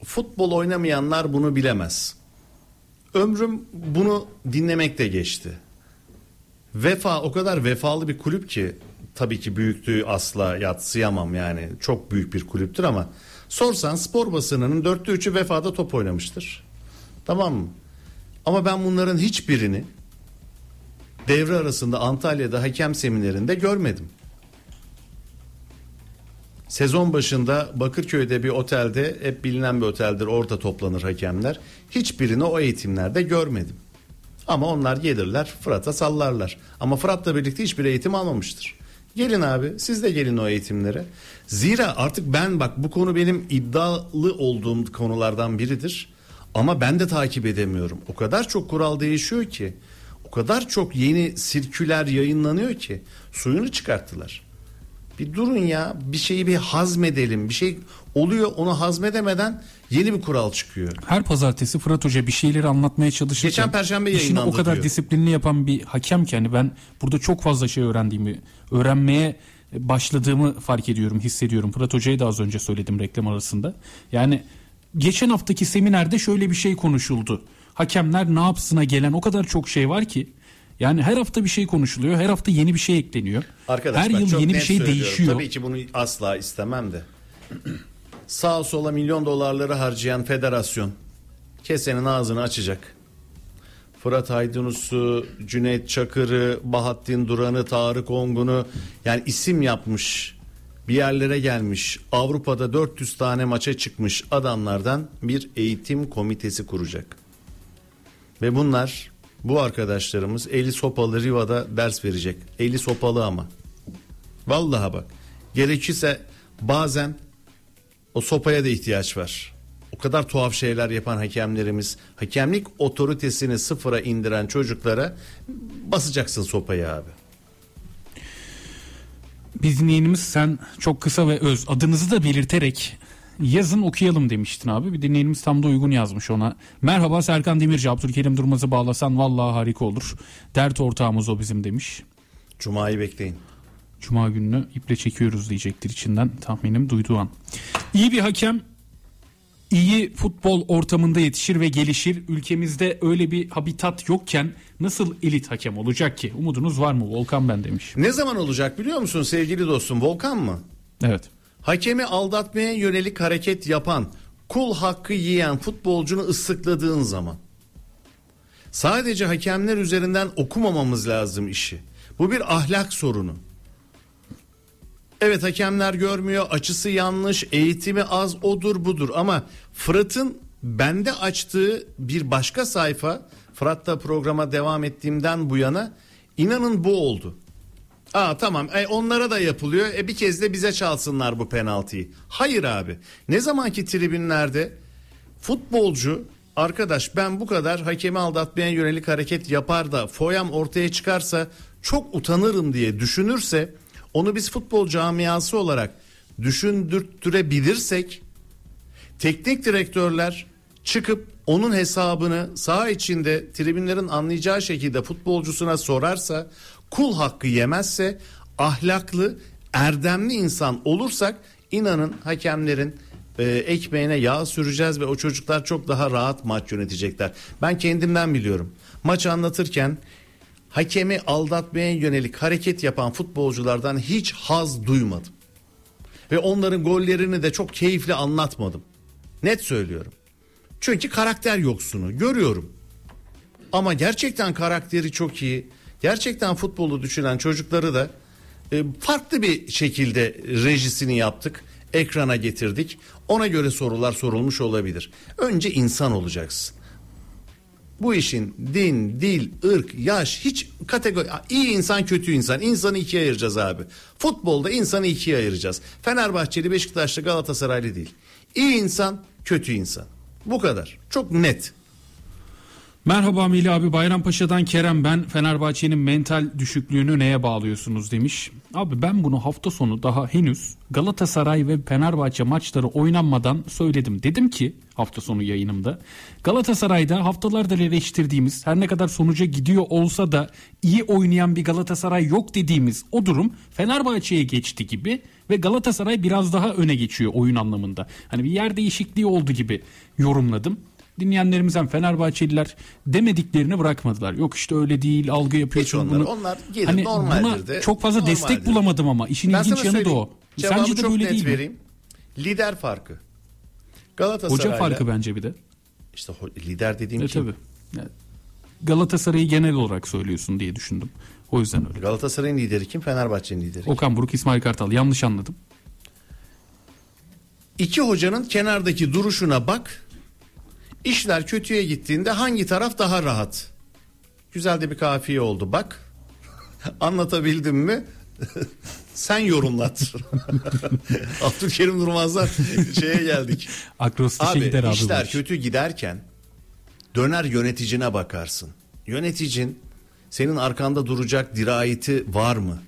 Futbol oynamayanlar bunu bilemez. Ömrüm bunu dinlemekte geçti. Vefa o kadar vefalı bir kulüp ki tabii ki büyüklüğü asla yatsıyamam yani çok büyük bir kulüptür ama sorsan spor basınının dörtte üçü vefada top oynamıştır. Tamam mı? Ama ben bunların hiçbirini devre arasında Antalya'da hakem seminerinde görmedim. Sezon başında Bakırköy'de bir otelde hep bilinen bir oteldir orada toplanır hakemler. Hiçbirini o eğitimlerde görmedim. Ama onlar gelirler Fırat'a sallarlar. Ama Fırat'la birlikte hiçbir eğitim almamıştır. Gelin abi siz de gelin o eğitimlere. Zira artık ben bak bu konu benim iddialı olduğum konulardan biridir. Ama ben de takip edemiyorum. O kadar çok kural değişiyor ki. O kadar çok yeni sirküler yayınlanıyor ki. Suyunu çıkarttılar. Bir durun ya bir şeyi bir hazmedelim. Bir şey oluyor onu hazmedemeden yeni bir kural çıkıyor. Her pazartesi Fırat Hoca bir şeyleri anlatmaya çalışırken Geçen Perşembe işini o kadar diyor. disiplinli yapan bir hakem ki hani ben burada çok fazla şey öğrendiğimi, öğrenmeye başladığımı fark ediyorum, hissediyorum. Fırat Hoca'ya da az önce söyledim reklam arasında. Yani geçen haftaki seminerde şöyle bir şey konuşuldu. Hakemler ne yapsına gelen o kadar çok şey var ki yani her hafta bir şey konuşuluyor. Her hafta yeni bir şey ekleniyor. Arkadaş her yıl yeni bir şey değişiyor. Tabii ki bunu asla istemem de. Sağ sola milyon dolarları harcayan federasyon kesenin ağzını açacak. Fırat Aydınus'u, Cüneyt Çakır'ı, Bahattin Duran'ı, Tarık Ongun'u yani isim yapmış bir yerlere gelmiş Avrupa'da 400 tane maça çıkmış adamlardan bir eğitim komitesi kuracak. Ve bunlar bu arkadaşlarımız eli sopalı Riva'da ders verecek. Eli sopalı ama. Vallahi bak. Gerekirse bazen o sopaya da ihtiyaç var. O kadar tuhaf şeyler yapan hakemlerimiz, hakemlik otoritesini sıfıra indiren çocuklara basacaksın sopayı abi. Bir dinleyenimiz sen çok kısa ve öz adınızı da belirterek yazın okuyalım demiştin abi. Bir dinleyenimiz tam da uygun yazmış ona. Merhaba Serkan Demirci, Abdülkerim Durmaz'ı bağlasan vallahi harika olur. Dert ortağımız o bizim demiş. Cuma'yı bekleyin. Cuma gününü iple çekiyoruz diyecektir içinden tahminim duyduğu an. İyi bir hakem iyi futbol ortamında yetişir ve gelişir. Ülkemizde öyle bir habitat yokken nasıl elit hakem olacak ki? Umudunuz var mı? Volkan ben demiş. Ne zaman olacak biliyor musun sevgili dostum Volkan mı? Evet. Hakemi aldatmaya yönelik hareket yapan, kul hakkı yiyen futbolcunu ıslıkladığın zaman. Sadece hakemler üzerinden okumamamız lazım işi. Bu bir ahlak sorunu. Evet hakemler görmüyor, açısı yanlış, eğitimi az odur budur ama Fırat'ın bende açtığı bir başka sayfa Fırat'ta programa devam ettiğimden bu yana inanın bu oldu. Aa tamam e, onlara da yapılıyor. E bir kez de bize çalsınlar bu penaltıyı. Hayır abi. Ne zamanki tribünlerde futbolcu arkadaş ben bu kadar hakemi aldatmaya yönelik hareket yapar da foyam ortaya çıkarsa çok utanırım diye düşünürse onu biz futbol camiası olarak düşündürttürebilirsek teknik direktörler çıkıp onun hesabını saha içinde tribünlerin anlayacağı şekilde futbolcusuna sorarsa kul hakkı yemezse ahlaklı erdemli insan olursak inanın hakemlerin e, ekmeğine yağ süreceğiz ve o çocuklar çok daha rahat maç yönetecekler. Ben kendimden biliyorum. Maçı anlatırken hakemi aldatmaya yönelik hareket yapan futbolculardan hiç haz duymadım. Ve onların gollerini de çok keyifli anlatmadım. Net söylüyorum. Çünkü karakter yoksunu görüyorum. Ama gerçekten karakteri çok iyi. Gerçekten futbolu düşünen çocukları da e, farklı bir şekilde rejisini yaptık. Ekrana getirdik. Ona göre sorular sorulmuş olabilir. Önce insan olacaksın. Bu işin din, dil, ırk, yaş hiç kategori iyi insan kötü insan. İnsanı ikiye ayıracağız abi. Futbolda insanı ikiye ayıracağız. Fenerbahçeli, Beşiktaşlı, Galatasaraylı değil. İyi insan, kötü insan. Bu kadar. Çok net. Merhaba Melih abi Bayrampaşa'dan Kerem ben Fenerbahçe'nin mental düşüklüğünü neye bağlıyorsunuz demiş. Abi ben bunu hafta sonu daha henüz Galatasaray ve Fenerbahçe maçları oynanmadan söyledim. Dedim ki hafta sonu yayınımda Galatasaray'da haftalardır eleştirdiğimiz her ne kadar sonuca gidiyor olsa da iyi oynayan bir Galatasaray yok dediğimiz o durum Fenerbahçe'ye geçti gibi ve Galatasaray biraz daha öne geçiyor oyun anlamında. Hani bir yer değişikliği oldu gibi yorumladım dinleyenlerimizden Fenerbahçeliler demediklerini bırakmadılar. Yok işte öyle değil algı yapıyorsun Hiç onlar, bunu. onlar gelir, hani normaldir buna de, çok fazla normaldir destek de. bulamadım ama işin Ben ilginç yanı da o. Cevabı Sence de böyle net değil mi? vereyim. Lider farkı. Galatasaray'la Hoca farkı bence bir de. işte lider dediğim E kim? tabii. Yani Galatasaray'ı genel olarak söylüyorsun diye düşündüm. O yüzden öyle. Galatasaray'ın lideri kim? Fenerbahçe'nin lideri. kim? Okan Buruk, İsmail Kartal yanlış anladım. İki hocanın kenardaki duruşuna bak. İşler kötüye gittiğinde hangi taraf daha rahat? Güzel de bir kafiye oldu bak. Anlatabildim mi? Sen yorumlat. Abdülkerim Durmaz'dan şeye geldik. Akrostişe Abi gider işler iş. kötü giderken döner yöneticine bakarsın. Yöneticin senin arkanda duracak dirayeti var mı?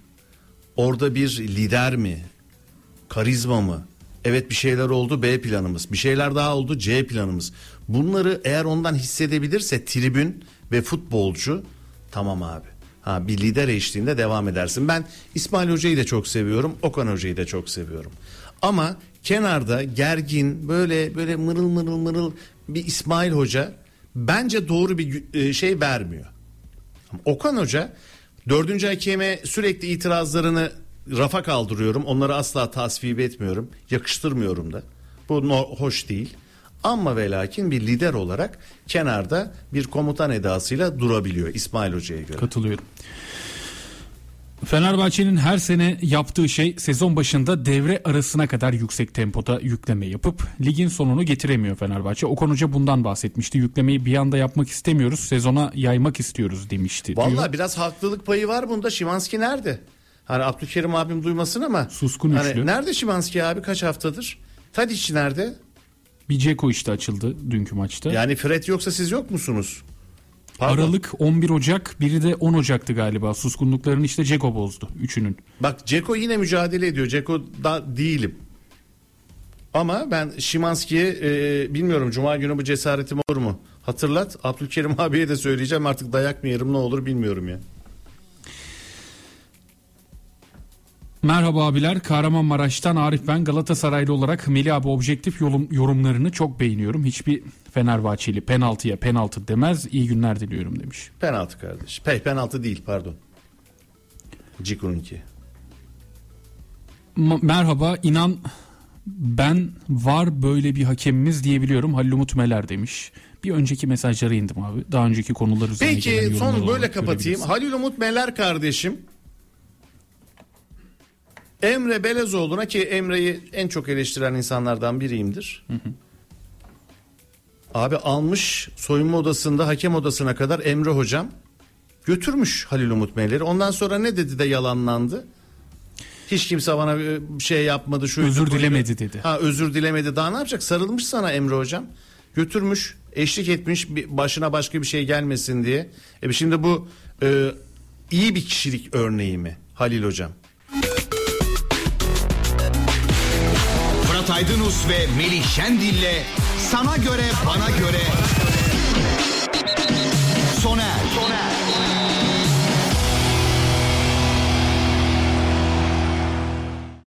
Orada bir lider mi? Karizma mı? Evet bir şeyler oldu B planımız. Bir şeyler daha oldu C planımız. Bunları eğer ondan hissedebilirse tribün ve futbolcu tamam abi. Ha bir lider eşliğinde devam edersin. Ben İsmail Hoca'yı da çok seviyorum. Okan Hoca'yı da çok seviyorum. Ama kenarda gergin böyle böyle mırıl mırıl mırıl bir İsmail Hoca bence doğru bir e, şey vermiyor. Okan Hoca dördüncü hakeme sürekli itirazlarını rafa kaldırıyorum. Onları asla tasvip etmiyorum. Yakıştırmıyorum da. Bu no- hoş değil. Ama ve lakin bir lider olarak kenarda bir komutan edasıyla durabiliyor İsmail Hoca'ya göre. Katılıyorum. Fenerbahçe'nin her sene yaptığı şey sezon başında devre arasına kadar yüksek tempoda yükleme yapıp ligin sonunu getiremiyor Fenerbahçe. Okan Hoca bundan bahsetmişti. Yüklemeyi bir anda yapmak istemiyoruz, sezona yaymak istiyoruz demişti. Vallahi biraz haklılık payı var bunda. Şimanski nerede? Hani Abdülkerim abim duymasın ama. Suskun hani üçlü. Nerede Şimanski abi kaç haftadır? Tadiç nerede? Bir Ceko işte açıldı dünkü maçta. Yani Fred yoksa siz yok musunuz? Pardon. Aralık 11 Ocak, biri de 10 Ocak'tı galiba. Suskunluklarını işte Ceko bozdu. Üçünün. Bak Ceko yine mücadele ediyor. Ceko da değilim. Ama ben Şimanski'ye e, bilmiyorum Cuma günü bu cesaretim olur mu? Hatırlat. Abdülkerim abiye de söyleyeceğim artık dayak mı yerim ne olur bilmiyorum ya. Merhaba abiler. Kahramanmaraş'tan Arif ben. Galatasaraylı olarak Melih abi objektif yorum, yorumlarını çok beğeniyorum. Hiçbir Fenerbahçeli penaltıya penaltı demez. İyi günler diliyorum demiş. Penaltı kardeş. Pe penaltı değil pardon. Ciku'nunki. Merhaba inan ben var böyle bir hakemimiz diyebiliyorum. Halil Umut Meler demiş. Bir önceki mesajlara indim abi. Daha önceki konular üzerine Peki son böyle kapatayım. Halil Umut Meler kardeşim. Emre Belezoğlu'na ki Emre'yi en çok eleştiren insanlardan biriyimdir. Abi almış soyunma odasında hakem odasına kadar Emre hocam götürmüş Halil Umut Meler'i. Ondan sonra ne dedi de yalanlandı. Hiç kimse bana bir şey yapmadı. Şu Özür dilemedi dedi. Ha özür dilemedi. Daha ne yapacak? Sarılmış sana Emre hocam. Götürmüş, eşlik etmiş başına başka bir şey gelmesin diye. E şimdi bu e, iyi bir kişilik örneği mi Halil hocam? Murat Aydınus ve Melih Şendil'le Sana Göre Bana Göre Soner. Soner.